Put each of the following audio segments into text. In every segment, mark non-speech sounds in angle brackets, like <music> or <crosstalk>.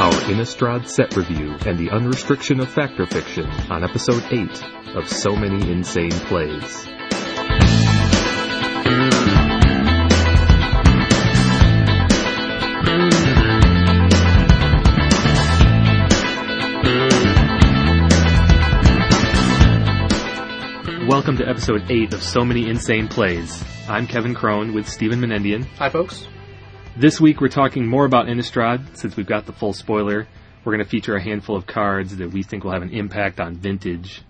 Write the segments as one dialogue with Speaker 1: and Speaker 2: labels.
Speaker 1: our Innistrad set review and the unrestriction of Fact or Fiction on episode 8 of So Many Insane Plays. Welcome to episode 8 of So Many Insane Plays. I'm Kevin Cron with Stephen Menendian.
Speaker 2: Hi, folks.
Speaker 1: This week we're talking more about Innistrad, since we've got the full spoiler. We're going to feature a handful of cards that we think will have an impact on vintage.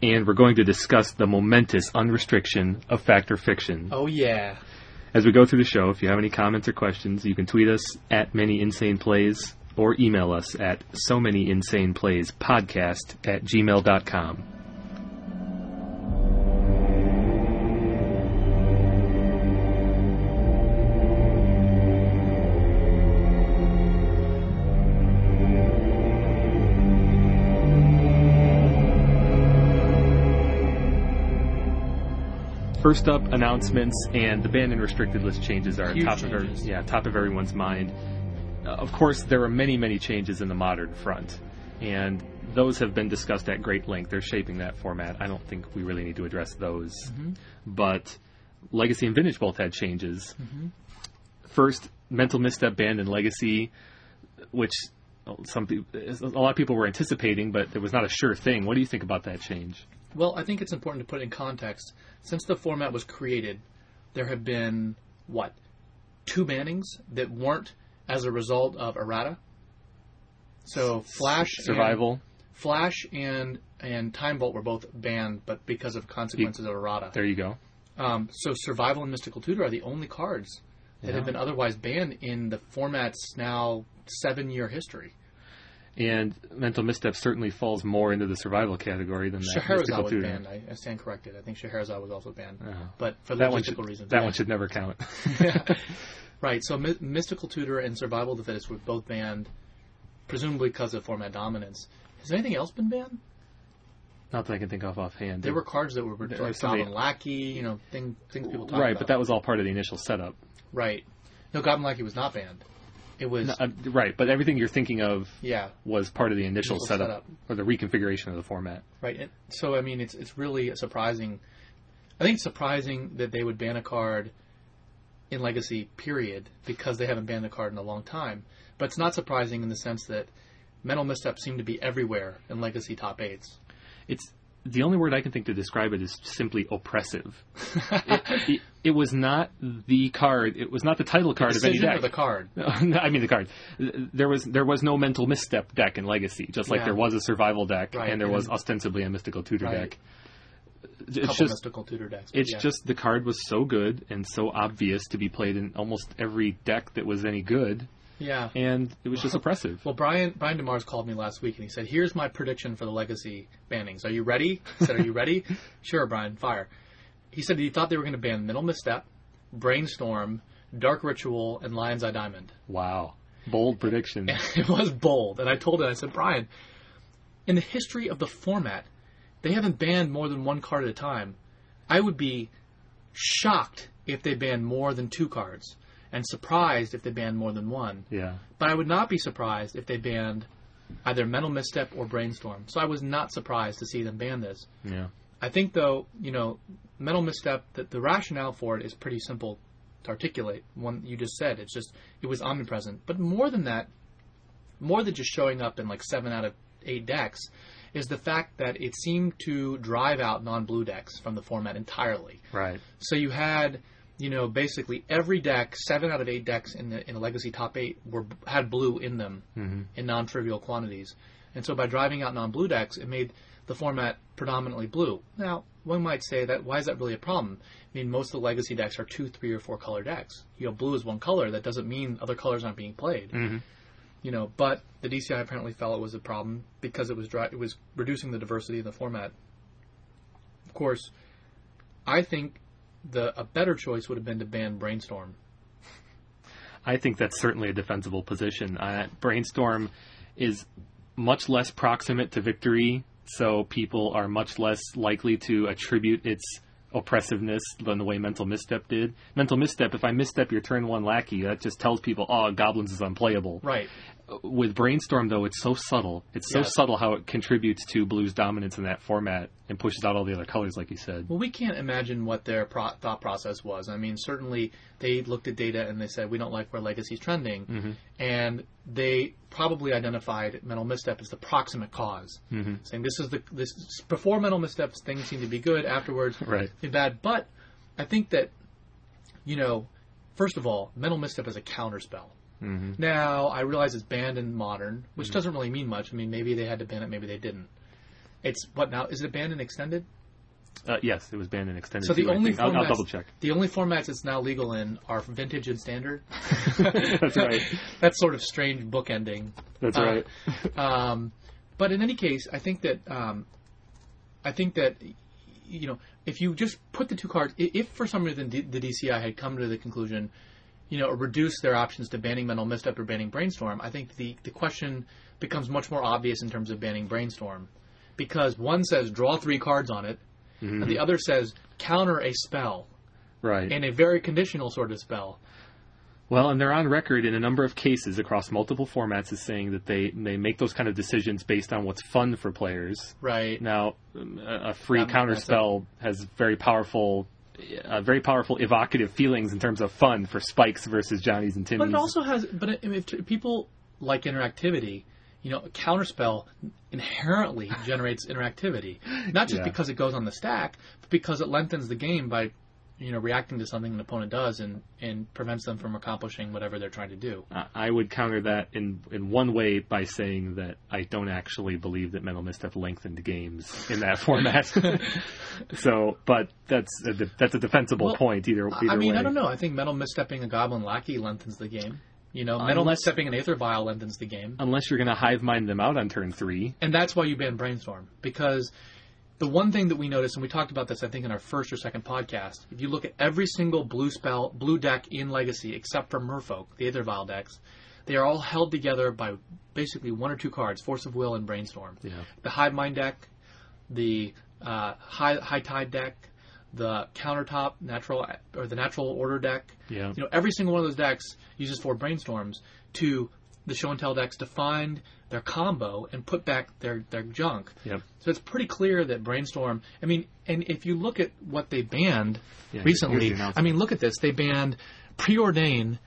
Speaker 1: And we're going to discuss the momentous unrestriction of Fact or Fiction.
Speaker 2: Oh, yeah.
Speaker 1: As we go through the show, if you have any comments or questions, you can tweet us at Many Insane Plays or email us at so many insane plays podcast at gmail.com. First up, announcements and the banned and restricted list changes are
Speaker 2: Huge
Speaker 1: top of every, yeah top of everyone's mind. Uh, of course, there are many many changes in the modern front, and those have been discussed at great length. They're shaping that format. I don't think we really need to address those,
Speaker 2: Mm-hmm.
Speaker 1: but Legacy and Vintage both had changes.
Speaker 2: Mm-hmm.
Speaker 1: First, Mental Misstep banned in Legacy, which some a lot of people were anticipating, but it was not a sure thing. What do you think about that change?
Speaker 2: Well, I think it's important to put it in context. Since the format was created, there have been, what, two bannings that weren't as a result of errata? So Flash
Speaker 1: Survival.
Speaker 2: and, Flash and and Time Vault were both banned, but because of consequences of errata.
Speaker 1: There you go.
Speaker 2: Um, so Survival and Mystical Tutor are the only cards that
Speaker 1: Yeah.
Speaker 2: have been otherwise banned in the format's now seven year history.
Speaker 1: And mental misstep certainly falls more into the survival category than that.
Speaker 2: Scheherazade was banned. I, I stand corrected. I think Scheherazade was also banned,
Speaker 1: Oh.
Speaker 2: but for
Speaker 1: That one should
Speaker 2: logistical reasons.
Speaker 1: that
Speaker 2: yeah.
Speaker 1: one should never count. <laughs> <laughs>
Speaker 2: Right. So My- Mystical Tutor and Survival of the Fittest were both banned, presumably because of format dominance. Has anything else been banned?
Speaker 1: Not that I can think of offhand.
Speaker 2: There were cards that were
Speaker 1: There
Speaker 2: like Goblin Lackey, you know, thing, things people talk
Speaker 1: right,
Speaker 2: about.
Speaker 1: Right, but that was all part of the initial setup.
Speaker 2: right. No, Goblin Lackey was not banned. It was
Speaker 1: No, uh, right, but everything you're thinking of
Speaker 2: yeah,
Speaker 1: was part of the initial,
Speaker 2: Initial
Speaker 1: setup,
Speaker 2: setup.
Speaker 1: or the reconfiguration of the format.
Speaker 2: right. And so I mean, it's it's really surprising. I think it's surprising that they would ban a card in Legacy, period, because they haven't banned the card in a long time. But it's not surprising in the sense that Mental Missteps seem to be everywhere in Legacy top eights.
Speaker 1: It's the only word I can think to describe it is simply oppressive. <laughs> it, it, it was not the card. It was not the title card of any deck.
Speaker 2: the card? <laughs>
Speaker 1: I mean the card. There was there was no mental misstep deck in Legacy, just like
Speaker 2: Yeah.
Speaker 1: there was a survival deck
Speaker 2: Right,
Speaker 1: and there was ostensibly a mystical tutor
Speaker 2: Right.
Speaker 1: deck. It's
Speaker 2: couple
Speaker 1: just
Speaker 2: mystical tutor decks.
Speaker 1: it's
Speaker 2: yeah.
Speaker 1: just the card was so good and so obvious to be played in almost every deck that was any good,
Speaker 2: yeah.
Speaker 1: and it was just oppressive.
Speaker 2: Well, Brian Brian Demars called me last week and he said, "Here's my prediction for the Legacy bannings. Are you ready?" I said, "Are you ready?" <laughs> sure, Brian. Fire. He said he thought they were going to ban Mental Misstep, Brainstorm, Dark Ritual, and Lion's Eye Diamond.
Speaker 1: Wow, bold prediction. <laughs>
Speaker 2: it was bold, and I told him, I said, Brian, in the history of the format, they haven't banned more than one card at a time. I would be shocked if they banned more than two cards, and surprised if they banned more than one.
Speaker 1: Yeah,
Speaker 2: But I would not be surprised if they banned either Mental Misstep or Brainstorm. So I was not surprised to see them ban this.
Speaker 1: yeah.
Speaker 2: I think, though, you know, Mental Misstep, the, the rationale for it is pretty simple to articulate. One you just said, it's just, it was omnipresent. But more than that, more than just showing up in like seven out of eight decks, is the fact that it seemed to drive out non blue decks from the format entirely.
Speaker 1: Right.
Speaker 2: So you had, you know, basically every deck, seven out of eight decks in the in the Legacy top eight were had blue in them
Speaker 1: hmm
Speaker 2: in non-trivial quantities, and so by driving out non-blue decks, it made the format predominantly blue. Now, one might say that why is that really a problem? I mean, most of the Legacy decks are two, three, or four color decks. You know, blue is one color. That doesn't mean other colors aren't being played.
Speaker 1: hmm
Speaker 2: You know, but the DCI apparently felt it was a problem because it was dri- it was reducing the diversity in the format. Of course, I think the a better choice would have been to ban Brainstorm.
Speaker 1: I think that's certainly a defensible position. Uh, Brainstorm is much less proximate to victory, so people are much less likely to attribute its oppressiveness than the way Mental Misstep did. Mental Misstep, if I misstep your turn one lackey, that just tells people, oh, Goblins is unplayable.
Speaker 2: Right.
Speaker 1: With Brainstorm, though, it's so subtle. It's so
Speaker 2: Yes.
Speaker 1: subtle how it contributes to Blue's dominance in that format and pushes out all the other colors, like you said.
Speaker 2: Well, we can't imagine what their pro- thought process was. I mean, certainly they looked at data and they said we don't like where Legacy's trending,
Speaker 1: Mm-hmm.
Speaker 2: and they probably identified mental misstep as the proximate cause,
Speaker 1: Mm-hmm.
Speaker 2: saying this is the this before mental missteps things seem to be good, afterwards <laughs>
Speaker 1: Right.
Speaker 2: be bad. But I think that you know, first of all, mental misstep is a counterspell.
Speaker 1: Mm-hmm.
Speaker 2: Now I realize it's banned in modern, which doesn't really mean much. I mean, maybe they had to ban it, maybe they didn't. It's what now? Is it banned in extended?
Speaker 1: Uh, yes, it was banned and extended.
Speaker 2: So the
Speaker 1: too,
Speaker 2: only
Speaker 1: think. I'll, I'll double check.
Speaker 2: The only formats it's now legal in are vintage and standard. <laughs> <laughs>
Speaker 1: That's right.
Speaker 2: That's sort of strange bookending.
Speaker 1: That's
Speaker 2: Uh,
Speaker 1: right. <laughs>
Speaker 2: Um, but in any case, I think that um, I think that you know if you just put the two cards, if for some reason the DCI had come to the conclusion, you know, reduce their options to banning mental misstep or banning brainstorm, I think the the question becomes much more obvious in terms of banning brainstorm, because one says draw three cards on it, mm-hmm. and the other says counter a spell
Speaker 1: Right.
Speaker 2: and a very conditional sort of spell.
Speaker 1: Well, and they're on record in a number of cases across multiple formats as saying that they they make those kind of decisions based on what's fun for players.
Speaker 2: Right.
Speaker 1: Now, a a free
Speaker 2: That-
Speaker 1: counter spell has very powerful, uh, very powerful evocative feelings in terms of fun for Spikes versus Johnnies and Timmies.
Speaker 2: But it also has. But it- if t- people like interactivity, you know, a counterspell inherently <laughs> generates interactivity, not just
Speaker 1: Yeah.
Speaker 2: because it goes on the stack, but because it lengthens the game by, you know, reacting to something an opponent does and and prevents them from accomplishing whatever they're trying to do.
Speaker 1: I- would counter that in in one way by saying that I don't actually believe that Mental Misstep lengthened games in that format. <laughs> so, but that's a, that's a defensible
Speaker 2: Well,
Speaker 1: point either either
Speaker 2: I mean,
Speaker 1: way.
Speaker 2: I don't know. I think mental misstepping a goblin lackey lengthens the game. You know, mental
Speaker 1: Unless-
Speaker 2: misstepping an aether vial lengthens the game.
Speaker 1: Unless you're going to hive mind them out on turn three.
Speaker 2: And that's why you ban brainstorm because the one thing that we noticed, and we talked about this, I think, in our first or second podcast. If you look at every single blue spell, blue deck in Legacy, except for Merfolk, the other Vial decks, they are all held together by basically one or two cards: Force of Will and Brainstorm.
Speaker 1: Yeah.
Speaker 2: The Hive Mind deck, the uh, High High Tide deck, the Countertop Natural or the Natural Order deck.
Speaker 1: Yeah.
Speaker 2: You know, every single one of those decks uses four brainstorms to the show and tell decks to find their combo and put back their, their junk.
Speaker 1: Yep.
Speaker 2: So it's pretty clear that brainstorm. I mean, and if you look at what they banned
Speaker 1: Yeah,
Speaker 2: recently. I mean, look at this. They banned preordain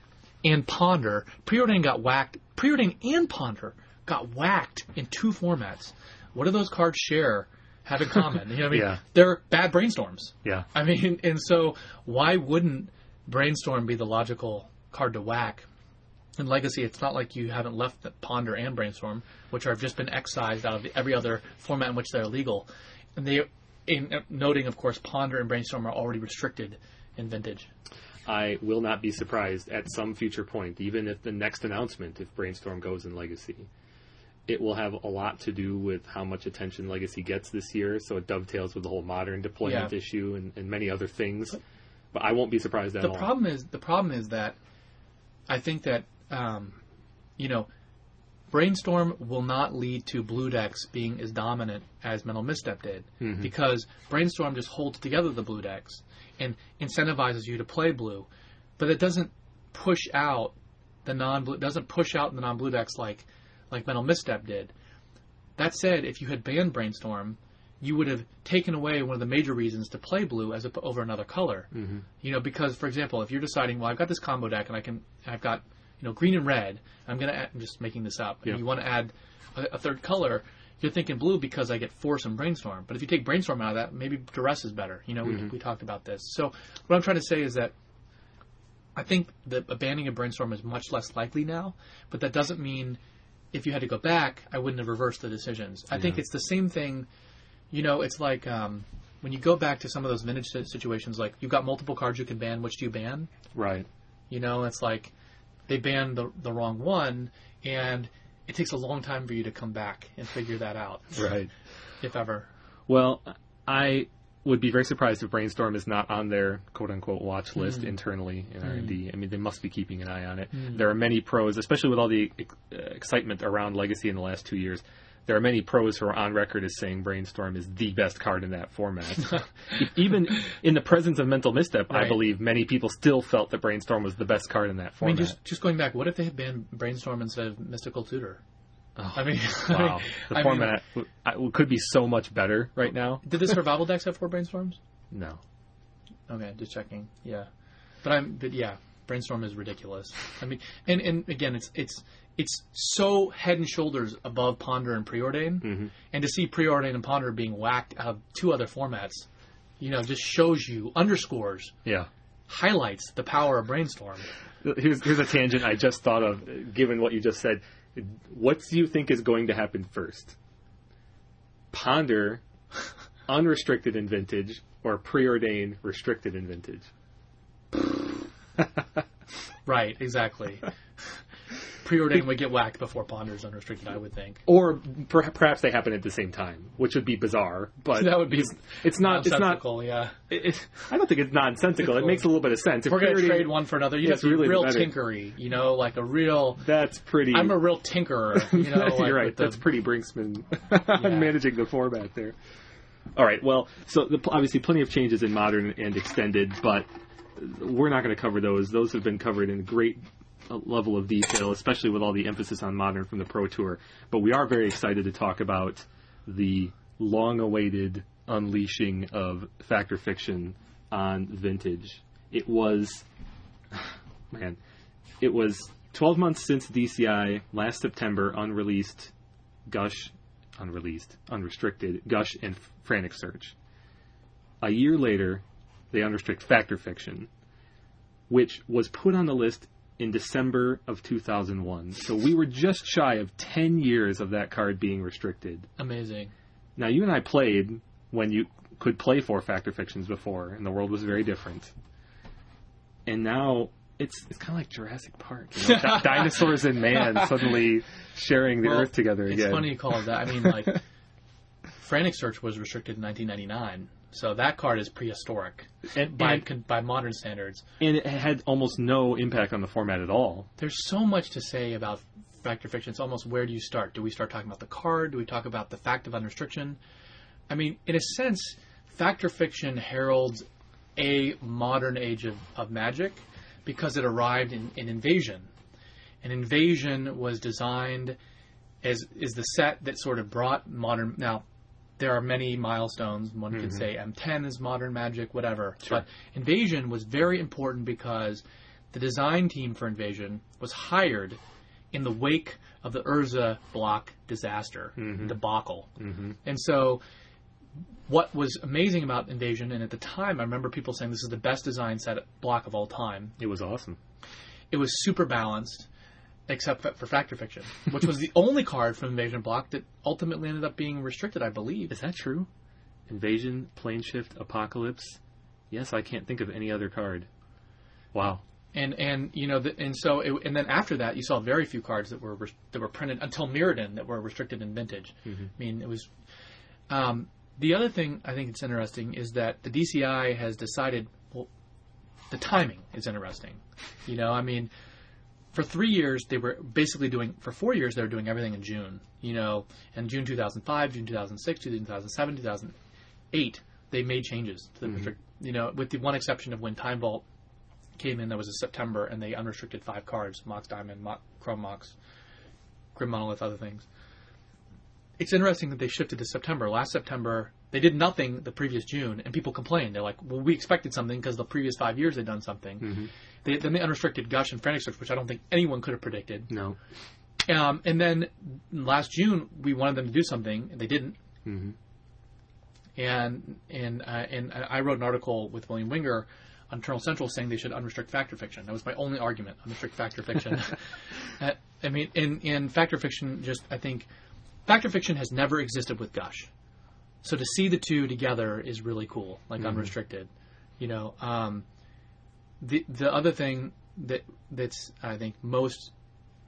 Speaker 2: and ponder. Preordain got whacked. Preordain and ponder got whacked in two formats. What do those cards share? Have in <laughs> common? You know what I mean?
Speaker 1: Yeah.
Speaker 2: They're bad brainstorms.
Speaker 1: Yeah.
Speaker 2: I mean, and so why wouldn't brainstorm be the logical card to whack? In Legacy, it's not like you haven't left the Ponder and Brainstorm, which have just been excised out of every other format in which they're legal. And they, in uh, noting, of course, Ponder and Brainstorm are already restricted in Vintage.
Speaker 1: I will not be surprised at some future point, even if the next announcement, if Brainstorm goes in Legacy, it will have a lot to do with how much attention Legacy gets this year. So it dovetails with the whole modern deployment
Speaker 2: Yeah.
Speaker 1: issue and, and many other things. But I won't be surprised at
Speaker 2: The
Speaker 1: all.
Speaker 2: problem is the problem is that I think that um, you know brainstorm will not lead to blue decks being as dominant as mental misstep did because brainstorm just holds together the blue decks and incentivizes you to play blue. But it doesn't push out the non blue doesn't push out the non blue decks like like mental misstep did. That said if you had banned brainstorm you would have taken away one of the major reasons to play blue as op- over another color. You know, because for example, if you're deciding, well, I've got this combo deck and I can, I've got, you know, green and red. I'm gonna, add, I'm just making this up.
Speaker 1: Yeah.
Speaker 2: And you want to add a, a third color. You're thinking blue because I get force and brainstorm. But if you take brainstorm out of that, maybe duress is better. You know, we, we talked about this. So what I'm trying to say is that I think the banning of brainstorm is much less likely now. But that doesn't mean if you had to go back, I wouldn't have reversed the decisions. I think it's the same thing. You know, it's like um, when you go back to some of those vintage situations, like you've got multiple cards you can ban. Which do you ban?
Speaker 1: Right.
Speaker 2: You know, it's like they banned the the wrong one, and it takes a long time for you to come back and figure that out,
Speaker 1: Right.
Speaker 2: if ever.
Speaker 1: Well, I would be very surprised if Brainstorm is not on their quote unquote watch hmm. list internally in R&D. Hmm. I mean, they must be keeping an eye on it. Hmm. There are many pros, especially with all the ex- uh, excitement around Legacy in the last two years. There are many pros who are on record as saying Brainstorm is the best card in that format. <laughs> Even in the presence of Mental Misstep, I believe many people still felt that Brainstorm was the best card in that format.
Speaker 2: I mean, just just going back, what if they had banned Brainstorm instead of Mystical Tutor?
Speaker 1: Oh,
Speaker 2: I mean, <laughs>
Speaker 1: wow, the
Speaker 2: I mean,
Speaker 1: format w- I- could be so much better right now.
Speaker 2: did the survival decks have four brainstorms?
Speaker 1: No.
Speaker 2: Okay, just checking. Yeah, but I'm. But yeah, brainstorm is ridiculous. I mean, and and again, it's it's it's so head and shoulders above Ponder and Preordain,
Speaker 1: Mm-hmm.
Speaker 2: and to see Preordain and Ponder being whacked out of two other formats, you know, just shows you underscores,
Speaker 1: Yeah.
Speaker 2: highlights the power of brainstorm.
Speaker 1: Here's here's a tangent I just thought of, given what you just said. What do you think is going to happen first? Ponder, <laughs> unrestricted in vintage, or preordain restricted in vintage? <laughs>
Speaker 2: Right, exactly. <laughs> Preordain would get whacked before Ponder's unrestricted, I would think.
Speaker 1: Or per- perhaps they happen at the same time, which would be bizarre. But
Speaker 2: That would be
Speaker 1: it's, it's not. It's not.
Speaker 2: nonsensical, yeah.
Speaker 1: It, it- I don't think it's nonsensical. It makes a little bit of sense. If
Speaker 2: We're gonna trade one for another. You have to be
Speaker 1: really
Speaker 2: real tinkery, you know, like a real.
Speaker 1: That's pretty.
Speaker 2: I'm a real tinkerer, you <laughs> know. Like
Speaker 1: You're right.
Speaker 2: the-
Speaker 1: That's pretty Brinksman <laughs> managing the format there. All right. Well, so the, obviously plenty of changes in modern and extended, but we're not going to cover those. Those have been covered in great level of detail, especially with all the emphasis on modern from the Pro Tour. But we are very excited to talk about the long-awaited unleashing of Fact or Fiction on Vintage. It was, <sighs> man, it was 12 months since DCI last September unreleased Gush, unreleased, unrestricted Gush and Frantic Search. A year later, they unrestrict Fact or Fiction, which was put on the list in December of 2001. So we were just shy of 10 years of that card being restricted.
Speaker 2: amazing.
Speaker 1: Now, you and I played when you could play four Fact or Fictions before, and the world was very different. And now it's it's kind of like Jurassic Park. You know? Di- <laughs> dinosaurs and man suddenly sharing the
Speaker 2: Well,
Speaker 1: Earth together again.
Speaker 2: It's funny you call it that. I mean, like, <laughs> Frantic Search was restricted in 1999, so that card is prehistoric
Speaker 1: And,
Speaker 2: by
Speaker 1: and,
Speaker 2: con- by modern standards.
Speaker 1: and it had almost no impact on the format at all.
Speaker 2: There's so much to say about Fact or Fiction. It's almost where do you start? Do we start talking about the card? Do we talk about the fact of unrestriction? I mean, in a sense, Fact or Fiction heralds a modern age of, of magic because it arrived in, in Invasion. And Invasion was designed as is the set that sort of brought modern. Now, there are many milestones. One could mm-hmm. say M10 is modern magic, whatever. But Invasion was very important because the design team for Invasion was hired in the wake of the Urza block disaster, mm-hmm. debacle. Mm-hmm. And so, what was amazing about Invasion, and at the time, I remember people saying this is the best design set block of all time.
Speaker 1: It was awesome.
Speaker 2: It was super balanced, except for Fact or Fiction, which was the <laughs> only card from Invasion block that ultimately ended up being restricted, I believe.
Speaker 1: Is that true? Invasion, Plane Shift, Apocalypse. Yes, I can't think of any other card. Wow.
Speaker 2: and and you know the, and so it, and then after that you saw very few cards that were res- that were printed until Mirrodin that were restricted in vintage. I mean it was. Um, the other thing I think it's interesting is that the DCI has decided well, the timing is interesting. You know, I mean, for three years they were basically doing for four years they were doing everything in June. You know, in June 2005, June 2006, 2007, 2008 they made changes to the mm-hmm. restrict. You know, with the one exception of when Time Vault came in, that was in September, and they unrestricted five cards: Mox Diamond, Mo- Chrome Mox, Grim Monolith, other things. It's interesting that they shifted to September. Last September, they did nothing the previous June, and people complained. They're like, "Well, we expected something because the previous five years they'd done something." They, then they unrestricted Gush and Frantic Search, which I don't think anyone could have predicted.
Speaker 1: No.
Speaker 2: Um, and then last June, we wanted them to do something, and they didn't.
Speaker 1: Mhm.
Speaker 2: And and uh, and I wrote an article with William Winger on Eternal Central saying they should unrestrict fact or fiction. That was my only argument: unrestrict fact or fiction. <laughs> Uh, I mean, in in fact or fiction, just I think fact or fiction has never existed with Gush. So to see the two together is really cool, like unrestricted. You know, um, the the other thing that that's I think most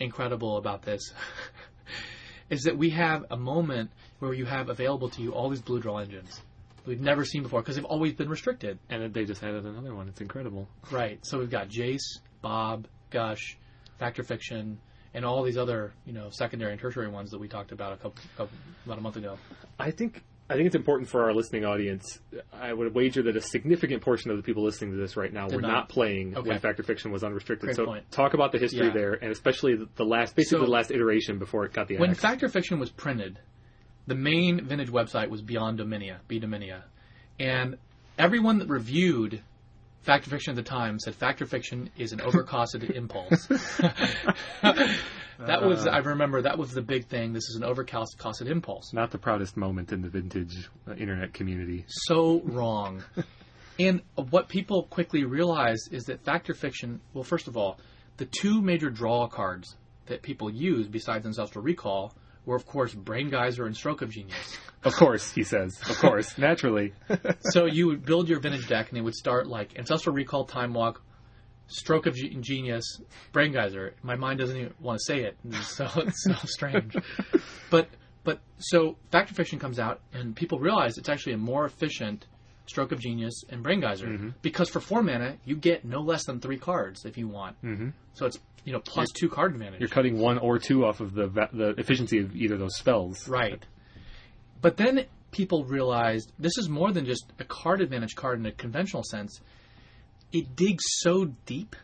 Speaker 2: incredible about this <laughs> is that we have a moment where you have available to you all these blue draw engines we've never seen before because they've always been restricted.
Speaker 1: And they just added another one. It's incredible.
Speaker 2: Right. So we've got Jace, Bob, Gush, Fact or Fiction, and all these other you know secondary and tertiary ones that we talked about a couple, couple about a month ago.
Speaker 1: I think I think it's important for our listening audience. I would wager that a significant portion of the people listening to this right now were
Speaker 2: not.
Speaker 1: not, playing
Speaker 2: Okay.
Speaker 1: when Fact or Fiction was unrestricted.
Speaker 2: Great
Speaker 1: so
Speaker 2: point.
Speaker 1: talk about the history
Speaker 2: Yeah.
Speaker 1: there, and especially the, last, basically
Speaker 2: So-
Speaker 1: the last iteration before it got the
Speaker 2: When
Speaker 1: axe.
Speaker 2: Fact or Fiction was printed, the main vintage website was Beyond Dominia, B Dominia, and everyone that reviewed Fact or Fiction at the time said Fact or Fiction is an overcosted <laughs> impulse. that was, I remember, that was the big thing. This is an overcosted impulse.
Speaker 1: not the proudest moment in the vintage uh, internet community.
Speaker 2: so wrong. and what people quickly realize is that fact or fiction, well, first of all, the two major draw cards that people use besides Ancestral Recall were, of course, Brain Geyser and Stroke of Genius.
Speaker 1: Of course, he says. Of course, <laughs> naturally.
Speaker 2: so you would build your vintage deck and it would start like Ancestral Recall, Time Walk, Stroke of Ge- Genius, Brain Geyser. My mind doesn't even want to say it. So, it's so <laughs> strange. But but so Fact or Fiction comes out and people realize it's actually a more efficient Stroke of Genius and Brain Geyser because for four mana you get no less than three cards if you want. Mm-hmm. So it's you know plus two card advantage.
Speaker 1: You're cutting one or two off of the va- the efficiency of either of those spells.
Speaker 2: Right. But then people realized this is more than just a card advantage card in a conventional sense. It digs so deep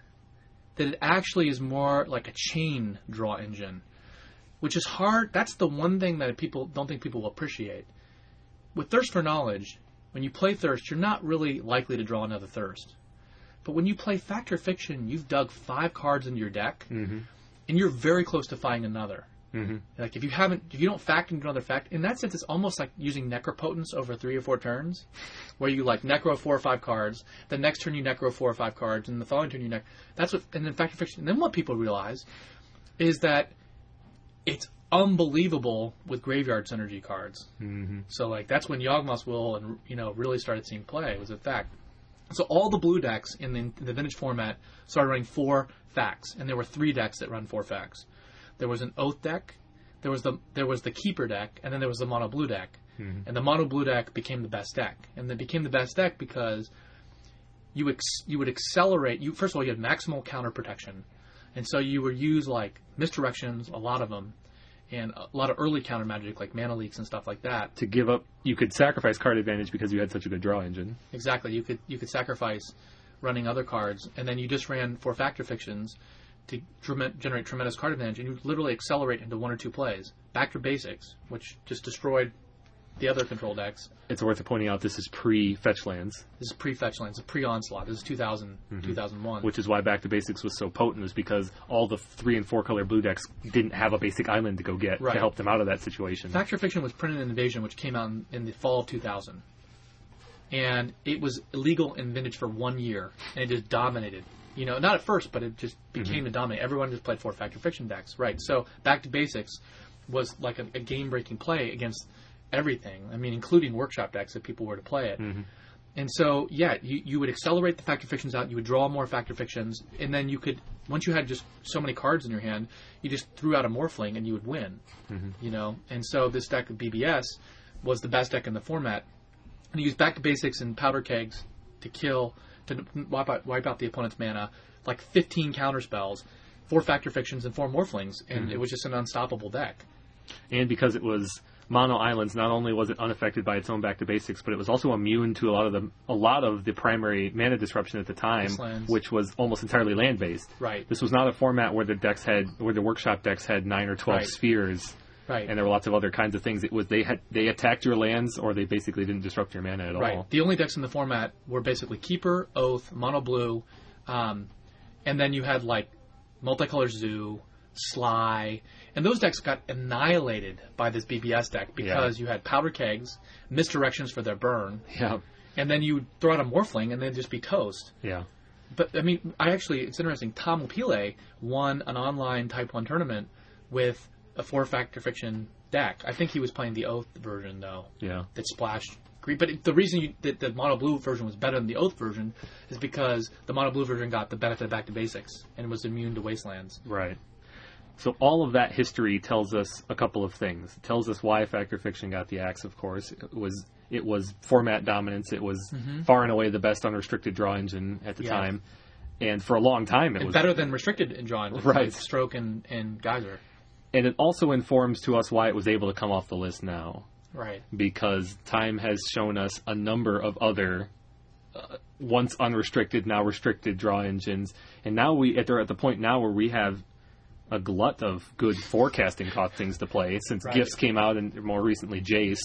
Speaker 2: that it actually is more like a chain draw engine, which is hard. That's the one thing that people don't think people will appreciate. With Thirst for Knowledge, when you play Thirst, you're not really likely to draw another Thirst. But when you play Fact or Fiction, you've dug five cards into your deck, mm-hmm. and you're very close to finding another. Mm-hmm. Like if you haven't, if you don't fact into another fact, in that sense, it's almost like using necropotence over three or four turns, where you like necro four or five cards, the next turn you necro four or five cards, and the following turn you necro. That's what, and then fact or fiction. And then what people realize is that it's unbelievable with graveyard synergy cards. Mm-hmm. So like that's when Yawgmoth's Will and you know really started seeing play was a fact. So all the blue decks in the, in the vintage format started running four facts, and there were three decks that run four facts. There was an oath deck, there was the there was the keeper deck, and then there was the mono blue deck. And the mono blue deck became the best deck, and it became the best deck because you ex- you would accelerate. You first of all you had maximal counter protection, and so you would use like misdirections, a lot of them, and a lot of early counter magic like mana leaks and stuff like that.
Speaker 1: To give up, you could sacrifice card advantage because you had such a good draw engine.
Speaker 2: Exactly. You could you could sacrifice running other cards, and then you just ran four fact or fictions to generate tremendous card advantage, and you literally accelerate into one or two plays. Back to basics, which just destroyed the other control decks.
Speaker 1: It's worth pointing out this is pre fetch lands,
Speaker 2: This is pre-fetch lands, a pre onslaught. This is 2000, mm-hmm. 2001.
Speaker 1: which is why Back to Basics was so potent, was because all the three and four color blue decks didn't have a basic island to go get
Speaker 2: Right.
Speaker 1: to help them out of that situation.
Speaker 2: Fact or Fiction was printed in Invasion, which came out in, in the fall of 2000. And it was illegal in Vintage for one year, and it just dominated. You know, not at first, but it just mm-hmm. became to dominate. Everyone just played four Fact or Fiction decks, right? So Back to Basics was like a, a game-breaking play against everything. I mean, including workshop decks if people were to play it. Mm-hmm. And so, yeah, you, you would accelerate the fact or fictions out. You would draw more fact or fictions, and then you could once you had just so many cards in your hand, you just threw out a morphling and you would win. Mm-hmm. You know, and so this deck of BBS was the best deck in the format. And you used back to basics and powder kegs to kill to wipe out, wipe out the opponent's mana, like 15 counter spells, four fact or fictions, and four morphlings, and mm-hmm. it was just an unstoppable deck.
Speaker 1: and because it was mono islands, not only was it unaffected by its own back to basics, but it was also immune to a lot of the a lot of the primary mana disruption at the time,
Speaker 2: Wastelands.
Speaker 1: which was almost entirely land based.
Speaker 2: Right.
Speaker 1: This was not a format where the decks had where the workshop decks had nine or twelve
Speaker 2: Right.
Speaker 1: spheres,
Speaker 2: Right.
Speaker 1: and there were lots of other kinds of things. It was they had they attacked your lands or they basically didn't disrupt your mana at
Speaker 2: Right.
Speaker 1: all.
Speaker 2: The only decks in the format were basically Keeper, Oath, Mono Blue, um, and then you had like Multicolor Zoo, Sly, and those decks got annihilated by this BBS deck because you had Powder Kegs, misdirections for their burn,
Speaker 1: Yeah,
Speaker 2: and then you throw out a Morphling and they'd just be toast.
Speaker 1: yeah.
Speaker 2: But I mean, I actually, it's interesting. Tom Pile won an online Type One tournament with a four fact or fiction deck. I think he was playing the Oath version though
Speaker 1: Yeah.
Speaker 2: that splashed green. But it- the reason you, that the mono blue version was better than the oath version is because the mono blue version got the benefit of back to basics and was immune to wastelands.
Speaker 1: Right. So all of that history tells us a couple of things. It tells us why Fact or Fiction got the axe. Of course, it was it was format dominance. It was far and away the best unrestricted draw engine at the
Speaker 2: Yeah.
Speaker 1: time. and for a long time it
Speaker 2: And
Speaker 1: was
Speaker 2: better than restricted in draw engines,
Speaker 1: Right.
Speaker 2: like Stroke and, and Geyser.
Speaker 1: and it also informs to us why it was able to come off the list now
Speaker 2: Right.
Speaker 1: because time has shown us a number of other uh, once unrestricted now restricted draw engines and now we at they're at the point now where we have a glut of good forecasting cost things to play since
Speaker 2: Right.
Speaker 1: gifts came out and more recently jace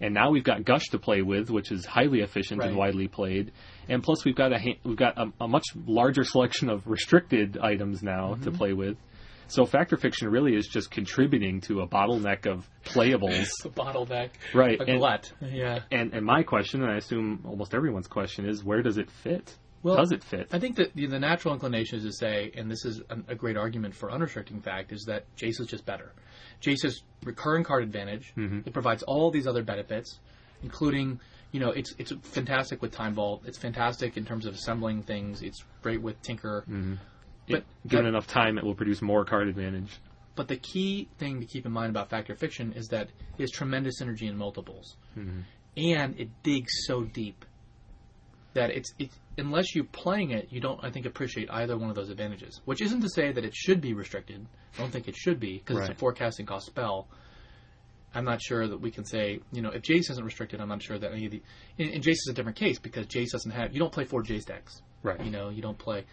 Speaker 1: and now we've got gush to play with which is highly efficient and widely played and plus we've got a ha- we've got a, a much larger selection of restricted items now to
Speaker 2: Mm-hmm.
Speaker 1: play with so fact or fiction really is just contributing to a bottleneck of playables <laughs>
Speaker 2: The bottleneck.
Speaker 1: Right,
Speaker 2: A
Speaker 1: and-
Speaker 2: glut. Yeah.
Speaker 1: and and my question, and I assume almost everyone's question, is where does it fit?
Speaker 2: Well,
Speaker 1: does it fit?
Speaker 2: I think that the, the natural inclination is to say, and this is a, a great argument for unrestricting fact, is that Jace is just better. Jace's recurring card advantage. Mm-hmm. It provides all these other benefits, including, you know, it's it's fantastic with Time Vault. It's fantastic in terms of assembling things. It's great with Tinker. Mm-hmm. But
Speaker 1: Given
Speaker 2: that-
Speaker 1: enough time, it will produce more card advantage.
Speaker 2: But the key thing to keep in mind about Fact or Fiction is that it has tremendous energy in multiples, mm-hmm. and it digs so deep that it's it's unless you're playing it, you don't I think appreciate either one of those advantages. Which isn't to say that it should be restricted. I don't think it should be because it's a forecasting cost spell. I'm not sure that we can say, you know, if Jace isn't restricted, I'm not sure that any of the. And, and Jace is a different case because Jace doesn't have. You don't play four Jace decks.
Speaker 1: Right.
Speaker 2: You know, you don't play.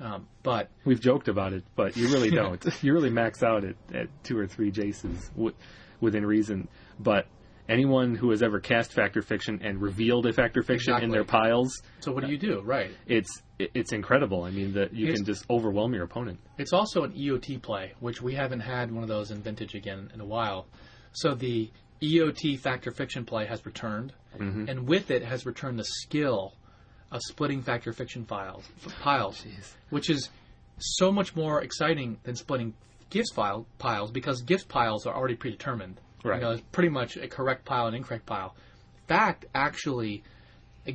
Speaker 2: Um, but
Speaker 1: We've joked about it, but you really <laughs> don't. you really max out at, at two or three Jaces w- within reason. But anyone who has ever cast Fact or Fiction and revealed a Fact or Fiction in their piles,
Speaker 2: so what do you do? Right.
Speaker 1: it's it's incredible. I mean, that you
Speaker 2: It's-
Speaker 1: can just overwhelm your opponent.
Speaker 2: It's also an EOT play, which we haven't had one of those in Vintage again in a while. So the EOT Fact or Fiction play has returned, mm-hmm. and with it has returned the skill of splitting Fact or Fiction files f- piles, which is so much more exciting than splitting gifts file piles because gift piles are already predetermined.
Speaker 1: Right.
Speaker 2: You know, it's pretty much a correct pile and incorrect pile. In Fact, actually,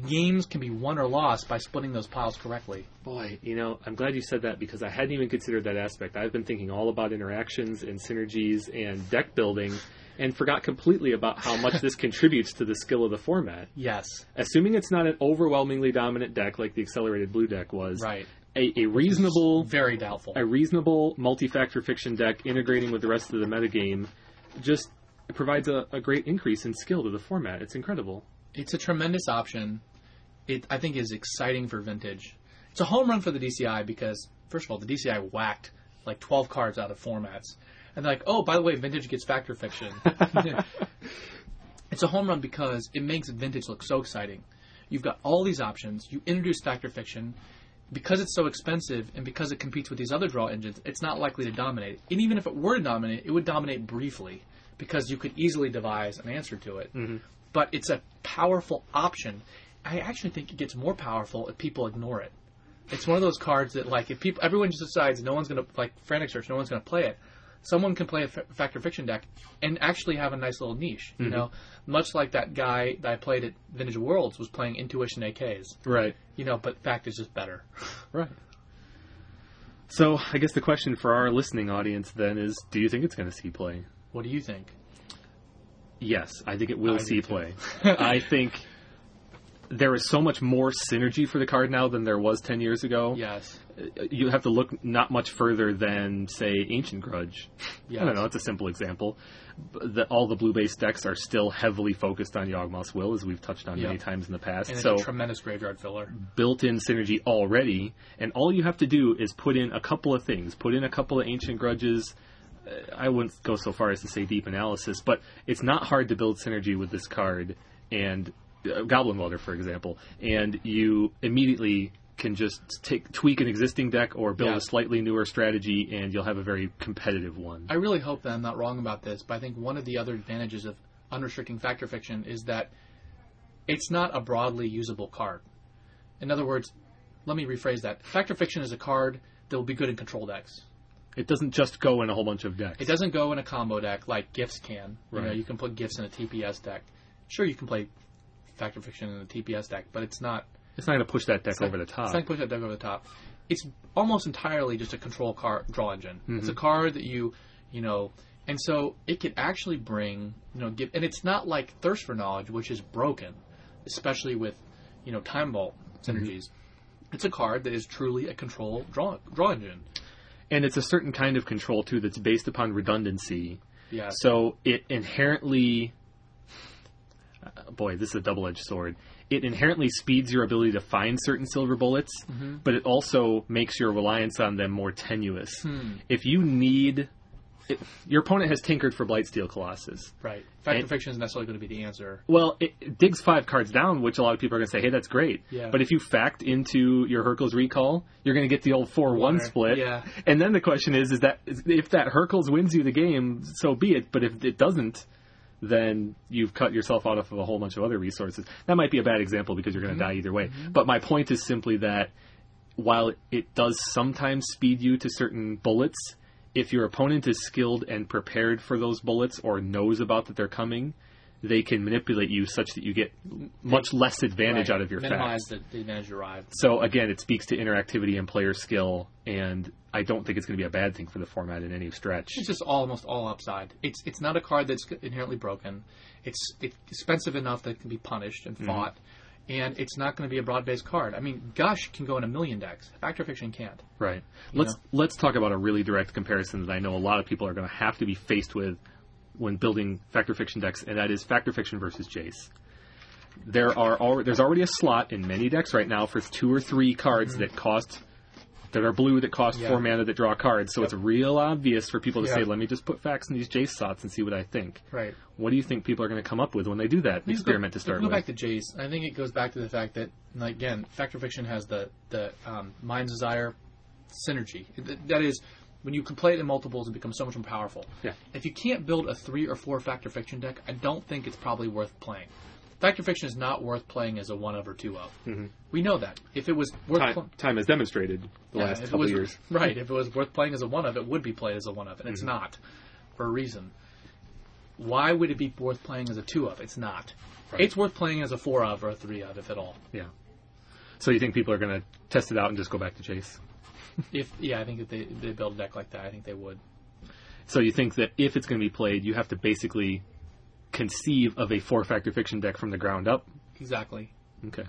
Speaker 2: games can be won or lost by splitting those piles correctly.
Speaker 1: Boy, you know, I'm glad you said that because I hadn't even considered that aspect. I've been thinking all about interactions and synergies and deck building and forgot completely about how much this <laughs> contributes to the skill of the format.
Speaker 2: Yes.
Speaker 1: Assuming it's not an overwhelmingly dominant deck like the accelerated blue deck was,
Speaker 2: Right.
Speaker 1: a, a reasonable
Speaker 2: Very doubtful.
Speaker 1: a reasonable multi-fact or fiction deck integrating with the rest of the metagame just provides a, a great increase in skill to the format. It's incredible.
Speaker 2: It's a tremendous option. It I think is exciting for vintage. It's a home run for the DCI because first of all, the DCI whacked like 12 cards out of formats, and they're like, oh, by the way, vintage gets fact or fiction. <laughs> it's a home run because it makes vintage look so exciting. You've got all these options. You introduce fact or fiction. Because it's so expensive and because it competes with these other draw engines, it's not likely to dominate. And even if it were to dominate, it would dominate briefly because you could easily devise an answer to it mm-hmm. but it's a powerful option. I actually think it gets more powerful if people ignore it. It's one of those cards that, like, if people, everyone just decides no one's going to, like, Frantic Search, no one's going to play it. Someone can play a fa- Fact or Fiction deck and actually have a nice little niche, you mm-hmm. know? Much like that guy that I played at Vintage Worlds was playing Intuition AKs,
Speaker 1: Right.
Speaker 2: you know, but Fact is just better. <laughs>
Speaker 1: Right. So I guess the question for our listening audience then is: Do you think it's going to see play?
Speaker 2: What do you think?
Speaker 1: Yes, I think it will
Speaker 2: I
Speaker 1: see play. <laughs> I think there is so much more synergy for the card now than there was ten years ago.
Speaker 2: Yes.
Speaker 1: You have to look not much further than, say, Ancient Grudge.
Speaker 2: yes.
Speaker 1: I don't know. It's a simple example. The, all the blue-based decks are still heavily focused on Yawgmoth's Will, as we've touched on many times in the past.
Speaker 2: And it's
Speaker 1: so
Speaker 2: a tremendous graveyard filler.
Speaker 1: built-in synergy already, and all you have to do is put in a couple of things. Put in a couple of ancient grudges. I wouldn't go so far as to say deep analysis, but it's not hard to build synergy with this card and uh, Goblin Welder, for example, and you immediately can just take tweak an existing deck or build
Speaker 2: Yeah.
Speaker 1: a slightly newer strategy, and you'll have a very competitive one.
Speaker 2: I really hope that I'm not wrong about this, but I think one of the other advantages of unrestricting fact or fiction is that it's not a broadly usable card. In other words, let me rephrase that. Fact or fiction is a card that will be good in control decks.
Speaker 1: It doesn't just go in a whole bunch of decks.
Speaker 2: It doesn't go in a combo deck like gifts can. You know,
Speaker 1: Right.
Speaker 2: you can put gifts in a TPS deck. Sure, you can play fact or fiction in a TPS deck, but it's not
Speaker 1: It's not going to push that deck over the top.
Speaker 2: It's not push that deck over the top. It's almost entirely just a control card draw engine. It's mm-hmm. a card that you, you know, and so it could actually bring, you know, give, and it's not like Thirst for Knowledge, which is broken, especially with, you know, Time Vault mm-hmm. synergies. It's a card that is truly a control draw draw engine.
Speaker 1: And it's a certain kind of control too that's based upon redundancy.
Speaker 2: Yeah.
Speaker 1: So it inherently, uh, boy, this is a double-edged sword. It inherently speeds your ability to find certain silver bullets, but it also makes your reliance on them more tenuous. If you need, it, your opponent has tinkered for Blightsteel Colossus.
Speaker 2: Right. Factor
Speaker 1: And-
Speaker 2: fiction is necessarily going to be the answer.
Speaker 1: Well, it, it digs five cards down, which a lot of people are going to say, "Hey, that's great."
Speaker 2: Yeah.
Speaker 1: But if you fact into your Hercules recall, you're going to get the old four-one split.
Speaker 2: Yeah.
Speaker 1: And then the question is, is that if that Hercules wins you the game, so be it. But if it doesn't, then you've cut yourself out of a whole bunch of other resources. That might be a bad example because you're going to
Speaker 2: Mm-hmm.
Speaker 1: die either way. But my point is simply that while it does sometimes speed you to certain bullets, if your opponent is skilled and prepared for those bullets or knows about that they're coming, they can manipulate you such that you get much less advantage
Speaker 2: Right.
Speaker 1: out of your
Speaker 2: Minimize
Speaker 1: facts.
Speaker 2: the, the advantage derived.
Speaker 1: So again, it speaks to interactivity and player skill, and I don't think it's going to be a bad thing for the format in any stretch.
Speaker 2: It's just almost all upside. It's it's not a card that's inherently broken. It's it's expensive enough that it can be punished
Speaker 1: Mm-hmm.
Speaker 2: and fought, and it's not going to be a broad based card. I mean, Gush can go in a million decks. Fact or Fiction can't.
Speaker 1: Right. Let's
Speaker 2: know?
Speaker 1: let's talk about a really direct comparison that I know a lot of people are going to have to be faced with when building Fact or Fiction decks, and that is Fact or Fiction versus Jace. There are al- there's already a slot in many decks right now for two or three cards mm-hmm. that cost that are blue that cost.
Speaker 2: Yeah.
Speaker 1: four mana that draw cards. So it's real obvious for people to
Speaker 2: Yeah.
Speaker 1: say, "Let me just put facts in these Jace slots and see what I think."
Speaker 2: Right.
Speaker 1: What do you think people are going to come up with when they do that experiment
Speaker 2: go,
Speaker 1: to start
Speaker 2: go
Speaker 1: with?
Speaker 2: back to Jace. I think it goes back to the fact that, again, Fact or Fiction has the the um, Mind's Desire synergy. That is, when you can play it in multiples, it becomes so much more powerful.
Speaker 1: Yeah.
Speaker 2: If you can't build a three or four Fact or Fiction deck, I don't think it's probably worth playing. Fact or Fiction is not worth playing as a one of or two of. We know that. If it was worth
Speaker 1: time,
Speaker 2: pl-
Speaker 1: time has demonstrated the
Speaker 2: yeah,
Speaker 1: last couple
Speaker 2: was,
Speaker 1: years. <laughs>
Speaker 2: Right. If it was worth playing as a one of, it would be played as a one of, and it's
Speaker 1: Mm-hmm.
Speaker 2: not for a reason. Why would it be worth playing as a two of? It's not.
Speaker 1: Right.
Speaker 2: It's worth playing as a four of or a three of, if at all.
Speaker 1: Yeah. So you think people are going to test it out and just go back to Jace? <laughs>
Speaker 2: If yeah, I think if they they build a deck like that, I think they would.
Speaker 1: So you think that if it's going to be played, you have to basically conceive of a four fact or fiction deck from the ground up?
Speaker 2: Exactly.
Speaker 1: Okay.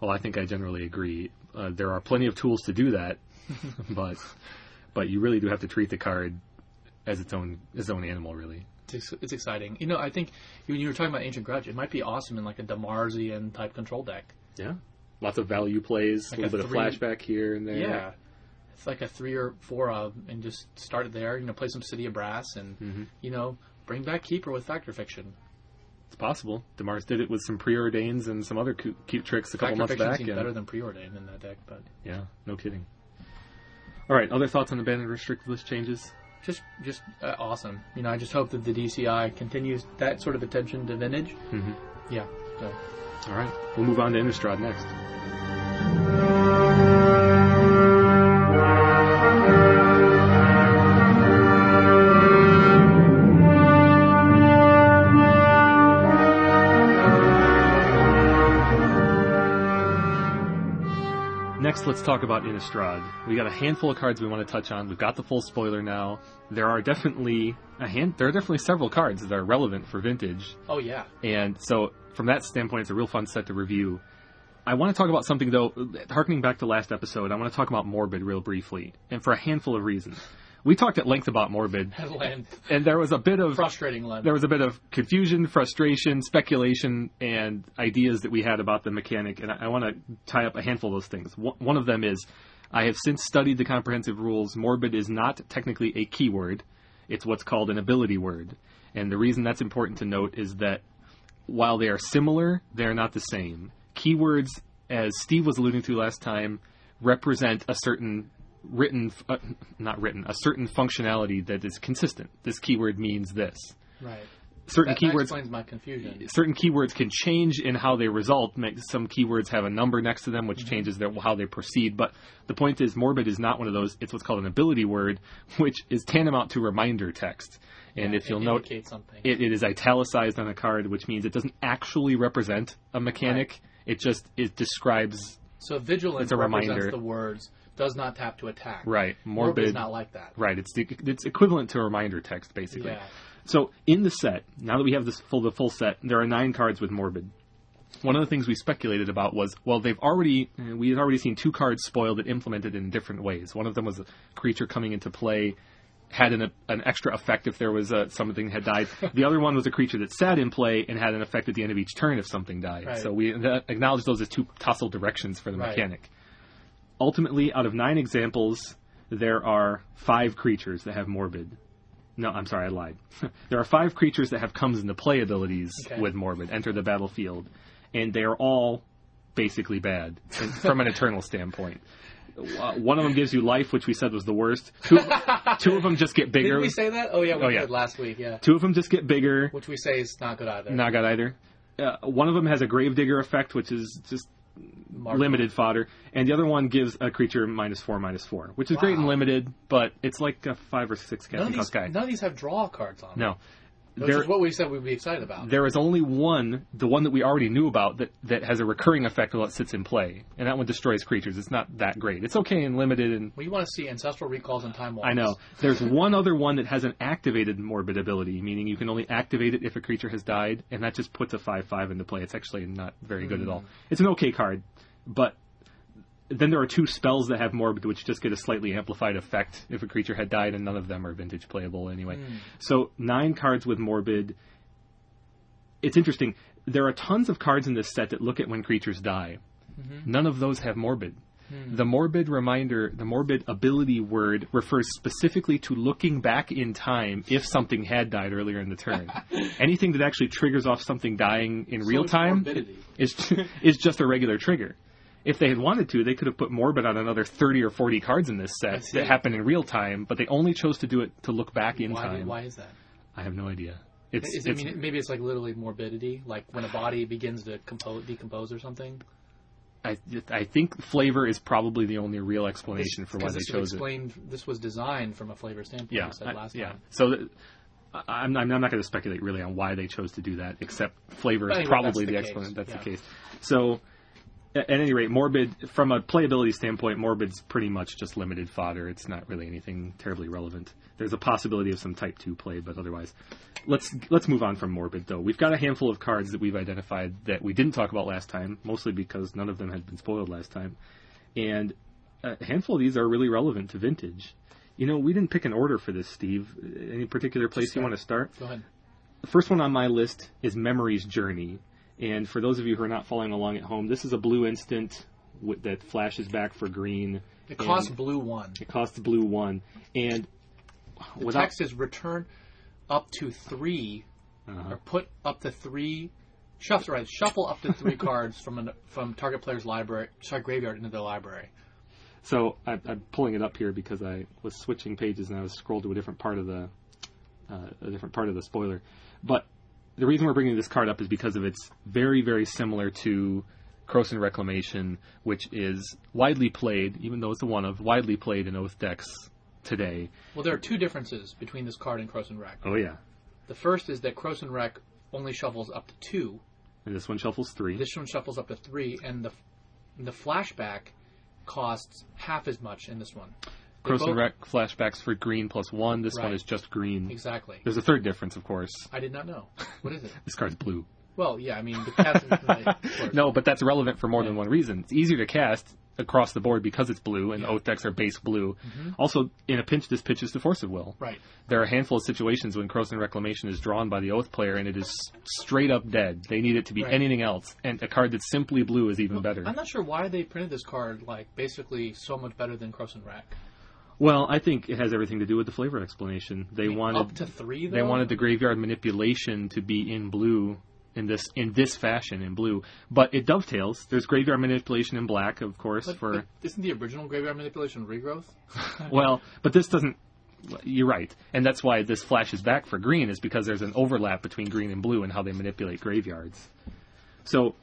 Speaker 1: Well, I think I generally agree. Uh, there are plenty of tools to do that, <laughs> but but you really do have to treat the card as its own its own animal, really.
Speaker 2: It's, it's exciting. You know, I think when you were talking about Ancient Grudge, it might be awesome in like a Damarzian type control deck.
Speaker 1: Yeah. Lots of value plays,
Speaker 2: Like
Speaker 1: a little
Speaker 2: a
Speaker 1: bit
Speaker 2: three-
Speaker 1: of flashback here and there.
Speaker 2: Yeah. It's like a three or four of, and just start it there. You know, play some City of Brass, and
Speaker 1: Mm-hmm.
Speaker 2: you know, bring back Keeper with Fact or Fiction.
Speaker 1: It's possible. Demars did it with some preordains and some other cute, cute tricks a couple
Speaker 2: Factor
Speaker 1: months
Speaker 2: Fiction
Speaker 1: back.
Speaker 2: seems
Speaker 1: and-
Speaker 2: better than Preordained in that deck, but
Speaker 1: yeah, no kidding. All right, other thoughts on the banned and restricted list changes?
Speaker 2: just just uh, awesome. You know, I just hope that the DCI continues that sort of attention to vintage.
Speaker 1: Mhm.
Speaker 2: Yeah. So.
Speaker 1: All right, we'll move on to Innistrad next. Let's talk about Innistrad. We got a handful of cards we want to touch on. We've got the full spoiler now. There are definitely a hand. There are definitely several cards that are relevant for Vintage.
Speaker 2: Oh yeah.
Speaker 1: And so, from that standpoint, it's a real fun set to review. I want to talk about something, though, harkening back to last episode, I want to talk about Morbid real briefly, and for a handful of reasons. We talked at length about Morbid, and there was a bit of
Speaker 2: Frustrating land.
Speaker 1: there was a bit of confusion, frustration, speculation, and ideas that we had about the mechanic, and I, I want to tie up a handful of those things. One one of them is I have since studied the comprehensive rules. Morbid is not technically a keyword, it's what's called an ability word. And the reason that's important to note is that while they are similar, they're not the same. Keywords, as Steve was alluding to last time, represent a certain written, uh, not written, a certain functionality that is consistent. This keyword means this.
Speaker 2: right.
Speaker 1: Certain
Speaker 2: That, that
Speaker 1: keywords
Speaker 2: explains my confusion.
Speaker 1: certain keywords can change in how they result. Some keywords have a number next to them, which
Speaker 2: Mm-hmm.
Speaker 1: changes their, how they proceed. But the point is, morbid is not one of those. It's what's called an ability word, <laughs> which is tantamount to reminder text. And
Speaker 2: Yeah,
Speaker 1: if you'll
Speaker 2: it
Speaker 1: note,
Speaker 2: something.
Speaker 1: it, it is italicized on a card, which means it doesn't actually represent a mechanic. It just it describes
Speaker 2: so vigilance
Speaker 1: it's a
Speaker 2: represents
Speaker 1: reminder.
Speaker 2: the words does not tap to attack.
Speaker 1: right
Speaker 2: Morbid is not like that.
Speaker 1: Right, it's the, it's equivalent to a reminder text basically.
Speaker 2: Yeah.
Speaker 1: So in the set, now that we have this full the full set, there are nine cards with morbid. one of the things we speculated about was well they've already uh, we had already seen two cards spoiled that implemented in different ways. One of them was a creature coming into play had an, an extra effect if there was uh, something had died. <laughs> the other one was a creature that sat in play and had an effect at the end of each turn if something died.
Speaker 2: Right.
Speaker 1: So we uh, acknowledge those as two tussle directions for the
Speaker 2: Right.
Speaker 1: mechanic. Ultimately, out of nine examples, there are five creatures that have morbid. No, I'm sorry, I lied. <laughs> there are five creatures that have comes into play abilities
Speaker 2: Okay.
Speaker 1: with morbid enter the battlefield, and they are all basically bad <laughs> from an eternal standpoint. Uh, one of them gives you life, which we said was the worst. Two, <laughs> two of them just get bigger.
Speaker 2: Did we say that? Oh yeah, we
Speaker 1: Oh, yeah.
Speaker 2: did last week. Yeah,
Speaker 1: Two of them just get bigger.
Speaker 2: which we say is not good either.
Speaker 1: Not good either. Uh, one of them has a Gravedigger effect, which is just
Speaker 2: Marginal.
Speaker 1: limited fodder, and the other one gives a creature minus four, minus four, which is great and limited, but it's like a five or six
Speaker 2: None of, these,
Speaker 1: guy.
Speaker 2: none of these have draw cards on them.
Speaker 1: No.
Speaker 2: Which
Speaker 1: There,
Speaker 2: is what we said we'd be excited about.
Speaker 1: there is only one, the one that we already knew about, that, that has a recurring effect while it sits in play, and that one destroys creatures. It's not that great. It's okay and limited, and
Speaker 2: we want to see ancestral recalls and time walks.
Speaker 1: I know. There's one other one that has an activated morbid ability, meaning you can only activate it if a creature has died, and that just puts a 5-5 into play. It's actually not very good at all. Mm. It's an okay card, but then there are two spells that have morbid, which just get a slightly amplified effect if a creature had died, and none of them are vintage playable anyway. Hmm. So nine cards with morbid. It's interesting. There are tons of cards in this set that look at when creatures die. Mm-hmm. None of those have morbid. Hmm. The morbid reminder, the morbid ability word refers specifically to looking back in time if something had died earlier in the turn. <laughs> Anything that actually triggers off something dying in real time
Speaker 2: morbidity.
Speaker 1: is is just a regular trigger. If they had wanted to, they could have put morbid on another 30 or 40 cards in this set that happen in real time, but they only chose to do it to look back in
Speaker 2: Why,
Speaker 1: time.
Speaker 2: why is that?
Speaker 1: I have no idea. It's,
Speaker 2: Is it, I mean, maybe it's like literally morbidity, like when a body begins to compose, decompose or something.
Speaker 1: I, I think flavor is probably the only real explanation for why they
Speaker 2: this
Speaker 1: chose it.
Speaker 2: explained, This was designed from a flavor standpoint.
Speaker 1: Yeah, I- yeah.
Speaker 2: time.
Speaker 1: So th- I- I'm, I'm not going to speculate really on why they chose to do that, except flavor is
Speaker 2: Anyway,
Speaker 1: probably the,
Speaker 2: the
Speaker 1: explanation. That's
Speaker 2: yeah.
Speaker 1: the case. So at any rate, morbid from a playability standpoint, morbid's pretty much just limited fodder. It's not really anything terribly relevant. There's a possibility of some type two play, but otherwise, let's let's move on from morbid though. We've got a handful of cards that we've identified that we didn't talk about last time, mostly because none of them had been spoiled last time, and a handful of these are really relevant to vintage. You know, we didn't pick an order for this, Steve. Any particular place you want to start?
Speaker 2: Go ahead.
Speaker 1: The first one on my list is Memory's Journey. And for those of you who are not following along at home, this is a blue instant with, that flashes back for green.
Speaker 2: It costs blue one.
Speaker 1: It costs blue one. And
Speaker 2: The
Speaker 1: without
Speaker 2: text is return up to 3
Speaker 1: Uh-huh.
Speaker 2: or put up to three. Shuffle right. Shuffle up to three <laughs> cards from an, from target player's library, sorry, graveyard into their library.
Speaker 1: So I, I'm pulling it up here because I was switching pages and I was scrolled to a different part of the uh, a different part of the spoiler. But the reason we're bringing this card up is because of it's very very similar to Krosan Reclamation, which is widely played, even though it's the one of widely played in Oath decks today.
Speaker 2: Well, there are two differences between this card and Krosan Rec.
Speaker 1: Oh yeah,
Speaker 2: The first is that Krosan Rec only shuffles up to two.
Speaker 1: and this one shuffles three.
Speaker 2: This one shuffles up to three, and the the flashback costs half as much in this one.
Speaker 1: Krosan
Speaker 2: both-
Speaker 1: Rec flashbacks for green plus one. This one is just green.
Speaker 2: Exactly.
Speaker 1: There's a third difference, of course.
Speaker 2: I did not know. What is it? <laughs>
Speaker 1: This card's blue.
Speaker 2: Well, yeah, I mean, the cast right, <laughs> of course.
Speaker 1: No, but that's relevant for more than one reason. It's easier to cast across the board because it's blue, and oath decks are base blue. Mm-hmm. Also, in a pinch, this pitches to Force of Will.
Speaker 2: Right.
Speaker 1: There are a handful of situations when Krosan Reclamation is drawn by the oath player, and it is straight up dead. They need it to be
Speaker 2: Right.
Speaker 1: anything else, and a card that's simply blue is even better.
Speaker 2: I'm not sure why they printed this card like basically so much better than Krosan Rack.
Speaker 1: Well, I think it has everything to do with the flavor explanation. They wanted
Speaker 2: up to three. Though?
Speaker 1: they wanted the graveyard manipulation to be in blue in this in this fashion in blue, but it dovetails. There's graveyard manipulation in black, of course,
Speaker 2: But,
Speaker 1: for
Speaker 2: but isn't the original graveyard manipulation regrowth? <laughs>
Speaker 1: well, but this doesn't. You're right, and that's why this flashes back for green is because there's an overlap between green and blue and how they manipulate graveyards. So,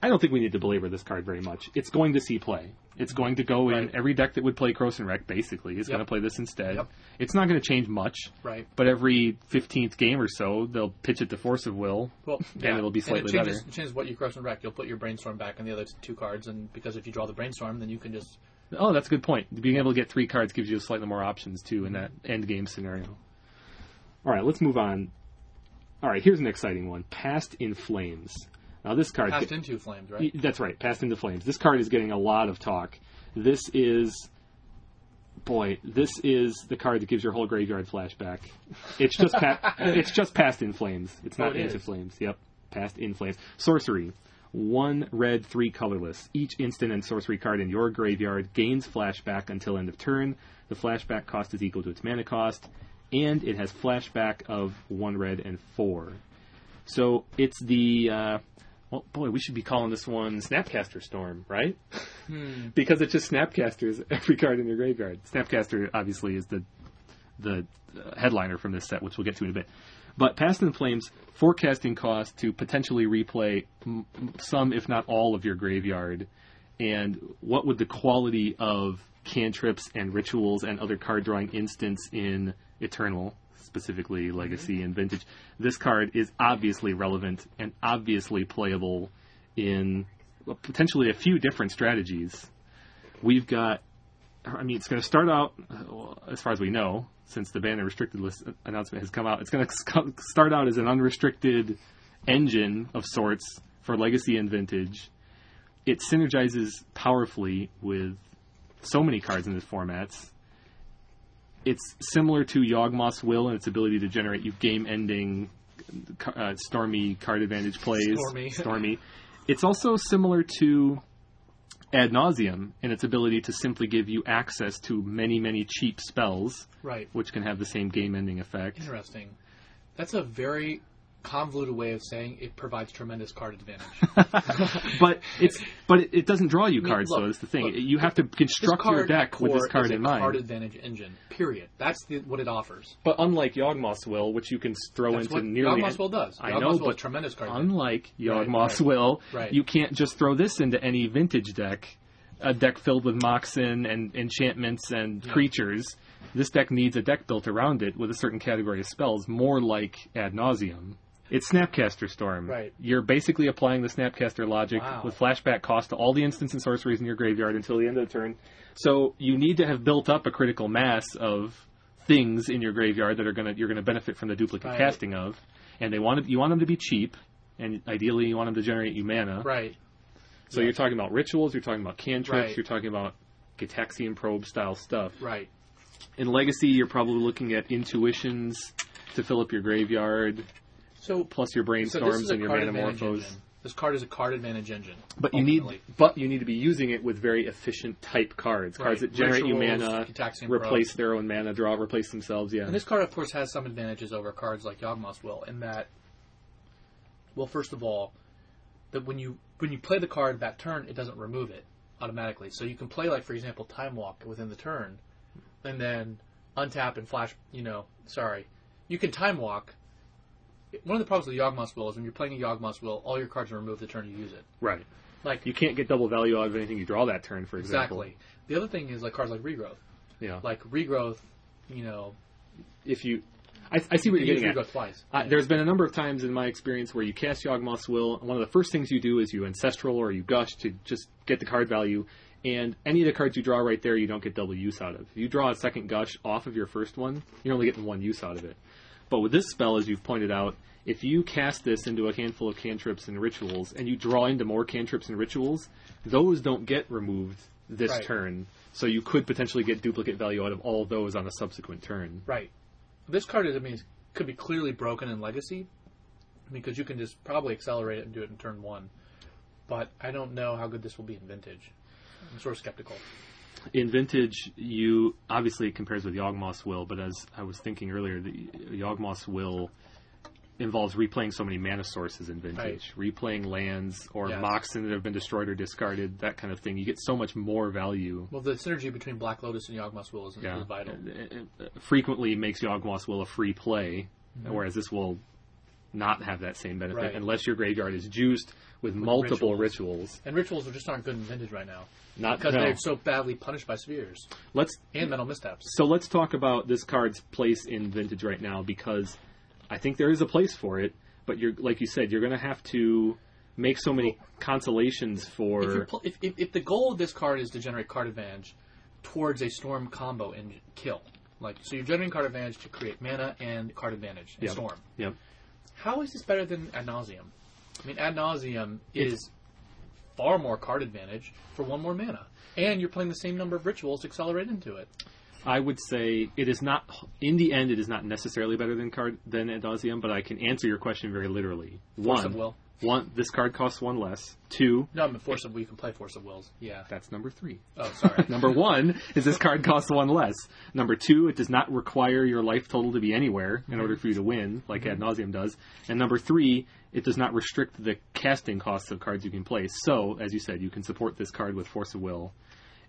Speaker 1: I don't think we need to belabor this card very much. It's going to see play. It's going to go in every deck that would play Krosan Rec. Basically, is
Speaker 2: Yep.
Speaker 1: going to play this instead.
Speaker 2: Yep.
Speaker 1: It's not going to change much,
Speaker 2: Right.
Speaker 1: but every 15th game or so, they'll pitch it to Force of Will.
Speaker 2: Well,
Speaker 1: And
Speaker 2: yeah.
Speaker 1: it'll be
Speaker 2: it
Speaker 1: slightly
Speaker 2: changes,
Speaker 1: better.
Speaker 2: It changes what you Krosan Rack. You'll put your brainstorm back on the other two cards, and because if you draw the brainstorm, then you can just
Speaker 1: Oh, that's a good point. Being able to get three cards gives you slightly more options too in that end game scenario. All right, let's move on. All right, here's an exciting one: Past in Flames. Now this card,
Speaker 2: Passed into flames, right?
Speaker 1: That's right, Passed into Flames. This card is getting a lot of talk. This is, boy, this is the card that gives your whole graveyard flashback. It's just pa- <laughs> it's just Past in Flames. It's not
Speaker 2: Oh, it
Speaker 1: into
Speaker 2: is.
Speaker 1: Flames. Yep, Past in Flames. Sorcery. One red, three colorless. Each instant and sorcery card in your graveyard gains flashback until end of turn. The flashback cost is equal to its mana cost, and it has flashback of one red and four. So it's the uh, well, boy, we should be calling this one Snapcaster Storm, right?
Speaker 2: Hmm. <laughs>
Speaker 1: because it just Snapcasters <laughs> every card in your graveyard. Snapcaster obviously is the the uh, headliner from this set, which we'll get to in a bit. But Past in Flames forecasting cost to potentially replay m- m- some, if not all, of your graveyard, and what would the quality of cantrips and rituals and other card drawing instants in Eternal, specifically Legacy and Vintage, this card is obviously relevant and obviously playable in potentially a few different strategies. We've got, I mean, it's going to start out, uh, well, as far as we know, since the ban and restricted list announcement has come out, it's going to start out as an unrestricted engine of sorts for Legacy and Vintage. It synergizes powerfully with so many cards in this formats. It's similar to Yawgmoth's Will and its ability to generate you game-ending, uh, stormy card advantage plays.
Speaker 2: Stormy. <laughs>
Speaker 1: stormy. It's also similar to Ad Nauseam in its ability to simply give you access to many, many cheap spells,
Speaker 2: Right.
Speaker 1: which can have the same game-ending effect.
Speaker 2: Interesting. That's a very convoluted way of saying it provides tremendous card advantage. <laughs>
Speaker 1: but it's but it, it doesn't draw you
Speaker 2: mean,
Speaker 1: cards
Speaker 2: look,
Speaker 1: though. That's the thing.
Speaker 2: look,
Speaker 1: you have to construct your deck with this card
Speaker 2: is a
Speaker 1: in mind.
Speaker 2: Card advantage engine. Period. That's the, what it offers.
Speaker 1: But unlike Yawgmoth's Will, which you can throw
Speaker 2: That's
Speaker 1: into
Speaker 2: what
Speaker 1: nearly
Speaker 2: Yawgmoth's Will does.
Speaker 1: I
Speaker 2: Yawgmoth's
Speaker 1: know,
Speaker 2: Will
Speaker 1: but
Speaker 2: is tremendous card
Speaker 1: unlike
Speaker 2: Right,
Speaker 1: Yawgmoth's
Speaker 2: right.
Speaker 1: Will,
Speaker 2: Right.
Speaker 1: you can't just throw this into any vintage deck. A deck filled with Moxen and enchantments and creatures. This deck needs a deck built around it with a certain category of spells, more like Ad Nauseam. It's Snapcaster Storm.
Speaker 2: Right.
Speaker 1: You're basically applying the Snapcaster logic
Speaker 2: Wow.
Speaker 1: with flashback cost to all the instants and sorceries in your graveyard until the end of the turn. So you need to have built up a critical mass of things in your graveyard that are gonna you're gonna benefit from the duplicate
Speaker 2: Right.
Speaker 1: casting of, and they want to, you want them to be cheap, and ideally you want them to generate you mana.
Speaker 2: Right.
Speaker 1: So you're talking about rituals, you're talking about cantrips,
Speaker 2: Right.
Speaker 1: you're talking about Gitaxian probe style stuff.
Speaker 2: Right.
Speaker 1: In Legacy, you're probably looking at intuitions to fill up your graveyard,
Speaker 2: So,
Speaker 1: plus your brainstorms
Speaker 2: a
Speaker 1: and your metamorphos.
Speaker 2: This card is a card advantage engine.
Speaker 1: But you need, but you need to be using it with very efficient type cards, cards that generate you mana, replace their own mana draw, replace themselves. Yeah,
Speaker 2: And this card, of course, has some advantages over cards like Yawgmoth's Will in that, well, first of all, that when you when you play the card that turn, it doesn't remove it automatically. So you can play, like for example, Time Walk within the turn, and then untap and flash. You know, sorry, you can Time Walk. One of the problems with Yawgmoth's Will is when you're playing a Yawgmoth's Will, all your cards are removed the turn you use it.
Speaker 1: right.
Speaker 2: Like
Speaker 1: You can't get double value out of anything you draw that turn, for example.
Speaker 2: exactly. The other thing is like cards like Regrowth.
Speaker 1: Yeah.
Speaker 2: Like Regrowth, you know,
Speaker 1: if you, I, I see what
Speaker 2: you
Speaker 1: you're getting at.
Speaker 2: Regrowth twice.
Speaker 1: Uh, there's been a number of times in my experience where you cast Yawgmoth's Will, and one of the first things you do is you Ancestral or you Gush to just get the card value, and any of the cards you draw right there, you don't get double use out of. If you draw a second Gush off of your first one, you're only getting one use out of it. But with this spell, as you've pointed out, if you cast this into a handful of cantrips and rituals, and you draw into more cantrips and rituals, those don't get removed this
Speaker 2: Right.
Speaker 1: turn. So you could potentially get duplicate value out of all those on a subsequent turn.
Speaker 2: Right. This card is, I mean, could be clearly broken in Legacy because you can just probably accelerate it and do it in turn one. But I don't know how good this will be in Vintage. I'm sort of skeptical.
Speaker 1: In vintage, you obviously it compares with Yawgmoth's Will, but as I was thinking earlier, the Yawgmoth's Will involves replaying so many mana sources in vintage, replaying lands or
Speaker 2: Yes.
Speaker 1: Moxen that have been destroyed or discarded, that kind of thing. You get so much more value.
Speaker 2: Well, the synergy between Black Lotus and Yawgmoth's Will is,
Speaker 1: Yeah,
Speaker 2: is vital.
Speaker 1: It- it- it frequently makes Yawgmoth's Will a free play, mm-hmm. whereas this will not have that same benefit
Speaker 2: Right.
Speaker 1: unless your graveyard is juiced with, multiple
Speaker 2: rituals.
Speaker 1: rituals.
Speaker 2: And rituals are just aren't good in Vintage right now
Speaker 1: Not
Speaker 2: because
Speaker 1: no.
Speaker 2: they're so badly punished by spheres
Speaker 1: Let's
Speaker 2: and mental missteps.
Speaker 1: So let's talk about this card's place in vintage right now because I think there is a place for it, but you're like you said, you're going to have to make so many consolations
Speaker 2: If,
Speaker 1: for
Speaker 2: pl- if, if, if the goal of this card is to generate card advantage towards a storm combo and kill, like so, you're generating card advantage to create mana and card advantage in
Speaker 1: Yep.
Speaker 2: storm.
Speaker 1: Yep.
Speaker 2: How is this better than ad nauseam? I mean, ad nauseam is far more card advantage for one more mana, and you're playing the same number of rituals to accelerate into it.
Speaker 1: I would say it is not. In the end, it is not necessarily better than card than ad nauseam, but I can answer your question very literally.
Speaker 2: Force
Speaker 1: one,
Speaker 2: of will.
Speaker 1: One. This card costs one less. Two.
Speaker 2: No, I mean force of will. You can play force of wills. Yeah.
Speaker 1: That's number three.
Speaker 2: Oh, sorry. <laughs>
Speaker 1: Number one is this card costs one less. Number two, it does not require your life total to be anywhere in order for you to win, like mm-hmm. Ad nauseam does. And number three, it does not restrict the casting costs of cards you can play. So, as you said, you can support this card with Force of Will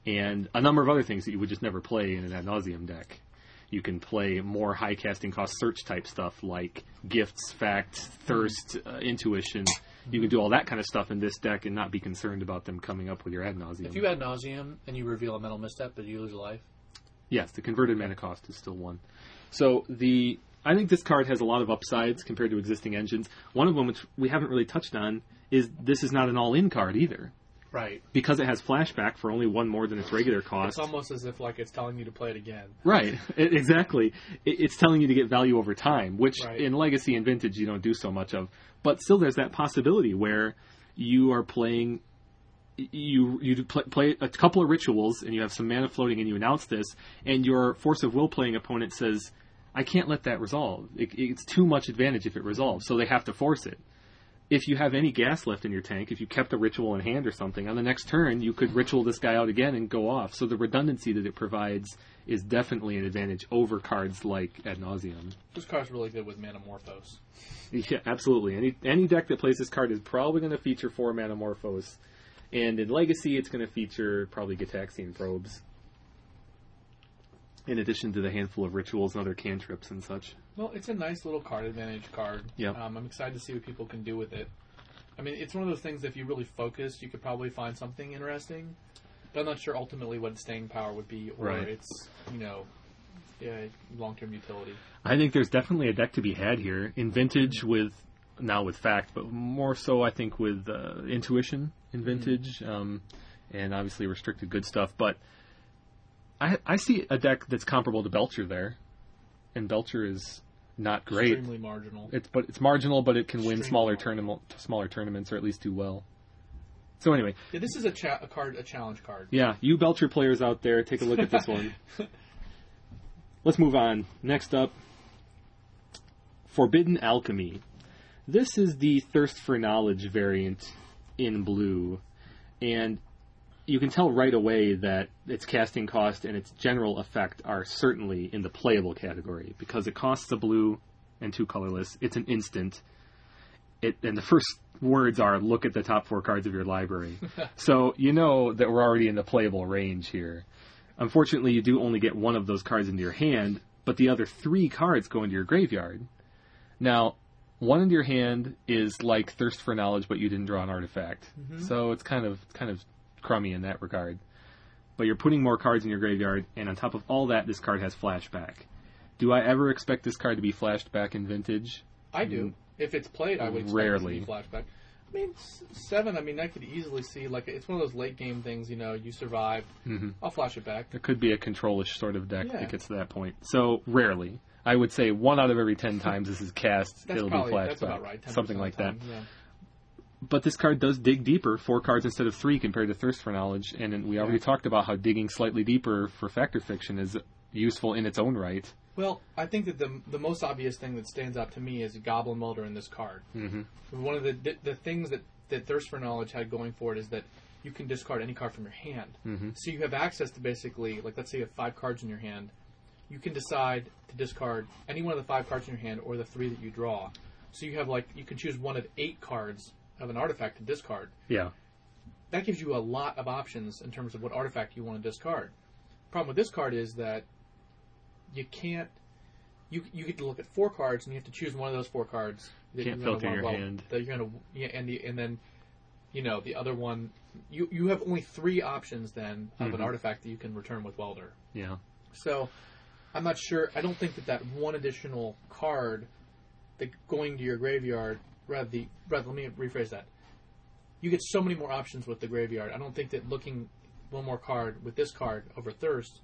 Speaker 1: and a number of other things that you would just never play in an Ad nauseam deck. You can play more high casting cost search type stuff like gifts, facts, thirst, uh, intuition. You can do all that kind of stuff in this deck and not be concerned about them coming up with your ad nauseam.
Speaker 2: if you ad nauseam and you reveal a mental misstep, but you lose a life.
Speaker 1: Yes, the converted mana cost is still one. So the I think this card has a lot of upsides compared to existing engines. One of them, which we haven't really touched on, is this is not an all-in card either
Speaker 2: Right.
Speaker 1: because it has flashback for only one more than its regular cost.
Speaker 2: It's almost as if like it's telling you to play it again.
Speaker 1: Right, I- <laughs> exactly. It- It's telling you to get value over time, which
Speaker 2: Right.
Speaker 1: in Legacy and Vintage you don't do so much of. But still, there's that possibility where you are playing. You you pl- play a couple of rituals and you have some mana floating and you announce this, and your Force of Will playing opponent says, "I can't let that resolve. It, it's too much advantage if it resolves, so they have to force it." If you have any gas left in your tank, if you kept a ritual in hand or something, on the next turn you could ritual this guy out again and go off. So the redundancy that it provides is definitely an advantage over cards like Ad Nauseam.
Speaker 2: This card's really good with Manamorphose.
Speaker 1: Yeah, absolutely. Any any deck that plays this card is probably going to feature four Manamorphose, and in Legacy it's going to feature probably Gitaxian Probes. In addition to the handful of rituals and other cantrips and such.
Speaker 2: Well, it's a nice little card advantage card.
Speaker 1: Yep.
Speaker 2: Um, I'm excited to see what people can do with it. I mean, it's one of those things. If you really focus, you could probably find something interesting. But I'm not sure ultimately what its staying power would be, or
Speaker 1: Right.
Speaker 2: its you know, yeah, long-term utility.
Speaker 1: I think there's definitely a deck to be had here in vintage with now with fact, but more so I think with uh, intuition in vintage, um, and obviously restricted good stuff. But I I see a deck that's comparable to Belcher there, and Belcher is not great.
Speaker 2: Extremely marginal.
Speaker 1: It's but it's marginal, but it can win smaller tournament smaller tournaments or at least do well. So anyway,
Speaker 2: Yeah, this is a, cha- a card, a challenge card.
Speaker 1: yeah, you Belcher players out there, take a look at this one. <laughs> Let's move on. Next up, Forbidden Alchemy. This is the Thirst for Knowledge variant in blue, and you can tell right away that its casting cost and its general effect are certainly in the playable category because it costs a blue and two colorless. It's an instant. It and the first words are look at the top four cards of your library. <laughs> so you know that we're already in the playable range here. Unfortunately, you do only get one of those cards into your hand, but the other three cards go into your graveyard. Now, one into your hand is like thirst for knowledge, but you didn't draw an artifact. Mm-hmm. So it's kind of kind of crummy in that regard. But you're putting more cards in your graveyard, and on top of all that, this card has flashback. Do I ever expect this card to be flashed back in vintage?
Speaker 2: I do. If it's played, I would expect
Speaker 1: Rarely.
Speaker 2: it to be flashback. I mean, seven. I mean, I could easily see like it's one of those late game things. You know, you survive.
Speaker 1: Mm-hmm.
Speaker 2: I'll flash it back.
Speaker 1: There could be a controlish sort of deck
Speaker 2: Yeah.
Speaker 1: that gets to that point. So rarely. I would say one out of every ten <laughs> times this is cast, it'll
Speaker 2: probably
Speaker 1: be flashback.
Speaker 2: that's about right. 10%
Speaker 1: Something like that.
Speaker 2: time, Yeah.
Speaker 1: But this card does dig deeper, four cards instead of three compared to Thirst for Knowledge. And we already
Speaker 2: Yeah.
Speaker 1: talked about how digging slightly deeper for Fact or Fiction is useful in its own right.
Speaker 2: Well, I think that the the most obvious thing that stands out to me is Goblin Welder in this card.
Speaker 1: Mm-hmm.
Speaker 2: One of the the, the things that that Thirst for Knowledge had going for it is that you can discard any card from your hand.
Speaker 1: Mm-hmm.
Speaker 2: So you have access to basically, like, let's say you have five cards in your hand. You can decide to discard any one of the five cards in your hand or the three that you draw. So you have, like, you can choose one of eight cards of an artifact to discard.
Speaker 1: Yeah.
Speaker 2: That gives you a lot of options in terms of what artifact you want to discard. Problem with this card is that you can't. You, you get to look at four cards and you have to choose one of those four cards. that
Speaker 1: Can't
Speaker 2: you're gonna
Speaker 1: filter
Speaker 2: wanna
Speaker 1: your
Speaker 2: well-
Speaker 1: hand.
Speaker 2: That you're gonna yeah, and the, and then you know the other one. You you have only three options then of an
Speaker 1: Mhm.
Speaker 2: artifact that you can return with Welder.
Speaker 1: Yeah.
Speaker 2: So I'm not sure. I don't think that that one additional card that going to your graveyard, rather the rather let me rephrase that. You get so many more options with the graveyard. I don't think that looking one more card with this card over thirst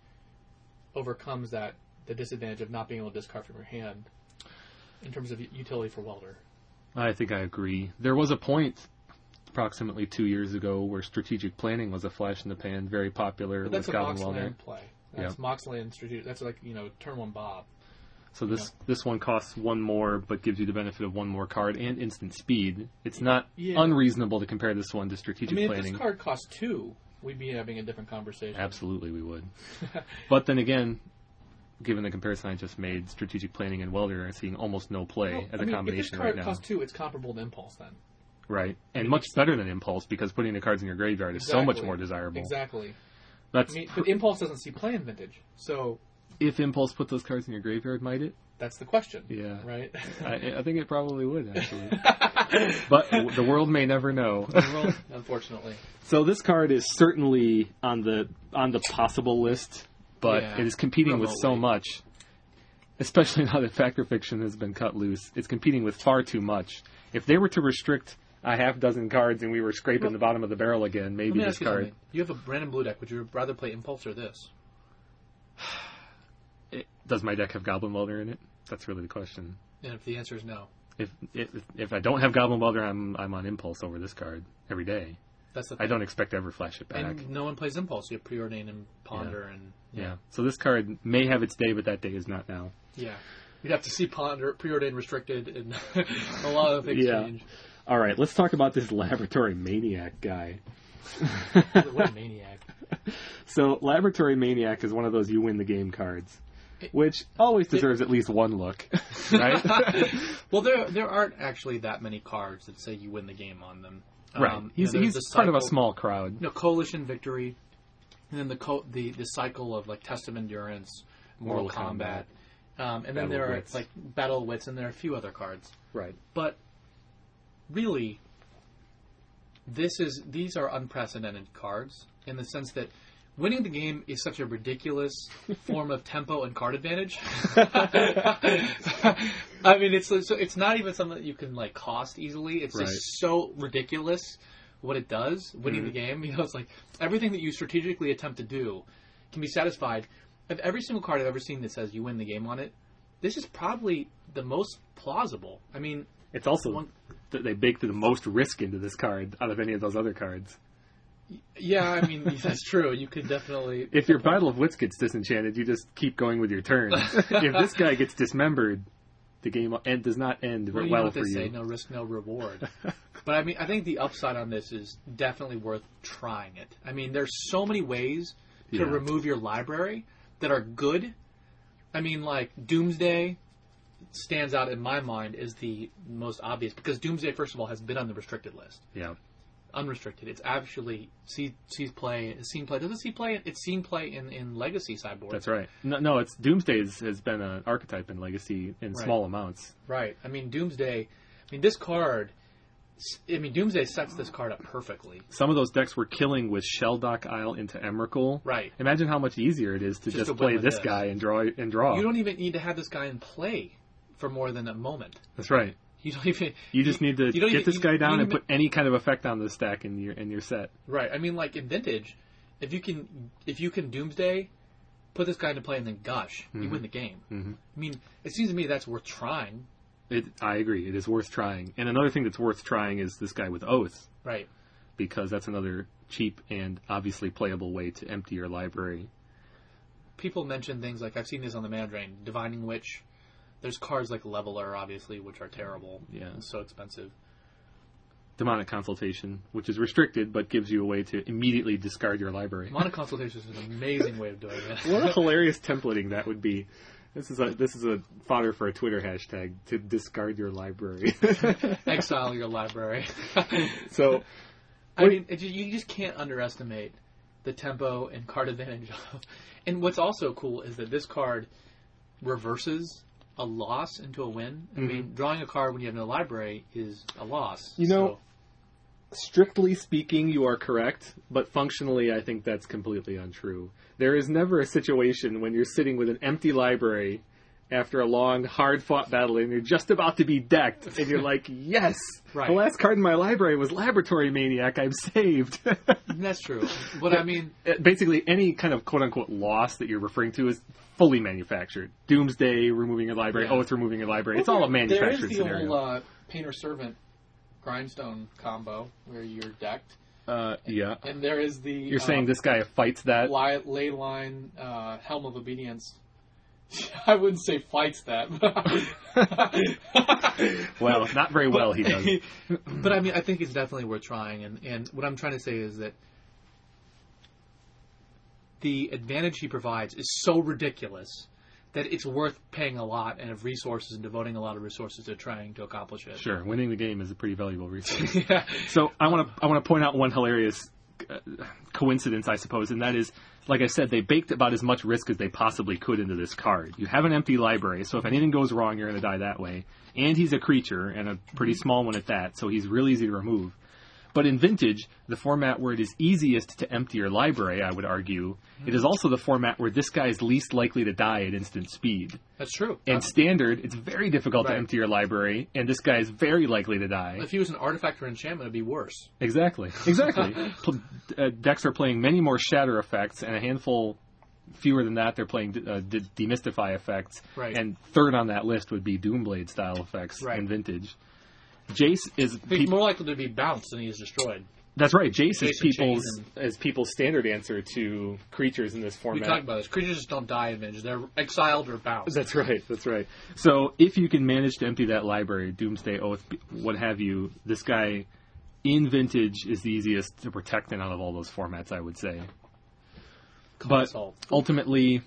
Speaker 2: overcomes that the disadvantage of not being able to discard from your hand in terms of utility for welder.
Speaker 1: I think I agree. There was a point approximately two years ago where strategic planning was a flash in the pan, very popular
Speaker 2: But that's
Speaker 1: with
Speaker 2: a
Speaker 1: Goblin Welder.
Speaker 2: Play. That's Moxland strategic. That's like you know turn one Bob.
Speaker 1: So this this one costs one more, but gives you the benefit of one more card and instant speed. It's not
Speaker 2: Yeah.
Speaker 1: unreasonable to compare this one to strategic
Speaker 2: I
Speaker 1: strategic
Speaker 2: mean, if
Speaker 1: planning.
Speaker 2: this card cost two, we'd be having a different conversation.
Speaker 1: Absolutely, we would. <laughs> but then again, given the comparison I just made, strategic planning and welder are seeing almost no play
Speaker 2: Well,
Speaker 1: as
Speaker 2: I
Speaker 1: a
Speaker 2: mean, if
Speaker 1: combination
Speaker 2: this card
Speaker 1: right now.
Speaker 2: costs two, it's comparable to Impulse then.
Speaker 1: Right, and much better than impulse because putting the cards in your graveyard is so much more desirable.
Speaker 2: Exactly.
Speaker 1: That's
Speaker 2: I mean, but Impulse doesn't see play in Vintage, so
Speaker 1: if impulse put those cards in your graveyard, might it?
Speaker 2: that's the question.
Speaker 1: Yeah.
Speaker 2: Right.
Speaker 1: I, I <laughs> think it probably would actually, <laughs> but the world may never know.
Speaker 2: Well, unfortunately. <laughs>
Speaker 1: So this card is certainly on the on the possible list, but
Speaker 2: Yeah,
Speaker 1: it is competing with so much. Especially now that Fact or Fiction has been cut loose, it's competing with far too much. If they were to restrict a half dozen cards and we were scraping
Speaker 2: Well-
Speaker 1: the bottom of the barrel again,
Speaker 2: Let
Speaker 1: maybe
Speaker 2: me
Speaker 1: this
Speaker 2: ask you
Speaker 1: card.
Speaker 2: something. You have a random blue deck. Would you rather play Impulse or this? <sighs> <sighs> <sighs>
Speaker 1: Does my deck have Goblin Welder in it? That's really the question.
Speaker 2: And if the answer is no,
Speaker 1: If if, if I don't have Goblin Welder, I'm I'm on Impulse over this card every day.
Speaker 2: that's the
Speaker 1: I don't expect to ever flash it back.
Speaker 2: And no one plays Impulse. You have Preordain and Ponder and
Speaker 1: yeah. So this card may have its day, but that day is not now.
Speaker 2: yeah. You'd have to see Ponder, Preordain restricted, and <laughs> a lot of things
Speaker 1: Yeah.
Speaker 2: change.
Speaker 1: All right, let's talk about this <laughs> laboratory maniac guy.
Speaker 2: What a maniac! <laughs>
Speaker 1: So, laboratory maniac is one of those you win the game cards, which always deserves at least one look, <laughs> right? <laughs>
Speaker 2: well, there there aren't actually that many cards that say you win the game on them.
Speaker 1: right.
Speaker 2: Um,
Speaker 1: He's
Speaker 2: you know,
Speaker 1: he's part of a small crowd.
Speaker 2: you know, coalition victory, and then the co- the the cycle of like test of endurance, moral,
Speaker 1: Mortal
Speaker 2: combat, Um, and
Speaker 1: Battle
Speaker 2: then there are like battle wits, and there are a few other cards.
Speaker 1: Right.
Speaker 2: But really, this is these are unprecedented cards in the sense that winning the game is such a ridiculous <laughs> form of tempo and card advantage. <laughs> I mean, it's so it's not even something that you can like cost easily. It's
Speaker 1: Right.
Speaker 2: just so ridiculous what it does winning the mm-hmm. game. <laughs> You know, it's like everything that you strategically attempt to do can be satisfied. Of every single card I've ever seen that says you win the game on it, this is probably the most plausible. I mean,
Speaker 1: It's also
Speaker 2: One-
Speaker 1: that they baked the most risk into this card out of any of those other cards.
Speaker 2: Yeah, I mean <laughs> that's true. You could definitely
Speaker 1: If your Battle of Wits gets disenchanted, you just keep going with your turn. <laughs> if this guy gets dismembered, the game end does not end
Speaker 2: Well, you know what
Speaker 1: for
Speaker 2: they say, no risk, no reward. <laughs> but I mean, I think the upside on this is definitely worth trying it. I mean, there's so many ways to
Speaker 1: Yeah.
Speaker 2: remove your library that are good. I mean, like Doomsday stands out in my mind as the most obvious because Doomsday, first of all, has been on the restricted list.
Speaker 1: Yeah.
Speaker 2: Unrestricted, it's actually see, sees play, seen play. Does it see play? It's seen play in, in Legacy sideboard.
Speaker 1: That's right. No, no, it's Doomsday has, has been an archetype in Legacy in
Speaker 2: Right.
Speaker 1: small amounts.
Speaker 2: Right. I mean, Doomsday. I mean, this card. I mean, Doomsday sets this card up perfectly.
Speaker 1: Some of those decks were killing with Shelldock Isle into Emrakul.
Speaker 2: Right.
Speaker 1: Imagine how much easier it is to
Speaker 2: Just
Speaker 1: just,
Speaker 2: to
Speaker 1: play this
Speaker 2: this.
Speaker 1: guy and draw and draw.
Speaker 2: You don't even need to have this guy in play for more than a moment.
Speaker 1: That's right.
Speaker 2: You don't even.
Speaker 1: You just need to get
Speaker 2: even-
Speaker 1: this guy down and put any kind of effect on the stack in your in your set.
Speaker 2: Right. I mean, like in Vintage, if you can, if you can Doomsday, put this guy into play and then gush, you win the game.
Speaker 1: Mhm.
Speaker 2: I mean, it seems to me that's worth trying.
Speaker 1: It, I agree. It is worth trying. And another thing that's worth trying is this guy with Oath,
Speaker 2: Right.
Speaker 1: because that's another cheap and obviously playable way to empty your library.
Speaker 2: People mention things like I've seen this on the Drain, Divining Witch. There's cards like Leveler, obviously, which are terrible.
Speaker 1: Yeah.
Speaker 2: and so expensive.
Speaker 1: Demonic Consultation, which is restricted but gives you a way to immediately discard your library.
Speaker 2: Mana Consultation is an amazing way of doing it.
Speaker 1: what a <laughs> hilarious templating that would be. This is a this is a fodder for a Twitter hashtag to discard your library. <laughs> <laughs>
Speaker 2: Exile your library.
Speaker 1: so
Speaker 2: I mean, it, you just can't underestimate the tempo and card advantage. Of, and what's also cool is that this card reverses a loss into a win. I mean, drawing a card when you have no library is a loss.
Speaker 1: Mm-hmm. You know-
Speaker 2: So-
Speaker 1: strictly speaking, you are correct, but functionally, I think that's completely untrue. There is never a situation when you're sitting with an empty library after a long, hard fought battle and you're just about to be decked, and you're like, yes!
Speaker 2: Right.
Speaker 1: The last card in my library was Laboratory Maniac, I'm saved! <laughs>
Speaker 2: that's true. But I mean,
Speaker 1: Basically, any kind of quote unquote loss that you're referring to is fully manufactured. Doomsday removing your library,
Speaker 2: Yeah.
Speaker 1: Oath removing your library. It's all a manufactured
Speaker 2: there is the
Speaker 1: scenario.
Speaker 2: whole uh, painter servant grindstone combo where you're decked,
Speaker 1: Uh, yeah.
Speaker 2: and there is the
Speaker 1: You're
Speaker 2: uh,
Speaker 1: saying this guy fights that?
Speaker 2: ley line uh, helm of obedience. <laughs> I wouldn't say fights that. <laughs>
Speaker 1: Well, not very well he does. <laughs>
Speaker 2: but I mean, I think it's definitely worth trying. And, and what I'm trying to say is that the advantage he provides is so ridiculous that it's worth paying a lot and of resources and devoting a lot of resources to trying to accomplish it.
Speaker 1: Sure, winning the game is a pretty valuable resource.
Speaker 2: yeah.
Speaker 1: So I want to I want to point out one hilarious uh, coincidence, I suppose, and that is, like I said, they baked about as much risk as they possibly could into this card. You have an empty library, so if anything goes wrong, you're going to die that way. And he's a creature, and a pretty small one at that, so he's really easy to remove. But in Vintage, the format where it is easiest to empty your library, I would argue, it is also the format where this guy is least likely to die at instant speed.
Speaker 2: That's true.
Speaker 1: And Standard, it's very difficult
Speaker 2: Right.
Speaker 1: to empty your library, and this guy is very likely to die.
Speaker 2: if he was an artifact or enchantment, it'd be worse.
Speaker 1: Exactly. Exactly. <laughs> Pl- uh, decks are playing many more shatter effects, and a handful fewer than that they're playing uh, de- demystify effects.
Speaker 2: Right.
Speaker 1: And third on that list would be Doomblade style effects
Speaker 2: Right.
Speaker 1: in vintage. Jace is
Speaker 2: He's
Speaker 1: peop-
Speaker 2: more likely to be bounced than he is destroyed.
Speaker 1: that's right. Jace, is people's
Speaker 2: Chain
Speaker 1: is people's standard answer to creatures in this format.
Speaker 2: We
Speaker 1: format.
Speaker 2: talked about this. Creatures just don't die in Vintage. They're exiled or bounced.
Speaker 1: That's right. That's right. So if you can manage to empty that library, Doomsday Oath, what have you, this guy in Vintage is the easiest to protect in out of all those formats, I would say. But ultimately,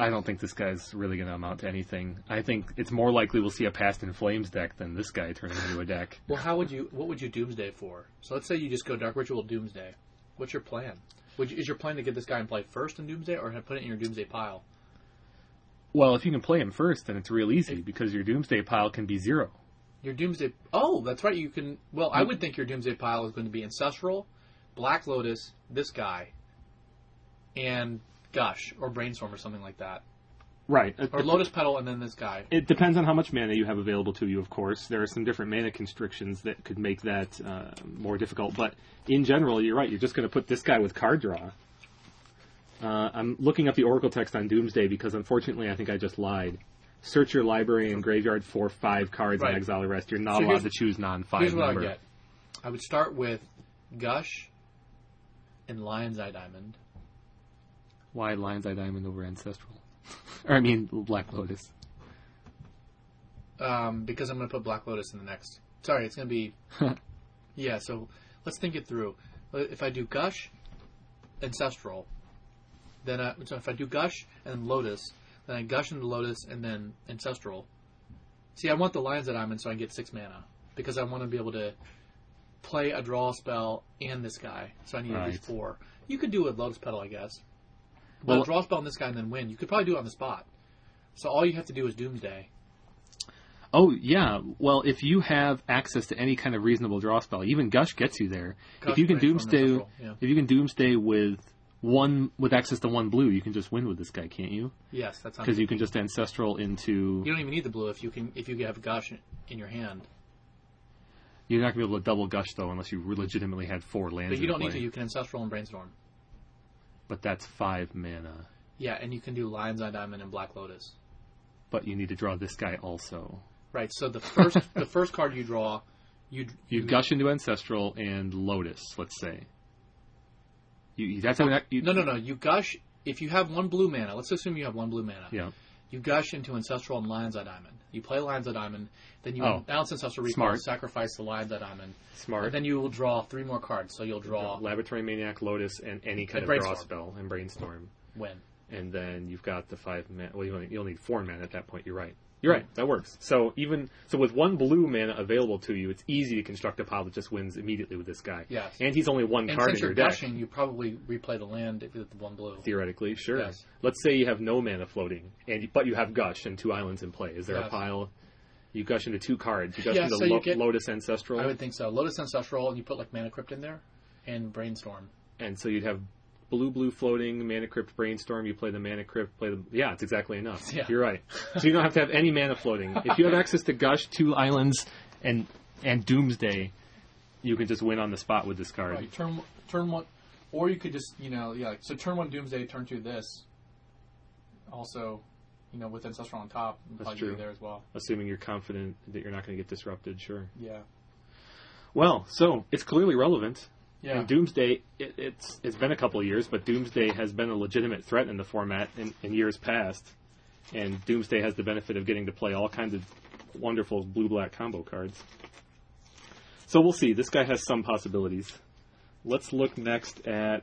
Speaker 1: I don't think this guy's really going to amount to anything. I think it's more likely we'll see a Past in Flames deck than this guy turning into a deck. <laughs>
Speaker 2: Well, how would you? What would you Doomsday for? So let's say you just go Dark Ritual Doomsday. What's your plan? Would you, is your plan to get this guy in play first in Doomsday, or put it in your Doomsday pile?
Speaker 1: Well, if you can play him first, then it's real easy because your Doomsday pile can be zero.
Speaker 2: Your Doomsday. Oh, that's right. You can. Well, I would think your Doomsday pile is going to be Ancestral, Black Lotus, this guy, and Gush or Brainstorm or something like that,
Speaker 1: Right.
Speaker 2: or Lotus Petal and then this guy.
Speaker 1: It depends on how much mana you have available to you, of course. There are some different mana constrictions that could make that uh, more difficult. But in general, you're right. You're just going to put this guy with card draw. Uh, I'm looking up the Oracle text on Doomsday because unfortunately I think I just lied. Search your library and graveyard for five cards
Speaker 2: Right.
Speaker 1: and exile the rest. You're not
Speaker 2: So
Speaker 1: allowed to choose non-five
Speaker 2: Here's what
Speaker 1: number.
Speaker 2: I get. I would start with Gush and Lion's Eye Diamond.
Speaker 1: Why Lion's Eye Diamond over Ancestral? <laughs> or I mean Black Lotus.
Speaker 2: um, because I'm going to put Black Lotus in the next. Sorry, it's going to be. <laughs> yeah, so let's think it through. Uh, If I do Gush, Ancestral, then I, so if I do Gush and Lotus, then I Gush into Lotus and then Ancestral. See, I want the Lions that I'm in so I can get six mana because I want to be able to play a draw spell and this guy. So I need at least four. You could do with Lotus Petal, I guess.
Speaker 1: Well-
Speaker 2: a draw spell on this guy and then win. You could probably do it on the spot. So all you have to do is Doomsday.
Speaker 1: Oh yeah. Well, if you have access to any kind of reasonable draw spell, even Gush gets you there.
Speaker 2: Gush,
Speaker 1: if you can Doomsday,
Speaker 2: yeah.
Speaker 1: if you can Doomsday with one with access to one blue, you can just win with this guy, can't you?
Speaker 2: Yes, that's
Speaker 1: Because you can just ancestral into.
Speaker 2: You don't even need the blue if you can if you have gush in your hand.
Speaker 1: You're not gonna be able to double Gush though, unless you legitimately had four lands.
Speaker 2: But you don't need
Speaker 1: play.
Speaker 2: to. You can ancestral and brainstorm.
Speaker 1: But that's five mana.
Speaker 2: Yeah, and you can do Lion's Eye Diamond and Black Lotus.
Speaker 1: But you need to draw this guy also.
Speaker 2: Right. So the first <laughs> the first card you draw, you
Speaker 1: You Gush into ancestral and Lotus, let's say. You, you that's how you,
Speaker 2: no no no you gush if you have one blue mana. Let's assume you have one blue mana.
Speaker 1: Yeah.
Speaker 2: You gush into ancestral and Lion's Eye Diamond. You play Lion's Eye Diamond, then you
Speaker 1: Oh.
Speaker 2: announce ancestral recall,
Speaker 1: Smart.
Speaker 2: sacrifice the Lion's Eye Diamond,
Speaker 1: Smart.
Speaker 2: and then you will draw three more cards. So you'll draw
Speaker 1: Laboratory Maniac, Lotus, and any kind
Speaker 2: And
Speaker 1: of draw spell, and Brainstorm.
Speaker 2: win.
Speaker 1: and then you've got the five mana. Well, you'll, you'll need four mana at that point. You're right. You're right. Mm. That works. So even so, with one blue mana available to you, it's easy to construct a pile that just wins immediately with this guy.
Speaker 2: Yes.
Speaker 1: And he's only one
Speaker 2: And
Speaker 1: card
Speaker 2: since
Speaker 1: in your
Speaker 2: you're
Speaker 1: deck.
Speaker 2: gushing, you probably replay the land if the one blue.
Speaker 1: Theoretically, sure.
Speaker 2: Yes.
Speaker 1: Let's say you have no mana floating, and but you have gush and two islands in play. Is there a pile? You gush into two cards. You gush
Speaker 2: Yeah,
Speaker 1: into
Speaker 2: so
Speaker 1: Lo-
Speaker 2: get-
Speaker 1: Lotus Ancestral,
Speaker 2: I would think so. Lotus Ancestral, and you put like Mana Crypt in there, and Brainstorm.
Speaker 1: and so you'd have blue blue floating mana crypt brainstorm. You play the mana crypt. Play the yeah, it's exactly enough.
Speaker 2: Yeah.
Speaker 1: You're right. So you don't have to have any mana floating. If you have <laughs> access to gush, two islands, and and doomsday, you can just win on the spot with this card.
Speaker 2: Right, turn turn one, or you could just you know yeah. So turn one Doomsday, turn two this. Also, you know, with Ancestral on top,
Speaker 1: That's true.
Speaker 2: there as well.
Speaker 1: Assuming you're confident that you're not going to get disrupted, sure.
Speaker 2: Yeah.
Speaker 1: Well, so it's clearly relevant.
Speaker 2: Yeah.
Speaker 1: And Doomsday, it, it's it's been a couple of years, but Doomsday has been a legitimate threat in the format in, in years past. And Doomsday has the benefit of getting to play all kinds of wonderful blue black combo cards. So we'll see. This guy has some possibilities. Let's look next at.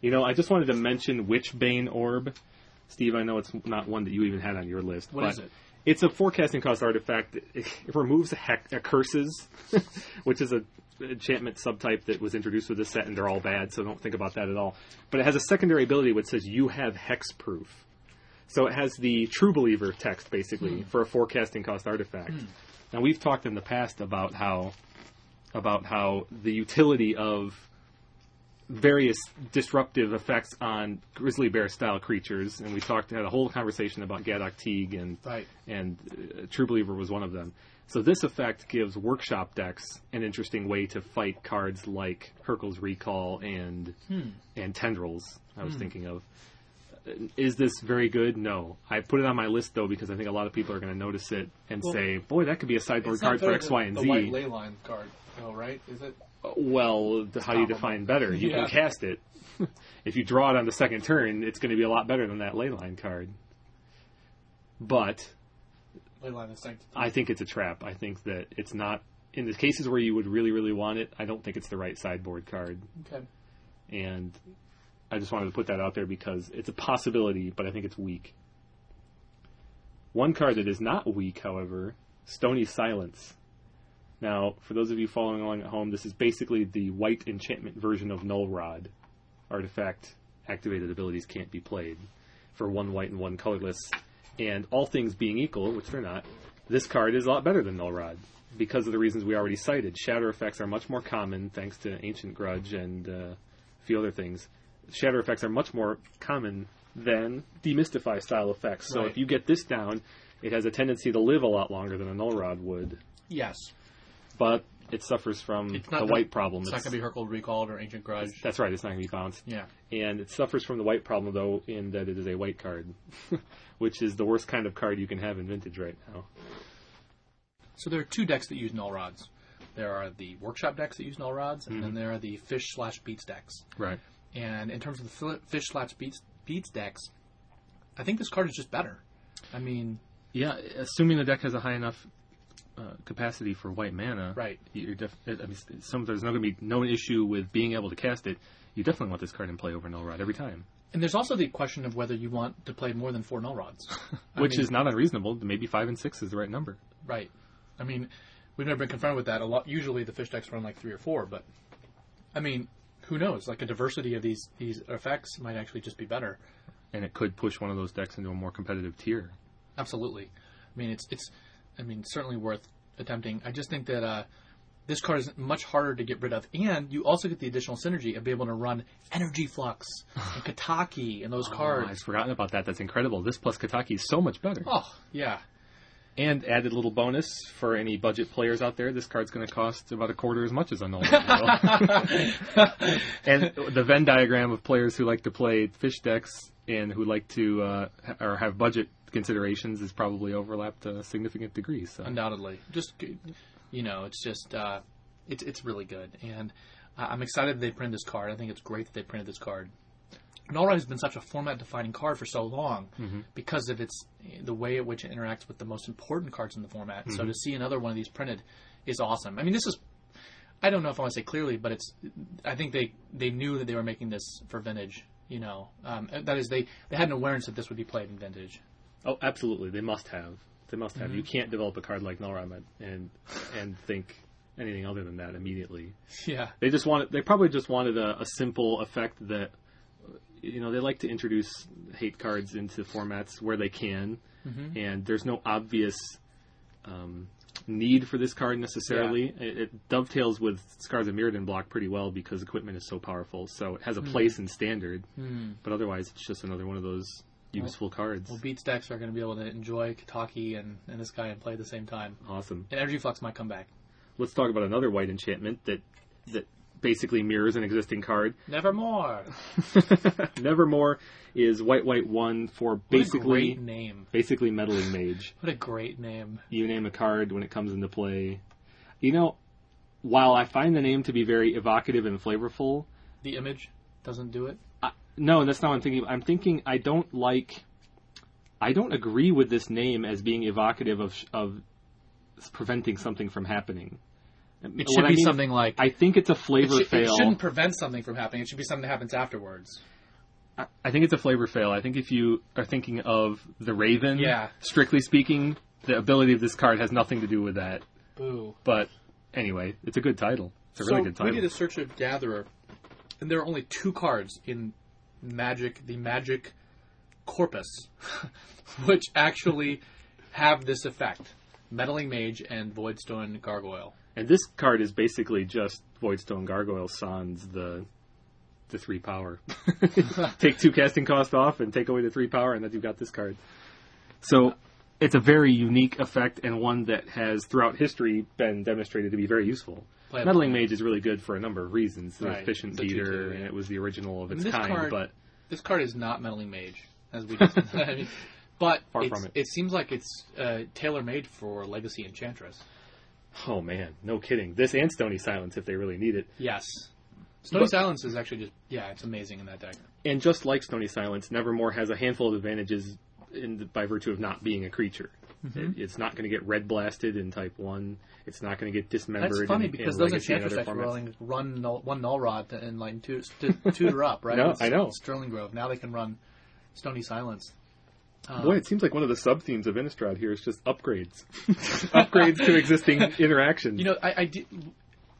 Speaker 1: You know, I just wanted to mention Witchbane Orb. Steve, I know it's not one that you even had on your list.
Speaker 2: What
Speaker 1: but
Speaker 2: is it?
Speaker 1: It's a forecasting cost artifact. It, <laughs> it removes heck, uh, curses, <laughs> which is a enchantment subtype that was introduced with this set, and they're all bad, so don't think about that at all. But it has a secondary ability which says you have hex proof. So it has the True Believer text basically for a forecasting cost artifact. Now we've talked in the past about how about how the utility of various disruptive effects on grizzly bear style creatures, and we talked had a whole conversation about Gaddock Teeg and
Speaker 2: Right.
Speaker 1: and uh, True Believer was one of them. So this effect gives workshop decks an interesting way to fight cards like Hurkyl's Recall and and Tendrils. I was thinking of. Uh, Is this very good? No. I put it on my list though because I think a lot of people are going to notice it and
Speaker 2: Well,
Speaker 1: say, "Boy, that could be a sideboard card for X, Y, and
Speaker 2: the
Speaker 1: Z."
Speaker 2: white ley line card, though, right? Is it?
Speaker 1: Well, th- how do you define better? You
Speaker 2: Yeah.
Speaker 1: can cast it. <laughs> if you draw it on the second turn, it's going to be a lot better than that leyline card. But
Speaker 2: Ley line is sanctity.
Speaker 1: I think it's a trap. I think that it's not in the cases where you would really, really want it. I don't think it's the right sideboard card,
Speaker 2: Okay.
Speaker 1: and I just wanted to put that out there because it's a possibility, but I think it's weak. One card that is not weak, however, Stony Silence. Now, for those of you following along at home, this is basically the white enchantment version of Null Rod. Artifact activated abilities can't be played for one white and one colorless. And all things being equal, which they're not, this card is a lot better than Null Rod because of the reasons we already cited. Shatter effects are much more common thanks to Ancient Grudge and uh, a few other things. Shatter effects are much more common than demystify style effects. So
Speaker 2: Right.
Speaker 1: if you get this down, it has a tendency to live a lot longer than a Null Rod would.
Speaker 2: Yes.
Speaker 1: But it suffers from
Speaker 2: It's not
Speaker 1: the
Speaker 2: gonna-
Speaker 1: white problem.
Speaker 2: It's not going to be Hurkyl recalled or Ancient Grudge.
Speaker 1: That's right. It's not going to be bounced.
Speaker 2: Yeah.
Speaker 1: And it suffers from the white problem, though, in that it is a white card, <laughs> which is the worst kind of card you can have in Vintage right now.
Speaker 2: So there are two decks that use null rods. There are the workshop decks that use null rods, and then mm-hmm. there are the fish slash beats decks.
Speaker 1: Right.
Speaker 2: And in terms of the fish slash beats beats decks, I think this card is just better. I mean,
Speaker 1: Yeah, assuming the deck has a high enough uh, capacity for white mana,
Speaker 2: Right.
Speaker 1: You're def- I mean, some there's not going to be no issue with being able to cast it. You definitely want this card in play over Null Rod every time,
Speaker 2: and there's also the question of whether you want to play more than four null rods. <laughs>
Speaker 1: Which
Speaker 2: mean-
Speaker 1: is not unreasonable. Maybe five and six is the right number.
Speaker 2: Right. I mean, we've never been confronted with that. A lot. Usually, the fish decks run like three or four, but I mean, who knows? Like a diversity of these these effects might actually just be better.
Speaker 1: And it could push one of those decks into a more competitive tier.
Speaker 2: Absolutely. I mean, it's it's. I mean, certainly worth attempting. I just think that uh, this card is much harder to get rid of, and you also get the additional synergy of being able to run Energy Flux <sighs> and Kataki and those
Speaker 1: Oh, I've forgotten about that. That's incredible. This plus Kataki is so much better.
Speaker 2: Oh yeah,
Speaker 1: And added little bonus for any budget players out there, this card's going to cost about a quarter as much as a Null <laughs> <laughs> and the Venn diagram of players who like to play fish decks and who like to uh, or have budget considerations is probably overlapped to a significant degree. So
Speaker 2: undoubtedly. Just you know, it's just uh, it's it's really good, and I'm excited they printed this card. I think it's great that they printed this card. Null Rod has been such a format-defining card for so long because of its the way at which it interacts with the most important cards in the format. So to see another one of these printed is awesome. I mean, this is I don't know if I want to say clearly, but it's I think they they knew that they were making this for vintage. You know, um, that is they they had an awareness that this would be played in vintage.
Speaker 1: Oh, absolutely. They must have. They must have. You mm-hmm. can't develop a card like Null and and think anything other than that immediately.
Speaker 2: Yeah,
Speaker 1: They just wanted. They probably just wanted a, a simple effect that, you know, they like to introduce hate cards into formats where they can, mm-hmm. and there's no obvious um, need for this card necessarily. It, it dovetails with Scars of Mirrodin block pretty well because equipment is so powerful. So it has a mm. place in standard, mm. but otherwise it's just another one of those useful cards.
Speaker 2: Well, Beats decks are going to be able to enjoy Kataki and, and this guy and play at the same time.
Speaker 1: awesome.
Speaker 2: And Energy Flux might come back.
Speaker 1: Let's talk about another white enchantment that that basically mirrors an existing card.
Speaker 2: Nevermore. <laughs>
Speaker 1: Nevermore is white white one for basically
Speaker 2: name.
Speaker 1: basically meddling mage.
Speaker 2: What a great name.
Speaker 1: You name a card when it comes into play. You know, while I find the name to be very evocative and flavorful,
Speaker 2: The image doesn't do it.
Speaker 1: I, no, that's not what I'm thinking. I'm thinking I don't like. I don't agree with this name as being evocative of of preventing something from happening.
Speaker 2: It
Speaker 1: What
Speaker 2: should
Speaker 1: I
Speaker 2: be
Speaker 1: mean-
Speaker 2: something like.
Speaker 1: I think it's a
Speaker 2: it,
Speaker 1: flavor
Speaker 2: fail. it shouldn't prevent something from happening. It should be something that happens afterwards.
Speaker 1: I- I think it's a flavor fail. I think if you are thinking of the Raven,
Speaker 2: Yeah.
Speaker 1: strictly speaking, the ability of this card has nothing to do with that.
Speaker 2: Boo.
Speaker 1: But anyway, it's a good title. It's a
Speaker 2: so
Speaker 1: really good title.
Speaker 2: we did a search of Gatherer, and there are only two cards in Magic, the Magic corpus, <laughs> which actually have this effect: Meddling Mage and Voidstone Gargoyle.
Speaker 1: And this card is basically just Voidstone Gargoyle sans the the three power. <laughs> take two casting cost off and take away the three power, and then you've got this card. So it's a very unique effect and one that has throughout history been demonstrated to be very useful.
Speaker 2: Playable.
Speaker 1: Meddling Mage is really good for a number of reasons. The
Speaker 2: Right.
Speaker 1: efficient
Speaker 2: a
Speaker 1: beater,
Speaker 2: 2-2,
Speaker 1: and it was the original of its kind.
Speaker 2: card-
Speaker 1: but
Speaker 2: This card is not Meddling Mage, as we just. <laughs> I mean, but
Speaker 1: Far from it.
Speaker 2: seems like it's uh, tailor made for Legacy Enchantress.
Speaker 1: oh man, no kidding. This and Stony Silence, if they really need it.
Speaker 2: Yes. Stony
Speaker 1: But-
Speaker 2: Silence is actually just yeah, it's amazing in that deck.
Speaker 1: And just like Stony Silence, Nevermore has a handful of advantages in, by virtue of not being a creature.
Speaker 2: Mm-hmm.
Speaker 1: It, it's not going to get red blasted in Type One. It's not going to get dismembered.
Speaker 2: That's funny
Speaker 1: in,
Speaker 2: because
Speaker 1: in
Speaker 2: those Enchantress
Speaker 1: other
Speaker 2: decks were
Speaker 1: formats.
Speaker 2: only run null, one Null Rod to, and like two, to, tutor up, right? <laughs>
Speaker 1: No, I know.
Speaker 2: Sterling Grove. Now they can run Stony Silence. Um,
Speaker 1: Boy, it seems like one of the sub themes of Innistrad here is just upgrades, <laughs> upgrades to existing <laughs> interactions.
Speaker 2: You know, I, I did,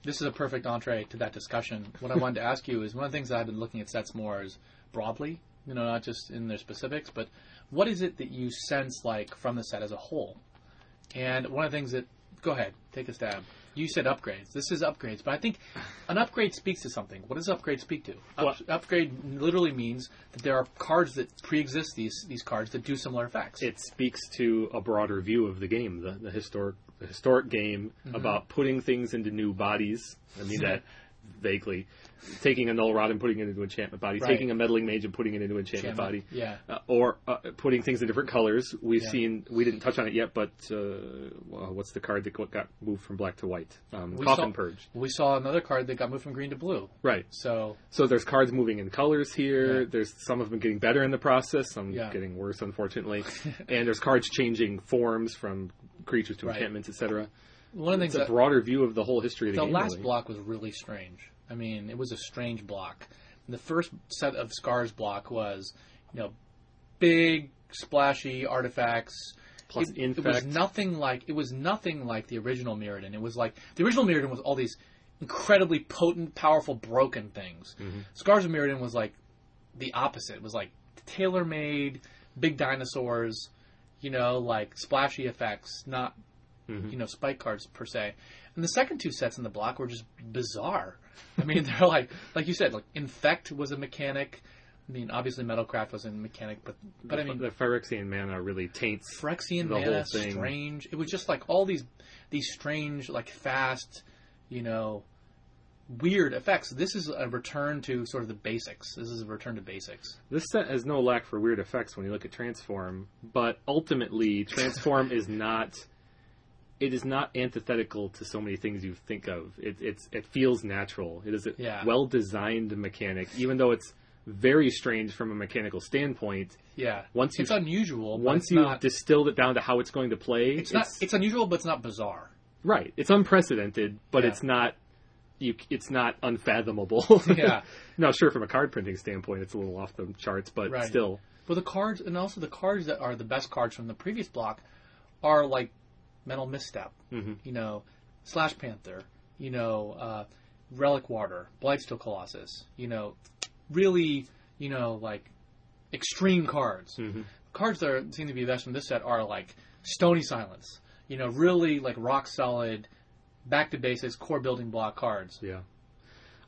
Speaker 2: this is a perfect entree to that discussion. What I wanted to ask you is one of the things that I've been looking at sets more is broadly, you know, not just in their specifics, but what is it that you sense like from the set as a whole? And one of the things that, go ahead, take a stab. You said upgrades. This is upgrades, but I think an upgrade speaks to something. What does upgrade speak to? Up, upgrade literally means that there are cards that pre-exist these these cards that do similar effects.
Speaker 1: it speaks to a broader view of the game, the, the historic the historic game
Speaker 2: Mm-hmm.
Speaker 1: about putting things into new bodies. I mean that <laughs> vaguely. Taking a null rod and putting it into enchantment body,
Speaker 2: Right.
Speaker 1: taking a meddling mage and putting it into enchantment body,
Speaker 2: Yeah.
Speaker 1: uh, or uh, putting things in different colors. We've
Speaker 2: Yeah.
Speaker 1: seen we didn't touch on it yet, but uh, well, what's the card that got- moved from black to white? Um, Coffin
Speaker 2: saw-
Speaker 1: Purge,
Speaker 2: We saw another card that got moved from green to blue.
Speaker 1: right?
Speaker 2: So
Speaker 1: So there's cards moving in colors here.
Speaker 2: Yeah.
Speaker 1: There's some of them getting better in the process, some
Speaker 2: Yeah.
Speaker 1: getting worse, unfortunately. <laughs> and there's cards changing forms from creatures to
Speaker 2: Right.
Speaker 1: enchantments, etc.
Speaker 2: one of the things
Speaker 1: It's a
Speaker 2: that
Speaker 1: broader view of the whole history of the,
Speaker 2: the
Speaker 1: game.
Speaker 2: last
Speaker 1: really.
Speaker 2: block was really strange. I mean, it was a strange block. The first set of scars block was, you know, big splashy artifacts.
Speaker 1: Plus
Speaker 2: it, it was nothing like it was nothing like the original Mirrodin. It was like the original Mirrodin was all these incredibly potent, powerful, broken things.
Speaker 1: Mm-hmm.
Speaker 2: Scars of Mirrodin was like the opposite. It was like tailor made, big dinosaurs, you know, like splashy effects, not
Speaker 1: Mhm.
Speaker 2: you know spike cards per se. And the second two sets in the block were just bizarre. I mean, <laughs> they're like like you said, like infect was a mechanic. I mean, obviously Metalcraft was a mechanic, but but I mean,
Speaker 1: the Phyrexian mana really taints.
Speaker 2: Phyrexian
Speaker 1: the
Speaker 2: mana,
Speaker 1: whole thing.
Speaker 2: strange. It was just like all these these strange, like fast, you know, weird effects. This is a return to sort of the basics. This is a return to basics.
Speaker 1: This set has no lack for weird effects when you look at Transform, but ultimately, Transform is not. It is not antithetical to so many things you think of. It, it's it feels natural. It is a
Speaker 2: Yeah.
Speaker 1: well designed mechanic, even though it's very strange from a mechanical standpoint.
Speaker 2: Yeah,
Speaker 1: Once
Speaker 2: it's unusual. but
Speaker 1: once
Speaker 2: it's
Speaker 1: you've
Speaker 2: not,
Speaker 1: distilled it down to how it's going to play,
Speaker 2: it's not. It's unusual, but it's not bizarre.
Speaker 1: right. It's unprecedented, but
Speaker 2: Yeah.
Speaker 1: it's not. You, it's not unfathomable. <laughs> <laughs>
Speaker 2: Yeah.
Speaker 1: no, sure. From a card printing standpoint, it's a little off the charts, but
Speaker 2: Right.
Speaker 1: still.
Speaker 2: But the cards, and also the cards that are the best cards from the previous block, are like Mental Misstep,
Speaker 1: Mhm.
Speaker 2: you know, Slash Panther, you know, uh, Relic Water, Blightsteel Colossus, you know, really, you know, like extreme cards.
Speaker 1: Mhm.
Speaker 2: Cards that are, seem to be the best from this set are like Stony Silence, you know, really like rock solid, back to basics, core building block cards.
Speaker 1: Yeah.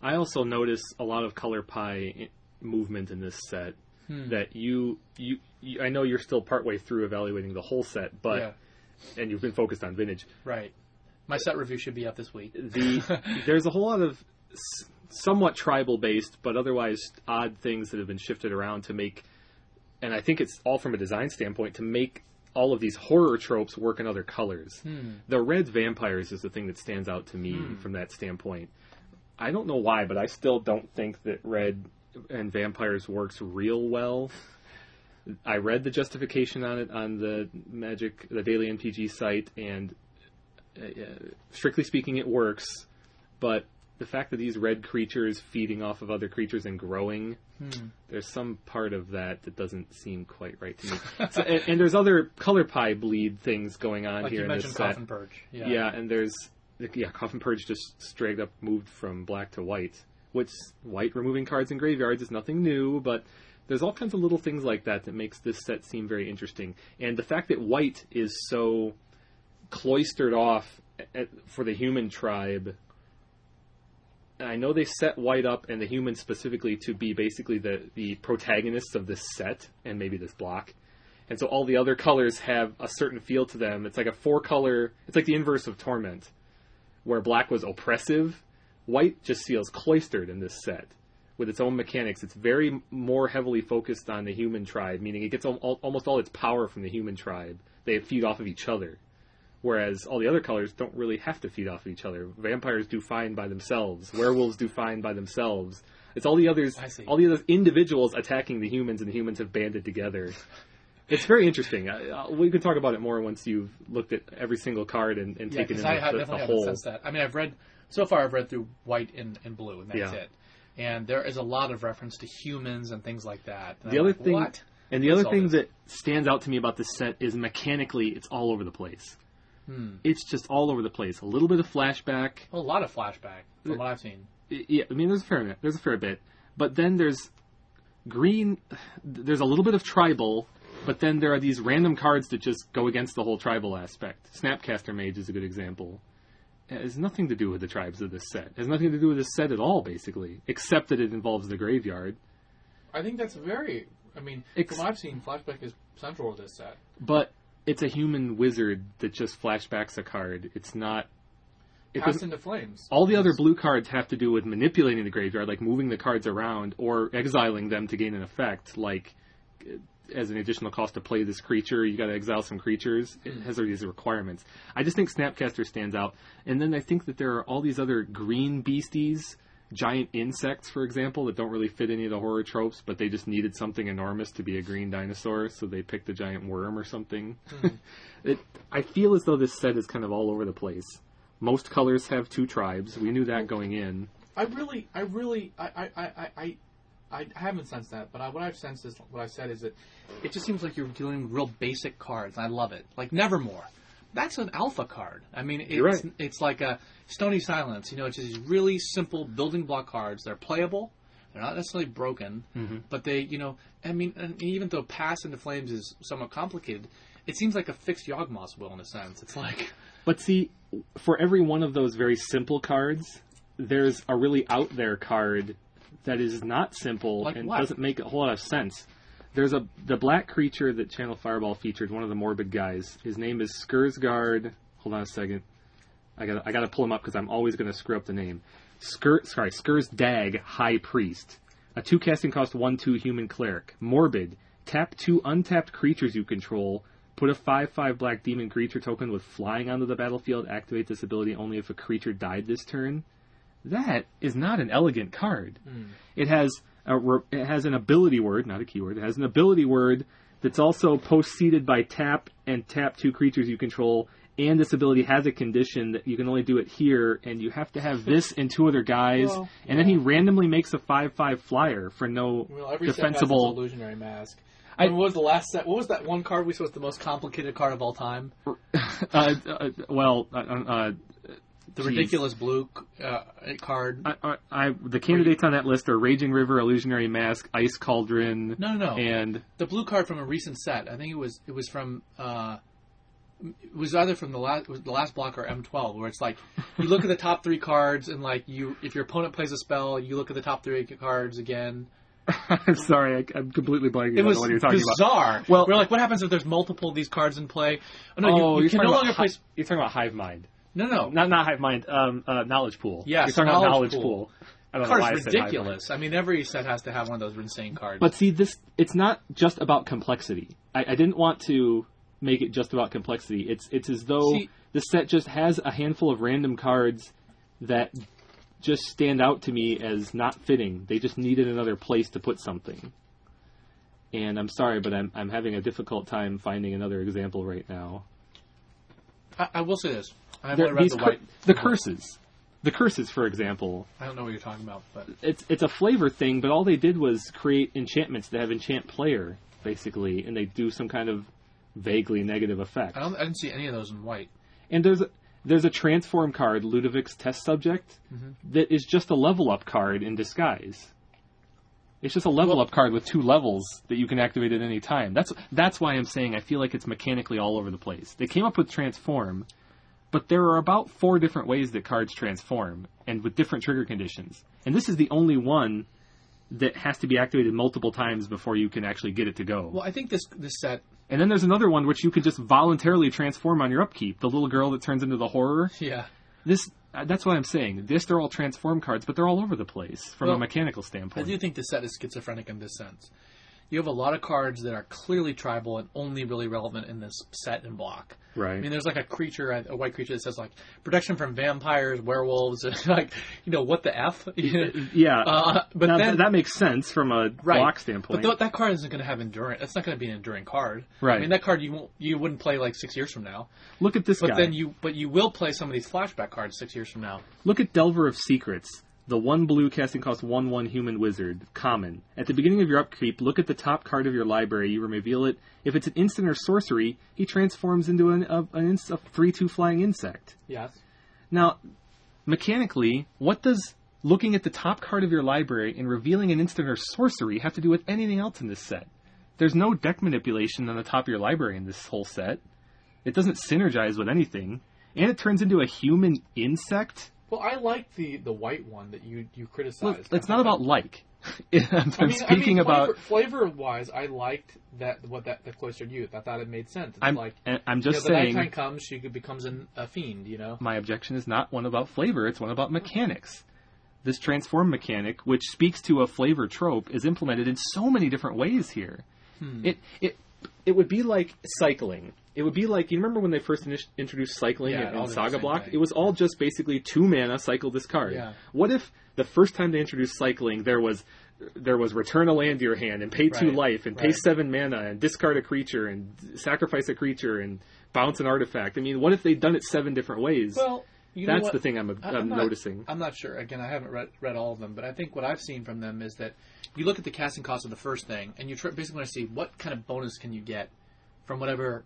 Speaker 1: I also notice a lot of color pie movement in this set.
Speaker 2: Hmm.
Speaker 1: That you, you, you, I know you're still partway through evaluating the whole set, but
Speaker 2: yeah,
Speaker 1: and you've been focused on vintage.
Speaker 2: right. My set review should be up this week.
Speaker 1: The <laughs> there's a whole lot of s- somewhat tribal based, but otherwise odd things that have been shifted around to make, and I think it's all from a design standpoint to make all of these horror tropes work in other colors. Hmm. The red vampires is the thing that stands out to me hmm. from that standpoint. I don't know why, but I still don't think that red and vampires works real well. I read the justification on it on the Magic, the Daily MTG site, and uh, uh, strictly speaking, it works. But the fact that these red creatures feeding off of other creatures and growing, there's some part of that that doesn't seem quite right to me. <laughs> so, and, and there's other color pie bleed things going on
Speaker 2: Like
Speaker 1: here
Speaker 2: you
Speaker 1: in
Speaker 2: mentioned,
Speaker 1: this set.
Speaker 2: Coffin Purge. Yeah.
Speaker 1: Yeah, and there's yeah, Coffin Purge just straight up moved from black to white. Which white removing cards in graveyards is nothing new, but there's all kinds of little things like that that makes this set seem very interesting. And the fact that white is so cloistered off at, for the human tribe. I know they set white up and the humans specifically to be basically the, the protagonists of this set and maybe this block. And so all the other colors have a certain feel to them. It's like a four color, it's like the inverse of Torment, where black was oppressive. White just feels cloistered in this set with its own mechanics. It's very more heavily focused on the human tribe, meaning it gets al- al- almost all its power from the human tribe. They feed off of each other. Whereas all the other colors don't really have to feed off of each other. Vampires do fine by themselves. Werewolves do fine by themselves. It's all the others,
Speaker 2: I
Speaker 1: all the other individuals attacking the humans, and the humans have banded together. <laughs> It's very interesting. I, I, we can talk about it more once you've looked at every single card and, and
Speaker 2: Yeah,
Speaker 1: taken in
Speaker 2: I
Speaker 1: the, the,
Speaker 2: definitely
Speaker 1: the
Speaker 2: haven't
Speaker 1: whole.
Speaker 2: sensed that. I mean, I've read so far. I've read through white and, and blue, and that's
Speaker 1: Yeah.
Speaker 2: it. And there is a lot of reference to humans and things like that. And
Speaker 1: The
Speaker 2: I'm
Speaker 1: other
Speaker 2: like,
Speaker 1: thing,
Speaker 2: what?
Speaker 1: and the other thing that stands out to me about this set is mechanically, it's all over the place.
Speaker 2: Hmm.
Speaker 1: It's just all over the place. A little bit of flashback.
Speaker 2: Well, a lot of flashback from what I've seen.
Speaker 1: Yeah, I mean, there's a fair bit. There's a fair bit, but then there's green. There's a little bit of tribal, but then there are these random cards that just go against the whole tribal aspect. Snapcaster Mage is a good example. It has nothing to do with the tribes of this set. It has nothing to do with this set at all, basically, except that it involves the graveyard.
Speaker 3: I think that's very. I mean,
Speaker 1: Ex-
Speaker 3: from what I've seen, flashback is central to this set.
Speaker 1: But it's a human wizard that just flashbacks a card. It's not. It doesn't-
Speaker 3: into flames.
Speaker 1: all the other blue cards have to do with manipulating the graveyard, like moving the cards around or exiling them to gain an effect. Like as an additional cost to play this creature, you got to exile some creatures. It has all these requirements. I just think Snapcaster stands out, and then I think that there are all these other green beasties. Giant insects, for example, that don't really fit any of the horror tropes, but they just needed something enormous to be a green dinosaur, so they picked a giant worm or something. Hmm. <laughs> it, I feel as though this set is kind of all over the place. Most colors have two tribes. We knew that going in.
Speaker 3: I really, I really, I, I, I, I, haven't sensed that, but I, what I've sensed is what I said is that
Speaker 2: It just seems like you're dealing with real basic cards. and I love it. Like Nevermore. That's an alpha card. I mean, it's,
Speaker 1: right.
Speaker 2: it's like a Stony Silence. You know, it's just these really simple building block cards. They're playable. They're not necessarily broken,
Speaker 1: Mm-hmm.
Speaker 2: but they, you know, I mean, and even though Past in Flames is somewhat complicated, it seems like a fixed Yawgmoth will in a sense. It's like, <laughs>
Speaker 1: But see, for every one of those very simple cards, there's a really out there card that is not simple
Speaker 2: Like
Speaker 1: and
Speaker 2: what?
Speaker 1: doesn't make a whole lot of sense. There's a the black creature that Channel Fireball featured, one of the morbid guys. His name is Skursgard. Hold on a second. I got I got to pull him up because I'm always going to screw up the name. Skir, sorry, Skirsdag High Priest. A two casting cost one two human cleric. Morbid. Tap two untapped creatures you control. Put a five five black demon creature token with flying onto the battlefield. Activate this ability only if a creature died this turn. That is not an elegant card. It has a it has an ability word, not a keyword. It has an ability word that's also post seeded by tap and tap two creatures you control. And this ability has a condition that you can only do it here, and you have to have this and two other guys.
Speaker 3: Well,
Speaker 1: and then he randomly makes a five-five flyer for no
Speaker 3: well, every set has
Speaker 1: defensible.
Speaker 3: illusionary mask.
Speaker 2: I, what was the last set? What was that one card we said was the most complicated card of all time? <laughs>
Speaker 1: uh, uh, well, uh, uh,
Speaker 2: The
Speaker 1: Jeez.
Speaker 2: ridiculous blue uh, card.
Speaker 1: I, I, I, the candidates on that list are Raging River, Illusionary Mask, Ice Cauldron,
Speaker 2: No, no, no.
Speaker 1: and
Speaker 2: the blue card from a recent set. I think it was it was from uh, it was either from the last the last block or M12, where it's like you look at the top three cards and like you if your opponent plays a spell, you look at the top three cards again. <laughs>
Speaker 1: I'm sorry, I, I'm completely blanking
Speaker 2: It
Speaker 1: on
Speaker 2: was
Speaker 1: what you're talking about.
Speaker 2: bizarre.
Speaker 1: Well-
Speaker 2: we're like, what happens if there's multiple of these cards in play? Oh, no,
Speaker 1: Oh,
Speaker 2: you, you
Speaker 1: you're
Speaker 2: can no longer
Speaker 1: hi-
Speaker 2: play.
Speaker 1: You're talking about Hive Mind.
Speaker 2: No, no,
Speaker 1: Not not Hive Mind. Um, uh, knowledge pool.
Speaker 2: Yes,
Speaker 1: you're talking about
Speaker 2: Knowledge
Speaker 1: knowledge
Speaker 2: Pool.
Speaker 1: pool. I don't know why I
Speaker 2: card's ridiculous. I mean, every set has to have one of those insane cards.
Speaker 1: But see, this it's not just about complexity. I, I didn't want to make it just about complexity. It's it's as though
Speaker 2: See-
Speaker 1: the set just has a handful of random cards that just stand out to me as not fitting. They just needed another place to put something. And I'm sorry, but I'm I'm having a difficult time finding another example right now.
Speaker 2: I, I will say this: I've
Speaker 1: There-
Speaker 2: read
Speaker 1: these
Speaker 2: the
Speaker 1: cur-
Speaker 2: white.
Speaker 1: the curses, the curses, for example,
Speaker 2: I don't know what you're talking about, but
Speaker 1: it's it's a flavor thing, but all they did was create enchantments that have enchant player basically, and they do some kind of vaguely negative effect.
Speaker 2: I don't. I didn't see any of those in white.
Speaker 1: And there's a, there's a transform card, Ludovic's test subject, mm-hmm. that is just a level up card in disguise. It's just a level
Speaker 2: Well-
Speaker 1: up card with two levels that you can activate at any time. That's that's why I'm saying I feel like it's mechanically all over the place. They came up with transform, but there are about four different ways that cards transform, and with different trigger conditions. And this is the only one that has to be activated multiple times before you can actually get it to go.
Speaker 2: Well, I think this this set.
Speaker 1: And then there's another one which you can just voluntarily transform on your upkeep. The little girl that turns into the horror.
Speaker 2: Yeah.
Speaker 1: This uh, that's what I'm saying. This they're all transform cards, but they're all over the place from a mechanical standpoint.
Speaker 2: I do think the set is schizophrenic in this sense. You have a lot of cards that are clearly tribal and only really relevant in this set and block.
Speaker 1: right.
Speaker 2: I mean, there's like a creature, a white creature that says like protection from vampires, werewolves, <laughs> like you know what the f. <laughs>
Speaker 1: yeah.
Speaker 2: Uh, but
Speaker 1: Now,
Speaker 2: then
Speaker 1: that makes sense from a
Speaker 2: right.
Speaker 1: block standpoint.
Speaker 2: But th- that card isn't going to have endurance. That's not going to be an enduring card.
Speaker 1: Right.
Speaker 2: I mean, that card you won't, you wouldn't play like six years from now.
Speaker 1: Look at this
Speaker 2: But
Speaker 1: guy.
Speaker 2: then you, but you will play some of these flashback cards six years from now.
Speaker 1: Look at Delver of Secrets. The one blue casting cost one one human wizard, common. At the beginning of your upkeep, look at the top card of your library. You reveal it. If it's an instant or sorcery, he transforms into an, a, an a three two flying insect.
Speaker 3: Yes.
Speaker 1: Now, mechanically, what does looking at the top card of your library and revealing an instant or sorcery have to do with anything else in this set? There's no deck manipulation on the top of your library in this whole set. It doesn't synergize with anything. And it turns into a human insect?
Speaker 3: Well, I like the the white one that you you criticized.
Speaker 1: Well, it's not about like. <laughs> I'm,
Speaker 3: I mean,
Speaker 1: speaking
Speaker 3: I mean,
Speaker 1: about.
Speaker 3: flavor, wise. I liked that what that the cloistered youth. I thought it made sense. It's
Speaker 1: I'm,
Speaker 3: like
Speaker 1: I'm
Speaker 3: you
Speaker 1: just
Speaker 3: know, the
Speaker 1: saying.
Speaker 3: nighttime comes, she becomes an, a fiend. You know.
Speaker 1: my objection is not one about flavor, it's one about mechanics. This transform mechanic, which speaks to a flavor trope, is implemented in so many different ways here.
Speaker 2: Hmm.
Speaker 1: It it it would be like cycling. It would be like you remember when they first init- introduced cycling
Speaker 2: Yeah,
Speaker 1: in,
Speaker 2: all
Speaker 1: in
Speaker 2: the
Speaker 1: Saga
Speaker 2: same
Speaker 1: Block?
Speaker 2: thing.
Speaker 1: It was all just basically two mana cycle this card.
Speaker 2: Yeah.
Speaker 1: What if the first time they introduced cycling there was there was return a land to your hand and pay two
Speaker 2: Right,
Speaker 1: life and pay
Speaker 2: right.
Speaker 1: seven mana and discard a creature and sacrifice a creature and bounce an artifact. I mean, what if they'd done it seven different ways?
Speaker 2: Well, you know
Speaker 1: That's
Speaker 2: what?
Speaker 1: the thing I'm,
Speaker 2: I-
Speaker 1: I'm,
Speaker 2: I'm not-
Speaker 1: noticing.
Speaker 2: I'm not sure. Again, I haven't read, read all of them, but I think what I've seen from them is that you look at the casting cost of the first thing, and you tr- basically want to see what kind of bonus can you get from whatever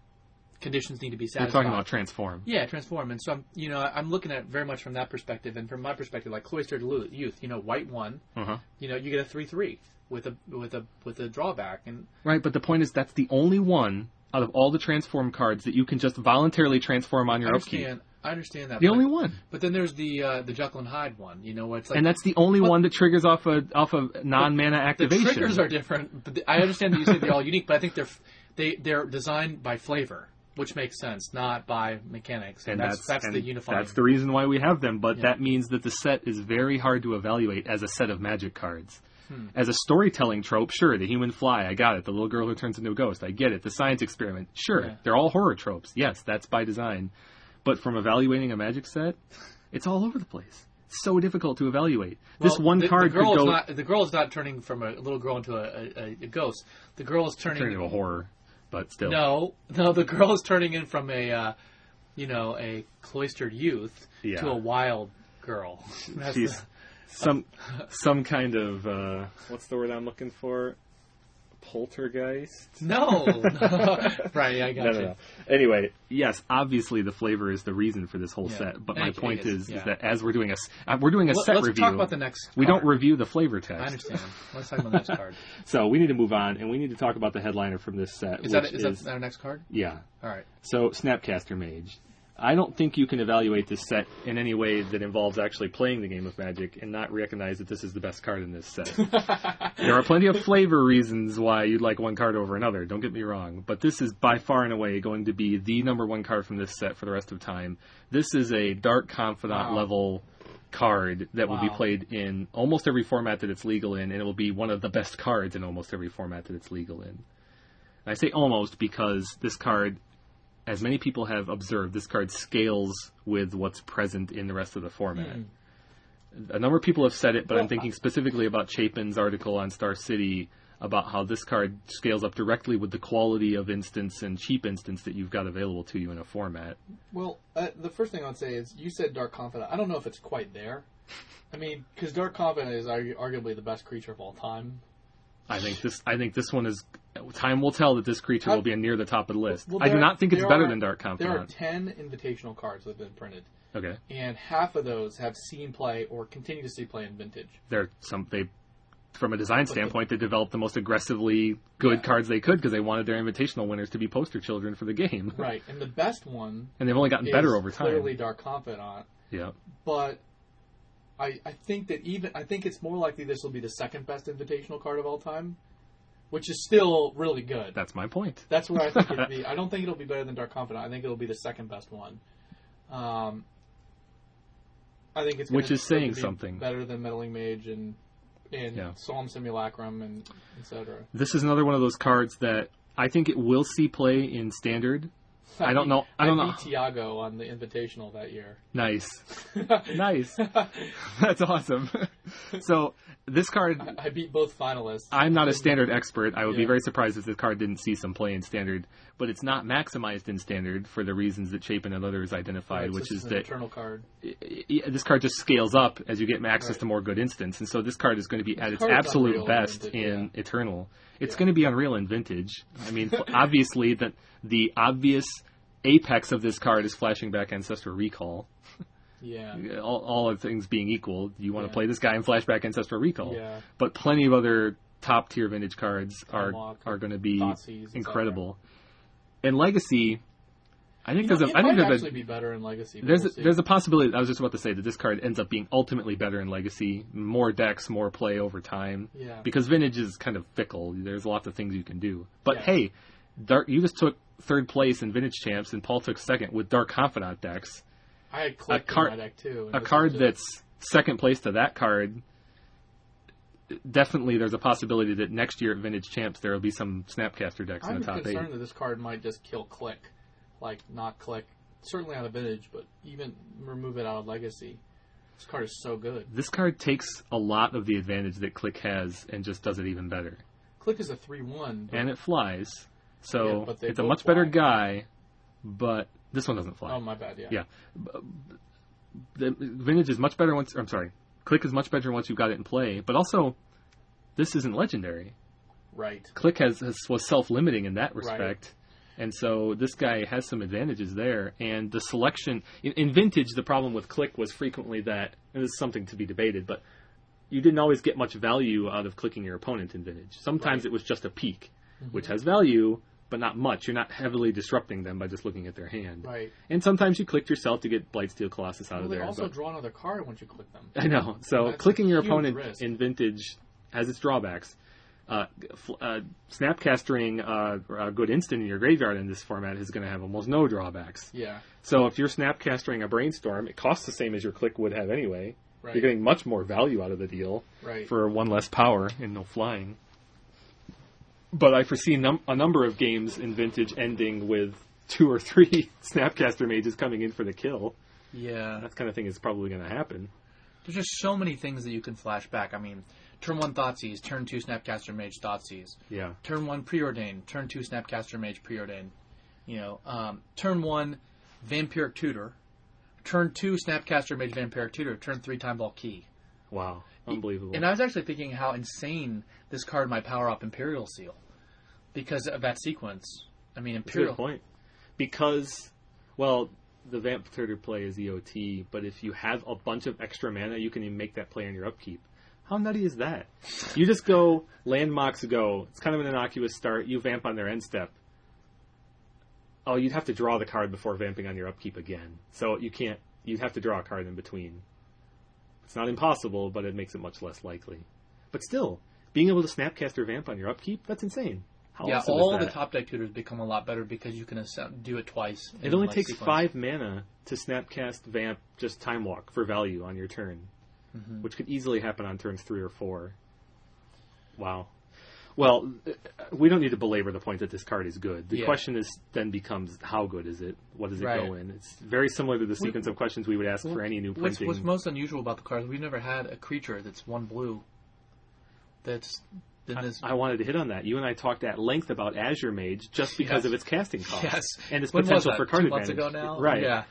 Speaker 2: conditions need to be satisfied.
Speaker 1: talking about transform.
Speaker 2: Yeah, transform. And so I'm, you know, I'm looking at it very much from that perspective, and from my perspective, like cloistered youth, you know, white one,
Speaker 1: Uh-huh.
Speaker 2: you know, you get a three three with a with a with a drawback, and
Speaker 1: Right, but the point is that's the only one out of all the transform cards that you can just voluntarily transform on
Speaker 2: I
Speaker 1: your upkeep.
Speaker 2: understand. I understand that.
Speaker 1: The
Speaker 2: but,
Speaker 1: only one,
Speaker 2: But then there's the uh, the Jekyll and Hyde one. You know, where it's like
Speaker 1: and that's the only
Speaker 2: But-
Speaker 1: one that triggers off a off of non mana activation.
Speaker 2: the triggers are different. But the, I understand that you say they're all unique, but I think they're they they're designed by flavor, which makes sense, not by mechanics.
Speaker 1: and
Speaker 2: that's that's,
Speaker 1: and
Speaker 2: the unifying.
Speaker 1: That's the reason why we have them. But
Speaker 2: Yeah.
Speaker 1: that means that the set is very hard to evaluate as a set of magic cards.
Speaker 2: Hmm.
Speaker 1: As a storytelling trope, sure, the human fly, I got it. The little girl who turns into a ghost, I get it. The science experiment, sure,
Speaker 2: Yeah.
Speaker 1: they're all horror tropes. Yes, that's by design. But from evaluating a magic set, it's all over the place. It's so difficult to evaluate. this one
Speaker 2: the,
Speaker 1: card
Speaker 2: the girl
Speaker 1: could
Speaker 2: is
Speaker 1: go
Speaker 2: not the girl is not turning from a little girl into a, a, a ghost. The girl is turning,
Speaker 1: turn into a horror, but still.
Speaker 2: No, no, the girl is turning in from a uh, you know a cloistered youth
Speaker 1: Yeah.
Speaker 2: to a wild girl. <laughs> That's
Speaker 1: She's
Speaker 2: the-
Speaker 1: some some kind of uh, what's the word I'm looking for? Poltergeist.
Speaker 2: no, no. <laughs> <laughs> right? I got
Speaker 1: No,
Speaker 2: you.
Speaker 1: no, no. Anyway, yes, obviously the flavor is the reason for this whole
Speaker 2: Yeah.
Speaker 1: set. But
Speaker 2: Any
Speaker 1: my point
Speaker 2: case,
Speaker 1: is, is
Speaker 2: yeah.
Speaker 1: that as we're doing a s- uh, we're doing a
Speaker 2: Let,
Speaker 1: set
Speaker 2: us
Speaker 1: review,
Speaker 2: talk about the next.
Speaker 1: we
Speaker 2: card.
Speaker 1: don't review the flavor text.
Speaker 2: I understand. Let's talk about the next card. <laughs>
Speaker 1: So we need to move on, and we need to talk about the headliner from this set,
Speaker 2: Is that
Speaker 1: which
Speaker 2: is
Speaker 1: is
Speaker 2: that our next card?
Speaker 1: yeah.
Speaker 2: All right.
Speaker 1: So Snapcaster Mage. I don't think you can evaluate this set in any way that involves actually playing the game of Magic and not recognize that this is the best card in this set. <laughs> there are plenty of flavor reasons why you'd like one card over another, don't get me wrong, but this is by far and away going to be the number one card from this set for the rest of time. This is a Dark Confidant
Speaker 3: Wow.
Speaker 1: level card that will be played in almost every format that it's legal in, and it will be one of the best cards in almost every format that it's legal in. And I say almost because this card, as many people have observed, this card scales with what's present in the rest of the format. A number of people have said it, but I'm thinking specifically about Chapin's article on Star City about how this card scales up directly with the quality of instance and cheap instance that you've got available to you in a format.
Speaker 3: Well, uh, the first thing I'd say is you said Dark Confidant. I don't know if it's quite there. I mean, because Dark Confidant is argu- arguably the best creature of all time.
Speaker 1: I think this. I think this one is. Time will tell that this creature
Speaker 3: How-
Speaker 1: will be near the top of the list.
Speaker 3: Well,
Speaker 1: I do not think it's better
Speaker 3: are-
Speaker 1: than Dark Confidant.
Speaker 3: There are ten invitational cards that have been printed,
Speaker 1: Okay,
Speaker 3: and half of those have seen play or continue to see play in Vintage.
Speaker 1: they're some they. From a design standpoint, they developed the most aggressively good
Speaker 3: Yeah.
Speaker 1: cards they could because they wanted their invitational winners to be poster children for the game.
Speaker 3: Right, and the best one <laughs>
Speaker 1: And they've only gotten better over time.
Speaker 3: Clearly, Dark Confidant,
Speaker 1: Yeah.
Speaker 3: but I I think that even I think it's more likely this will be the second best invitational card of all time, which is still really good.
Speaker 1: That's my point.
Speaker 3: That's where I think it'll be. <laughs> I don't think it'll be better than Dark Confidant. I think it'll be the second best one. Um, I think it's
Speaker 1: Which is saying
Speaker 3: be
Speaker 1: something.
Speaker 3: better than Meddling Mage and and
Speaker 1: Yeah.
Speaker 3: Solemn Simulacrum and etc.
Speaker 1: This is another one of those cards that I think it will see play in standard. I don't know- I don't know.
Speaker 3: beat Tiago on the Invitational that year.
Speaker 1: Nice. <laughs> nice. <laughs> That's awesome. <laughs> <laughs> so this card
Speaker 3: I beat both finalists.
Speaker 1: I'm not a standard expert. I would be
Speaker 3: Yeah.
Speaker 1: very surprised if this card didn't see some play in standard, but it's not maximized in standard for the reasons that Chapin and others identified, which is
Speaker 3: an
Speaker 1: that
Speaker 3: eternal card.
Speaker 1: i- i- this card just scales up as you get access
Speaker 3: Right.
Speaker 1: to more good instance, and so this card is going to be at its absolute
Speaker 3: unreal in
Speaker 1: best
Speaker 3: Vintage,
Speaker 1: in Eternal. It's
Speaker 3: Yeah.
Speaker 1: going to be unreal in Vintage. I mean, <laughs> obviously, the the obvious apex of this card is flashing back Ancestral Recall. <laughs>
Speaker 3: Yeah.
Speaker 1: All, all other things being equal, you want to play this guy in Flashback Ancestral Recall.
Speaker 3: Yeah.
Speaker 1: But plenty of other top tier vintage cards are
Speaker 3: Unlock,
Speaker 1: are going to be incredible. And Legacy, I think
Speaker 3: You know,
Speaker 1: there's a I think there's
Speaker 3: actually
Speaker 1: a
Speaker 3: be better in Legacy.
Speaker 1: there's
Speaker 3: we'll
Speaker 1: a, there's a possibility. I was just about to say that this card ends up being ultimately better in Legacy, more decks, more play over time.
Speaker 3: Yeah.
Speaker 1: Because vintage is kind of fickle. There's lots of things you can do. But
Speaker 3: Yeah.
Speaker 1: hey, Dark, you just took third place in vintage champs, and Paul took second with Dark Confidant decks.
Speaker 3: I had clicked
Speaker 1: card-
Speaker 3: deck too.
Speaker 1: a card that's second place to that card. Definitely, there's a possibility that next year at Vintage Champs there will be some Snapcaster decks in
Speaker 3: I'm
Speaker 1: the top eight.
Speaker 3: I'm concerned that this card might just kill Clique, like not Clique. Certainly on a vintage, but even remove it out of Legacy. This card is so good.
Speaker 1: This card takes a lot of the advantage that Clique has and just does it even better.
Speaker 3: Clique is a three-one,
Speaker 1: And it flies, so
Speaker 3: Yeah,
Speaker 1: it's a much better guy. But this one doesn't fly.
Speaker 3: oh my bad, yeah.
Speaker 1: Yeah. the vintage is much better once. I'm sorry, Clique is much better once you've got it in play. But also, this isn't legendary.
Speaker 3: Right.
Speaker 1: Clique has, has was self limiting in that respect, and so this guy has some advantages there. And the selection in, in vintage, the problem with Clique was frequently that, and this is something to be debated, but you didn't always get much value out of clicking your opponent in vintage. Sometimes
Speaker 3: Right.
Speaker 1: it was just a peak, mm-hmm. which has value. But not much. You're not heavily disrupting them by just looking at their hand.
Speaker 3: Right.
Speaker 1: And sometimes you clicked yourself to get Blightsteel Colossus out
Speaker 3: Well,
Speaker 1: of
Speaker 3: they
Speaker 1: there.
Speaker 3: also
Speaker 1: but-
Speaker 3: draw another card once you click them.
Speaker 1: I know. So clicking your opponent
Speaker 3: risk.
Speaker 1: in Vintage has its drawbacks. Uh, uh, snapcastering uh, a good instant in your graveyard in this format is going to have almost no drawbacks.
Speaker 3: Yeah.
Speaker 1: So if you're snapcastering a brainstorm, it costs the same as your Clique would have anyway.
Speaker 3: Right.
Speaker 1: You're getting much more value out of the deal
Speaker 3: right.
Speaker 1: for one less power and no flying. But I foresee num- a number of games in Vintage ending with two or three <laughs> Snapcaster mages coming in for the kill.
Speaker 2: Yeah.
Speaker 1: That kind of thing is probably going to happen.
Speaker 2: There's just so many things that you can flash back. I mean, turn one Thoughtseize, turn two Snapcaster Mage Thoughtseize,
Speaker 1: Yeah.
Speaker 2: turn one Preordain, turn two Snapcaster Mage Preordain. You know, um, turn one Vampiric Tutor, turn two Snapcaster Mage Vampiric Tutor, turn three Time Vault Key.
Speaker 1: Wow. Unbelievable.
Speaker 2: And I was actually thinking how insane this card might power up Imperial Seal because of that sequence. I mean,
Speaker 1: That's a
Speaker 2: Imperial.
Speaker 1: good point. Because, well, the Vamp Tutor play is EOT, but if you have a bunch of extra mana, you can even make that play on your upkeep. How nutty is that? You just go, landmarks go. It's kind of an innocuous start. You vamp on their end step. Oh, you'd have to draw the card before vamping on your upkeep again. So you can't, you'd have to draw a card in between. It's not impossible, but it makes it much less likely. But still, being able to Snapcaster Vamp on your upkeep, that's insane. How
Speaker 2: yeah,
Speaker 1: awesome
Speaker 2: all the top deck tutors become a lot better because you can do it twice.
Speaker 1: It only takes
Speaker 2: sequence.
Speaker 1: five mana to snapcast vamp just time walk for value on your turn,
Speaker 2: Mhm.
Speaker 1: which could easily happen on turns three or four. Wow. Well, uh, we don't need to belabor the point that this card is good. The
Speaker 2: Yeah.
Speaker 1: question is then becomes how good is it? What does it
Speaker 2: Right.
Speaker 1: go in? It's very similar to the
Speaker 2: We-
Speaker 1: sequence of questions we would ask for any new
Speaker 2: What's,
Speaker 1: printing.
Speaker 2: what's most unusual about the cards? We've never had a creature that's one blue. That's in
Speaker 1: I,
Speaker 2: this.
Speaker 1: I wanted to hit on that. You and I talked at length about Azure Mage just because
Speaker 2: Yes.
Speaker 1: of its casting cost
Speaker 2: yes,
Speaker 1: and its
Speaker 2: when was
Speaker 1: potential
Speaker 2: that?
Speaker 1: for card
Speaker 2: Two
Speaker 1: advantage.
Speaker 2: months ago now,
Speaker 1: right?
Speaker 2: Yeah,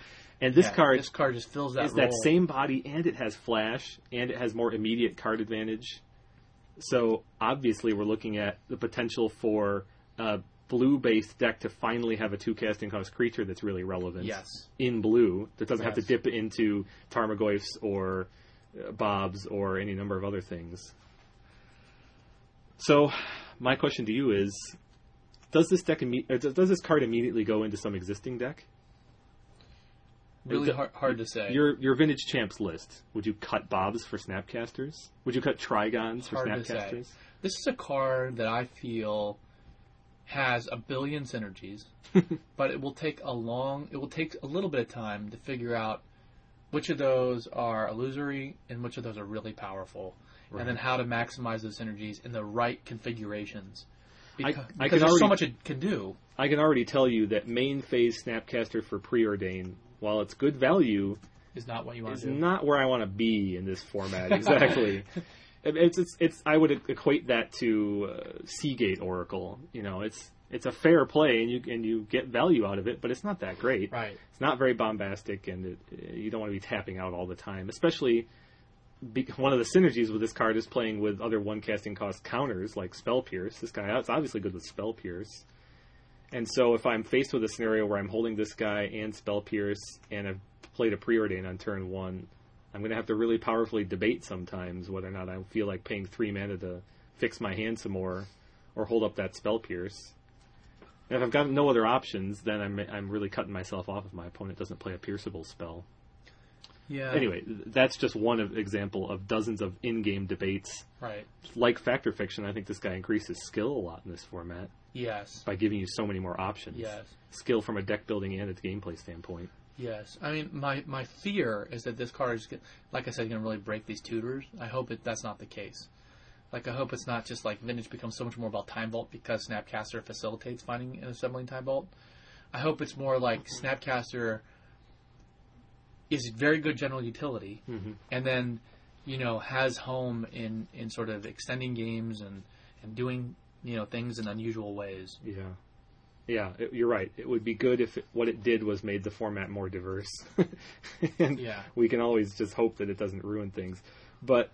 Speaker 1: And this
Speaker 2: Yeah,
Speaker 1: card
Speaker 2: this card just fills that
Speaker 1: is that
Speaker 2: role.
Speaker 1: It's that same body and it has flash and it has more immediate card advantage. So obviously we're looking at the potential for a blue based deck to finally have a two casting cost creature that's really relevant
Speaker 2: Yes,
Speaker 1: in blue that doesn't have to
Speaker 2: Yes.
Speaker 1: dip into Tarmogoyfs or uh, Bobs or any number of other things. So my question to you is does this deck imme- or does does this card immediately go into some existing deck?
Speaker 2: Really hard, hard to say.
Speaker 1: Your your vintage champs list. Would you cut Bobs for Snapcasters? Would you cut Trigons for
Speaker 2: Hard to say.
Speaker 1: Snapcasters?
Speaker 2: This is a card that I feel has a billion synergies, <laughs> but it will take a long, it will take a little bit of time to figure out which of those are illusory and which of those are really powerful, and then how to maximize those synergies in the right configurations.
Speaker 1: I-
Speaker 2: Because,
Speaker 1: I
Speaker 2: because
Speaker 1: can
Speaker 2: there's so
Speaker 1: already-
Speaker 2: much it can do.
Speaker 1: I can already tell you that main phase Snapcaster for preordain, while it's good value,
Speaker 2: Is not what you want
Speaker 1: is
Speaker 2: to do.
Speaker 1: not where I want to be in this format exactly. <laughs> It's, it's it's I would equate that to uh, Sea Gate Oracle. You know, it's it's a fair play and you and you get value out of it, but it's not that great.
Speaker 2: right.
Speaker 1: It's not very bombastic, and it, you don't want to be tapping out all the time. Especially, be, one of the synergies with this card is playing with other one casting cost counters like Spell Pierce. This guy, it's obviously good with Spell Pierce. And so, if I'm faced with a scenario where I'm holding this guy and Spell Pierce, and I've played a Preordain on turn one, I'm going to have to really powerfully debate sometimes whether or not I feel like paying three mana to fix my hand some more, or hold up that Spell Pierce. And if I've got no other options, then I'm I'm really cutting myself off if my opponent doesn't play a pierceable spell.
Speaker 2: Yeah.
Speaker 1: Anyway, that's just one of, example of dozens of in-game debates.
Speaker 2: Right.
Speaker 1: Like Fact or Fiction, I think this guy increases skill a lot in this format
Speaker 2: Yes.
Speaker 1: by giving you so many more options.
Speaker 2: Yes.
Speaker 1: Skill from a deck building and a gameplay standpoint.
Speaker 2: Yes, I mean my my fear is that this card is, like I said, going to really break these tutors. I hope it, that's not the case. Like I hope it's not just like Vintage becomes so much more about Time Vault because Snapcaster facilitates finding and assembling Time Vault. I hope it's more like Snapcaster is very good general utility,
Speaker 1: Mhm.
Speaker 2: and then you know has home in in sort of extending games and and doing you know things in unusual ways.
Speaker 1: Yeah. Yeah, it, you're right. It would be good if it, what it did was made the format more diverse. <laughs> and
Speaker 2: Yeah.
Speaker 1: we can always just hope that it doesn't ruin things. But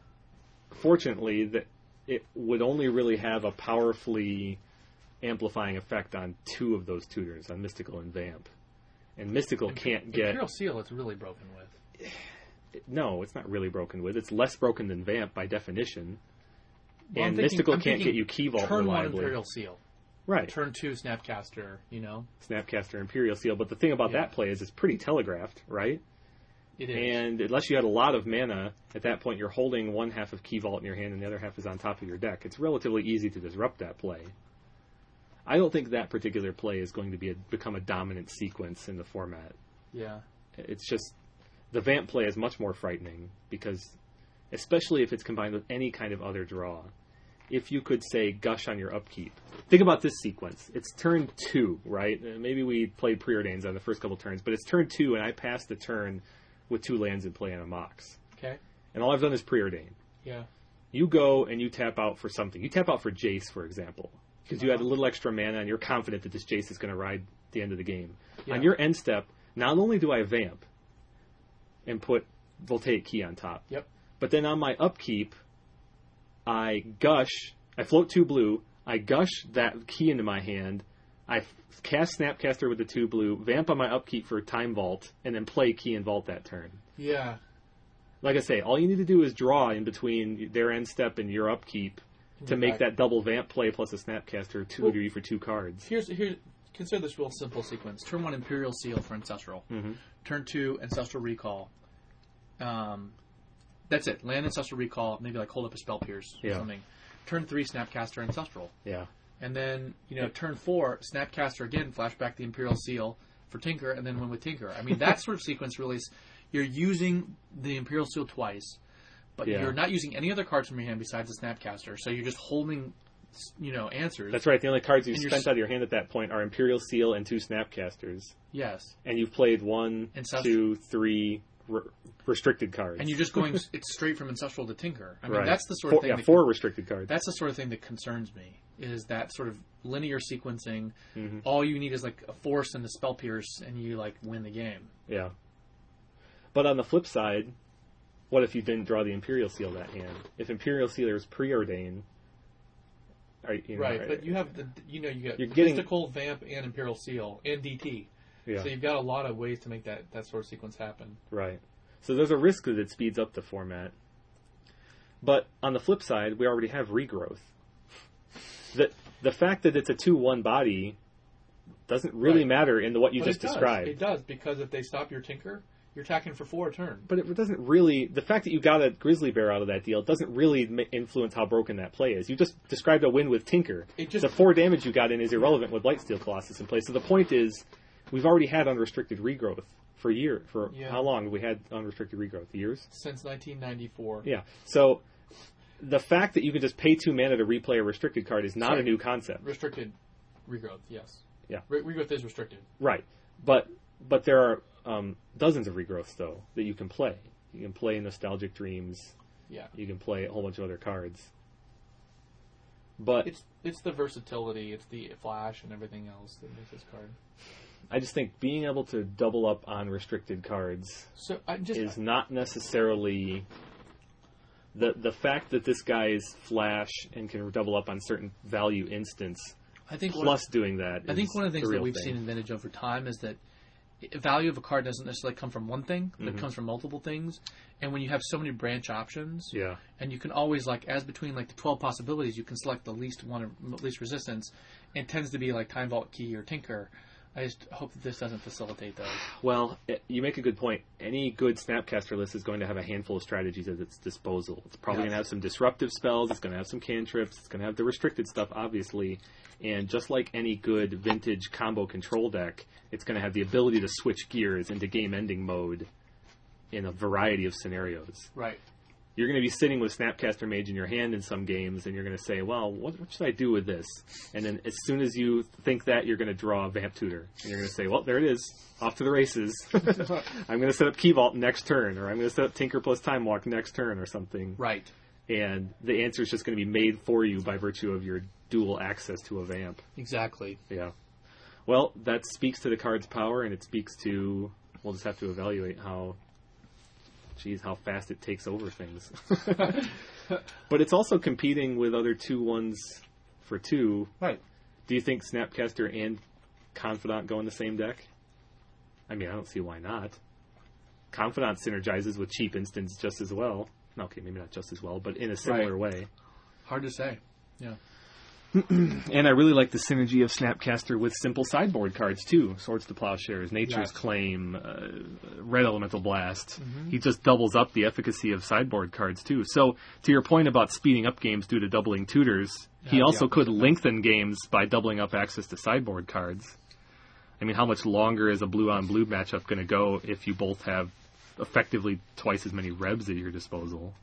Speaker 1: fortunately, that it would only really have a powerfully amplifying effect on two of those tutors, on Mystical and Vamp. And Mystical can't get
Speaker 2: Imperial Seal. It's really broken with. <sighs>
Speaker 1: no, it's not really broken with. It's less broken than Vamp by definition.
Speaker 2: Well,
Speaker 1: and
Speaker 2: thinking-
Speaker 1: Mystical
Speaker 2: I'm
Speaker 1: can't get you key vault
Speaker 2: Turn one. Imperial Seal.
Speaker 1: right.
Speaker 2: Turn two Snapcaster. You know,
Speaker 1: Snapcaster Imperial Seal. But the thing about
Speaker 2: Yeah.
Speaker 1: that play is it's pretty telegraphed, right?
Speaker 2: it is.
Speaker 1: And unless you had a lot of mana, at that point you're holding one half of Key Vault in your hand and the other half is on top of your deck. It's relatively easy to disrupt that play. I don't think that particular play is going to be a, become a dominant sequence in the format.
Speaker 2: yeah.
Speaker 1: It's just the Vamp play is much more frightening because, especially if it's combined with any kind of other draw. If you could say gush on your upkeep, think about this sequence. It's turn two, right? Uh, Maybe we played preordains on the first couple turns, but it's turn two, and I passed the turn with two lands in play and a mox,
Speaker 2: Okay.
Speaker 1: and all I've done is preordain.
Speaker 2: Yeah.
Speaker 1: You go and you tap out for something. You tap out for Jace, for example, because you had a little extra mana and you're confident that this Jace is going to ride the end of the game.
Speaker 2: Yeah.
Speaker 1: On your end step, not only do I vamp and put Voltaic Key on top,
Speaker 2: Yep.
Speaker 1: but then on my upkeep, I gush, I float two blue, I gush that key into my hand, I f- cast Snapcaster with the two blue, vamp on my upkeep for Time Vault, and then play key and vault that turn.
Speaker 2: Yeah.
Speaker 1: Like I say, all you need to do is draw in between their end step and your upkeep to make
Speaker 2: back.
Speaker 1: that double vamp play plus a Snapcaster two
Speaker 2: Well-
Speaker 1: for two cards.
Speaker 2: Here's here. Consider this real simple sequence. Turn one Imperial Seal for Ancestral.
Speaker 1: hmm
Speaker 2: Turn two Ancestral Recall. Um, that's it. Land Ancestral Recall. Maybe like hold up a Spell Pierce or
Speaker 1: Yeah.
Speaker 2: something. Turn three Snapcaster Ancestral.
Speaker 1: Yeah.
Speaker 2: And then, you know, turn four, Snapcaster again, flashback the Imperial Seal for Tinker, and then win with Tinker. I mean, that <laughs> sort of sequence really is, you're using the Imperial Seal twice, but
Speaker 1: Yeah.
Speaker 2: you're not using any other cards from your hand besides the Snapcaster. So you're just holding, you know, answers.
Speaker 1: That's right. The only cards you spent
Speaker 2: s-
Speaker 1: out of your hand at that point are Imperial Seal and two Snapcasters,
Speaker 2: Yes.
Speaker 1: and you've played one,
Speaker 2: Ancestral-
Speaker 1: two, three re- restricted cards.
Speaker 2: And you're just going, it's straight from Ancestral to Tinker. I mean,
Speaker 1: right.
Speaker 2: that's the sort
Speaker 1: four,
Speaker 2: of thing
Speaker 1: yeah, four restricted cards.
Speaker 2: that's the sort of thing that concerns me is that sort of linear sequencing
Speaker 1: Mhm.
Speaker 2: all you need is like a force and a spell pierce and you like win the game
Speaker 1: Yeah. But on the flip side, what if you didn't draw the Imperial Seal that hand? If Imperial Seal is preordained, are, you know,
Speaker 3: Right, but you have the you know you got
Speaker 1: You're getting-
Speaker 3: mystical vamp and imperial seal and DT.
Speaker 1: yeah,
Speaker 3: So you've got a lot of ways to make that that sort of sequence happen.
Speaker 1: right. So there's a risk that it speeds up the format. But on the flip side, we already have regrowth. The the fact that it's a two one body doesn't really
Speaker 3: Right.
Speaker 1: matter in the what you
Speaker 3: But
Speaker 1: just
Speaker 3: it
Speaker 1: described.
Speaker 3: It does because if they stop your tinker, you're attacking for four a turn.
Speaker 1: But it doesn't really. The fact that you got a grizzly bear out of that deal doesn't really ma- influence how broken that play is. You just described a win with Tinker.
Speaker 3: It just
Speaker 1: the four damage you got in is irrelevant with Blightsteel Colossus in place. So the point is, we've already had unrestricted regrowth for a year. For
Speaker 3: Yeah.
Speaker 1: how long have we had unrestricted regrowth? Years.
Speaker 3: since 1994.
Speaker 1: Yeah. So the fact that you can just pay two mana to replay a restricted card is not
Speaker 3: Sorry.
Speaker 1: a new concept.
Speaker 3: Restricted regrowth, yes.
Speaker 1: Yeah.
Speaker 3: Re- regrowth is restricted.
Speaker 1: Right. But but there are um, dozens of regrowths though that you can play. You can play Nostalgic Dreams.
Speaker 3: Yeah.
Speaker 1: You can play a whole bunch of other cards. But
Speaker 3: It's it's the versatility, it's the flash and everything else that makes this card.
Speaker 1: I just think being able to double up on restricted cards
Speaker 3: So I just
Speaker 1: is not necessarily the the fact that this guy is flash and can double up on certain value instants.
Speaker 2: i think one,
Speaker 1: plus doing that.
Speaker 2: i think one of the things that we've
Speaker 1: thing.
Speaker 2: seen in vintage over time is that value of a card doesn't necessarily come from one thing but
Speaker 1: Mm-hmm.
Speaker 2: it comes from multiple things and when you have so many branch options
Speaker 1: Yeah.
Speaker 2: and you can always like as between like the 12 possibilities you can select the least one or least resistance and tends to be like time vault key or tinker i just hope that this doesn't facilitate those
Speaker 1: Well, it, you make a good point. Any good Snapcaster list is going to have a handful of strategies at its disposal. It's probably
Speaker 2: Yes.
Speaker 1: going to have some disruptive spells. It's going to have some cantrips. It's going to have the restricted stuff, obviously. And just like any good vintage combo control deck, it's going to have the ability to switch gears into game-ending mode in a variety of scenarios.
Speaker 2: right
Speaker 1: You're going to be sitting with Snapcaster Mage in your hand in some games, and you're going to say, "Well, what, what should I do with this?" And then as soon as you think that, you're going to draw Vamp Tutor, and you're going to say, "Well, there it is, off to the races." <laughs> I'm going to set up Key Vault next turn, or I'm going to set up Tinker plus Time Walk next turn, or something.
Speaker 2: right
Speaker 1: And the answer is just going to be made for you by virtue of your dual access to a Vamp.
Speaker 2: exactly
Speaker 1: Yeah. Well, that speaks to the card's power, and it speaks to. We'll just have to evaluate how. Geez, how fast it takes over things. <laughs> <laughs> but it's also competing with other two ones for two.
Speaker 2: right
Speaker 1: Do you think Snapcaster and Confidant go in the same deck? I mean, I don't see why not. Confidant synergizes with cheap instants just as well. Okay, maybe not just as well, but in a similar way.
Speaker 2: hard to say yeah <clears throat>
Speaker 1: And I really like the synergy of Snapcaster with simple sideboard cards too. Swords to Plowshares, Nature's. Claim, uh, Red Elemental Blast. He just doubles up the efficacy of sideboard cards too. So to your point about speeding up games due to doubling tutors, he also
Speaker 2: yeah.
Speaker 1: could lengthen games by doubling up access to sideboard cards. I mean, how much longer is a blue on blue matchup going to go if you both have effectively twice as many rebs at your disposal?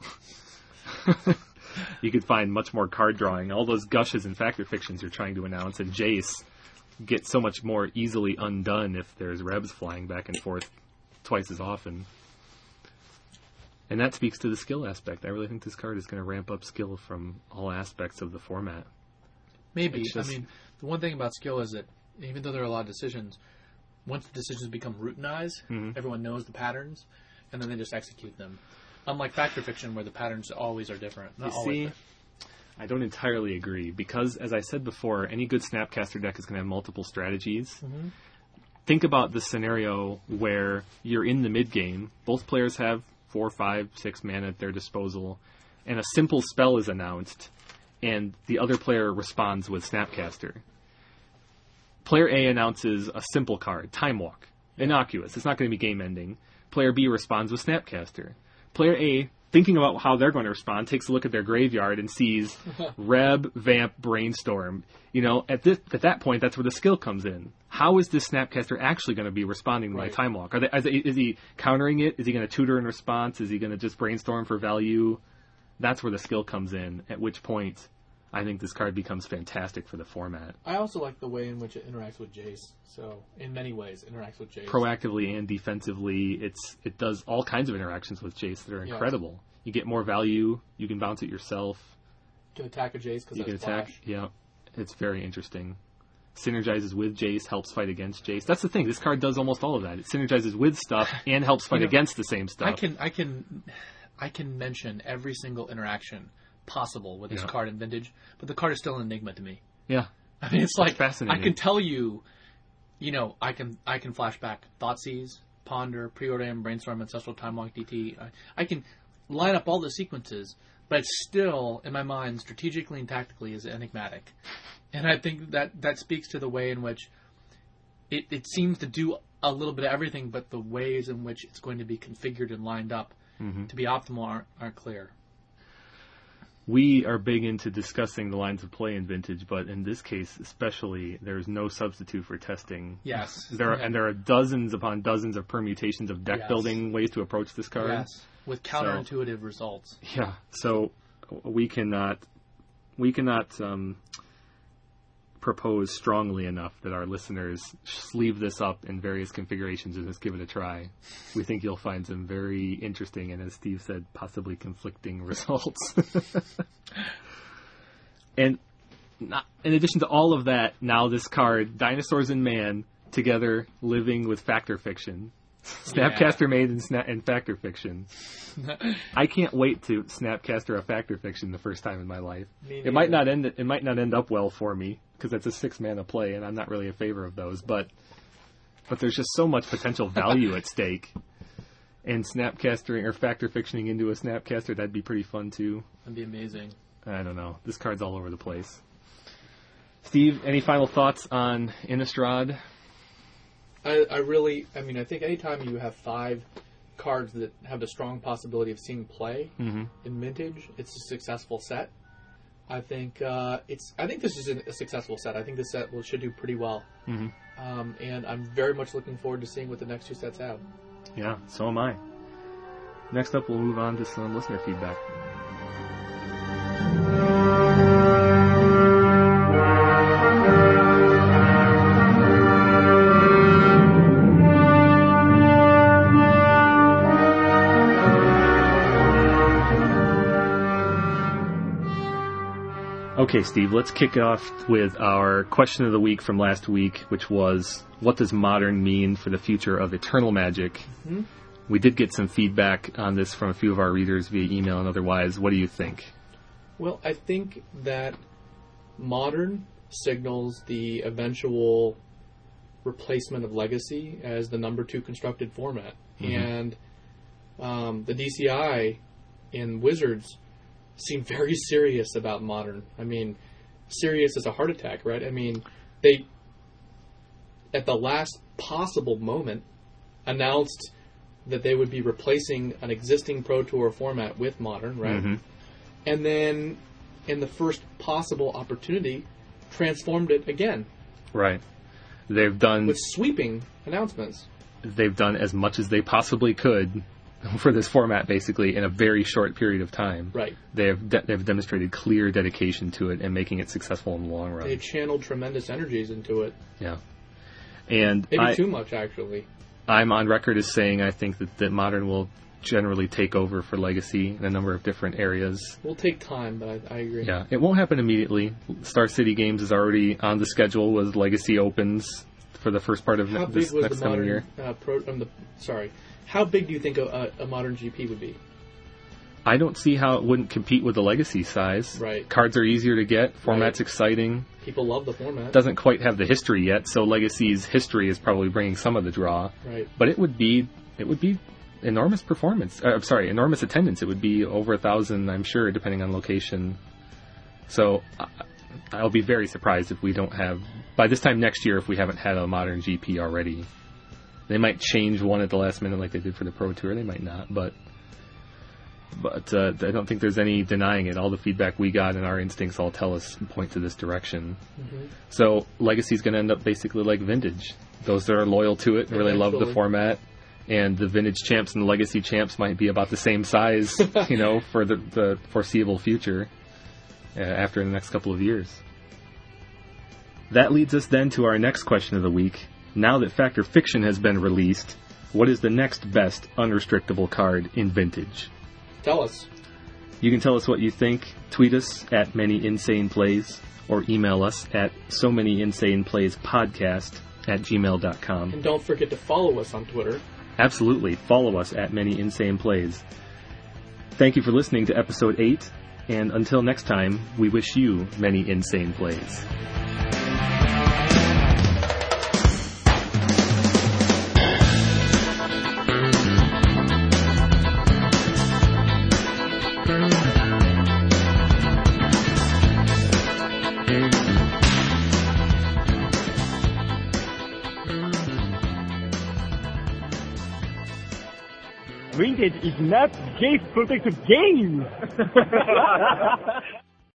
Speaker 1: <laughs> you could find much more card drawing. All those gushes and fact or fictions you're trying to announce and Jace get so much more easily undone if there's rebs flying back and forth twice as often. And that speaks to the skill aspect. I really think this card is going to ramp up skill from all aspects of the format.
Speaker 2: Maybe.
Speaker 1: Just-
Speaker 2: I mean, the one thing about skill is that even though there are a lot of decisions, once the decisions become routinized,
Speaker 1: Mhm.
Speaker 2: everyone knows the patterns, and then they just execute them. Unlike fact or fiction, where the patterns always are different. Not
Speaker 1: You see,
Speaker 2: but-
Speaker 1: I don't entirely agree because, as I said before, any good Snapcaster deck is going to have multiple strategies.
Speaker 2: Mhm.
Speaker 1: Think about the scenario where you're in the mid game, both players have four, five, six mana at their disposal, and a simple spell is announced, and the other player responds with Snapcaster. Player A announces a simple card, Time Walk. Innocuous. It's not going to be game ending. Player B responds with Snapcaster. Player A thinking about how they're going to respond, takes a look at their graveyard and sees <laughs> Reb, Vamp, Brainstorm. You know, at this at that point, that's where the skill comes in. How is this Snapcaster actually going to be responding to my Time Walk? Are they, is, is he countering it? Is he going to tutor in response? Is he going to just brainstorm for value? That's where the skill comes in. At which point, I think this card becomes fantastic for the format,
Speaker 3: I also like the way in which it interacts with Jace. So in many ways, interacts with Jace.
Speaker 1: proactively and defensively. It's it does all kinds of interactions with Jace that are
Speaker 3: Yes.
Speaker 1: incredible. You get more value. You can bounce it yourself.
Speaker 3: can attack a Jace because
Speaker 1: You can attack. Yeah, it's very interesting. Synergizes with Jace, helps fight against Jace. That's the thing. This card does almost all of that. It synergizes with stuff <laughs> and helps fight
Speaker 2: know,
Speaker 1: against the same stuff.
Speaker 2: I can I can I can mention every single interaction possible with this
Speaker 1: Yeah.
Speaker 2: card in Vintage, but the card is still an enigma to me.
Speaker 1: Yeah,
Speaker 2: I mean, it's like
Speaker 1: fascinating.
Speaker 2: I can tell you, you know, I can I can flash back Thoughtseize, Ponder, Preordain, Brainstorm, Ancestral Time Walk, DT. I, I can line up all the sequences, but it's still in my mind strategically and tactically is enigmatic, and I think that that speaks to the way in which it, it seems to do a little bit of everything, but the ways in which it's going to be configured and lined up
Speaker 1: Mm-hmm.
Speaker 2: to be optimal aren't, aren't clear.
Speaker 1: We are big into discussing the lines of play in Vintage, but in this case especially, there's no substitute for testing.
Speaker 2: Yes,
Speaker 1: There are,
Speaker 2: Yeah.
Speaker 1: and there are dozens upon dozens of permutations of deck
Speaker 2: Yes.
Speaker 1: building ways to approach this card.
Speaker 2: yes, with counterintuitive results.
Speaker 1: Yeah. So we cannot we cannot um, propose strongly enough that our listeners sleeve this up in various configurations and just give it a try. We think you'll find some very interesting and, as Steve said, possibly conflicting <laughs> results. <laughs> and not, in addition to all of that, now this card, Dinosaurs and Man, together living with Fact or Fiction. <laughs> Snapcaster Mage in, sna- in Fact or Fiction. <laughs> I can't wait to Snapcaster a Fact or Fiction the first time in my life. It might not end. It might not end up well for me because it's a six-man mana play, and I'm not really a favor of those. But but there's just so much potential value at <laughs> stake. And Snapcastering or Fact or Fictioning into a Snapcaster that'd be pretty fun too.
Speaker 2: That'd be amazing.
Speaker 1: I don't know. This card's all over the place. Steve, any final thoughts on Innistrad?
Speaker 3: I, I really, I mean, I think anytime you have five cards that have a strong possibility of seeing play
Speaker 1: Mm-hmm.
Speaker 3: in Vintage, it's a successful set. I think uh, it's. I think this is a, successful set. I think this set will, should do pretty well,
Speaker 1: Mhm.
Speaker 3: um, and I'm very much looking forward to seeing what the next two sets have.
Speaker 1: Yeah, so am I. Next up, we'll move on to some listener feedback. Okay, Steve, let's kick off with our question of the week from last week, which was what does modern mean for the future of eternal magic?
Speaker 3: Mhm.
Speaker 1: We did get some feedback on this from a few of our readers via email and otherwise. What do you think?
Speaker 3: Well, I think that modern signals the eventual replacement of Legacy as the number two constructed format, and um, the DCI and Wizards seem very <laughs> serious about modern. I mean, serious as a heart attack, right? I mean, they at the last possible moment announced that they would be replacing an existing Pro Tour format with modern, right?
Speaker 1: Mhm.
Speaker 3: and then in the first possible opportunity transformed it again
Speaker 1: Right. They've done
Speaker 3: with sweeping announcements
Speaker 1: they've done as much as they possibly could <laughs> for this format, basically in a very short period of time.
Speaker 3: right
Speaker 1: They have de- they've demonstrated clear dedication to it and making it successful in the long run.
Speaker 3: they channeled tremendous energies into it
Speaker 1: yeah. And
Speaker 3: maybe
Speaker 1: I,
Speaker 3: too much actually
Speaker 1: I'm on record as saying I think that, that modern will generally take over for legacy in a number of different areas.
Speaker 3: It will take time but i, I agree
Speaker 1: Yeah, it won't happen immediately. Star City Games is already on the schedule with Legacy opens for the first part of
Speaker 3: how
Speaker 1: ne-
Speaker 3: big
Speaker 1: this
Speaker 3: was
Speaker 1: next
Speaker 3: the
Speaker 1: coming year.
Speaker 3: uh, pro um, the sorry how big do you think a, a, modern gp would be
Speaker 1: I don't see how it wouldn't compete with the Legacy size.
Speaker 3: Right.
Speaker 1: Cards are easier to get. Format's
Speaker 3: Right.
Speaker 1: exciting.
Speaker 3: people love the format
Speaker 1: Doesn't quite have the history yet, so Legacy's history is probably bringing some of the draw.
Speaker 3: right
Speaker 1: But it would be it would be enormous performance. Uh, I'm sorry, enormous attendance. It would be over a thousand, I'm sure, depending on location. So I I'll be very surprised if we don't have by this time next year if we haven't had a modern GP already. They might change one at the last minute like they did for the Pro Tour. They might not, but but uh, I don't think there's any denying it. All the feedback we got and our instincts all tell us point to this direction.
Speaker 3: Mm-hmm.
Speaker 1: So legacy's going to end up basically like vintage. Those that are loyal to it and really love the format, and the vintage champs and the legacy champs might be about the same size, <laughs> you know, for the, the foreseeable future uh, after the next couple of years. That leads us then to our next question of the week. Now that Fact or Fiction has been released, what is the next best unrestrictable card in vintage?
Speaker 3: Tell us.
Speaker 1: You can tell us what you think. Tweet us at Many Insane Plays or email us at so many insane plays podcast at gmail.com.
Speaker 3: And don't forget to follow us on Twitter.
Speaker 1: Absolutely. Follow us at Many Insane Plays. Thank you for listening to episode 8, and until next time, we wish you many insane plays.
Speaker 4: Vintage is not case protected game. <laughs>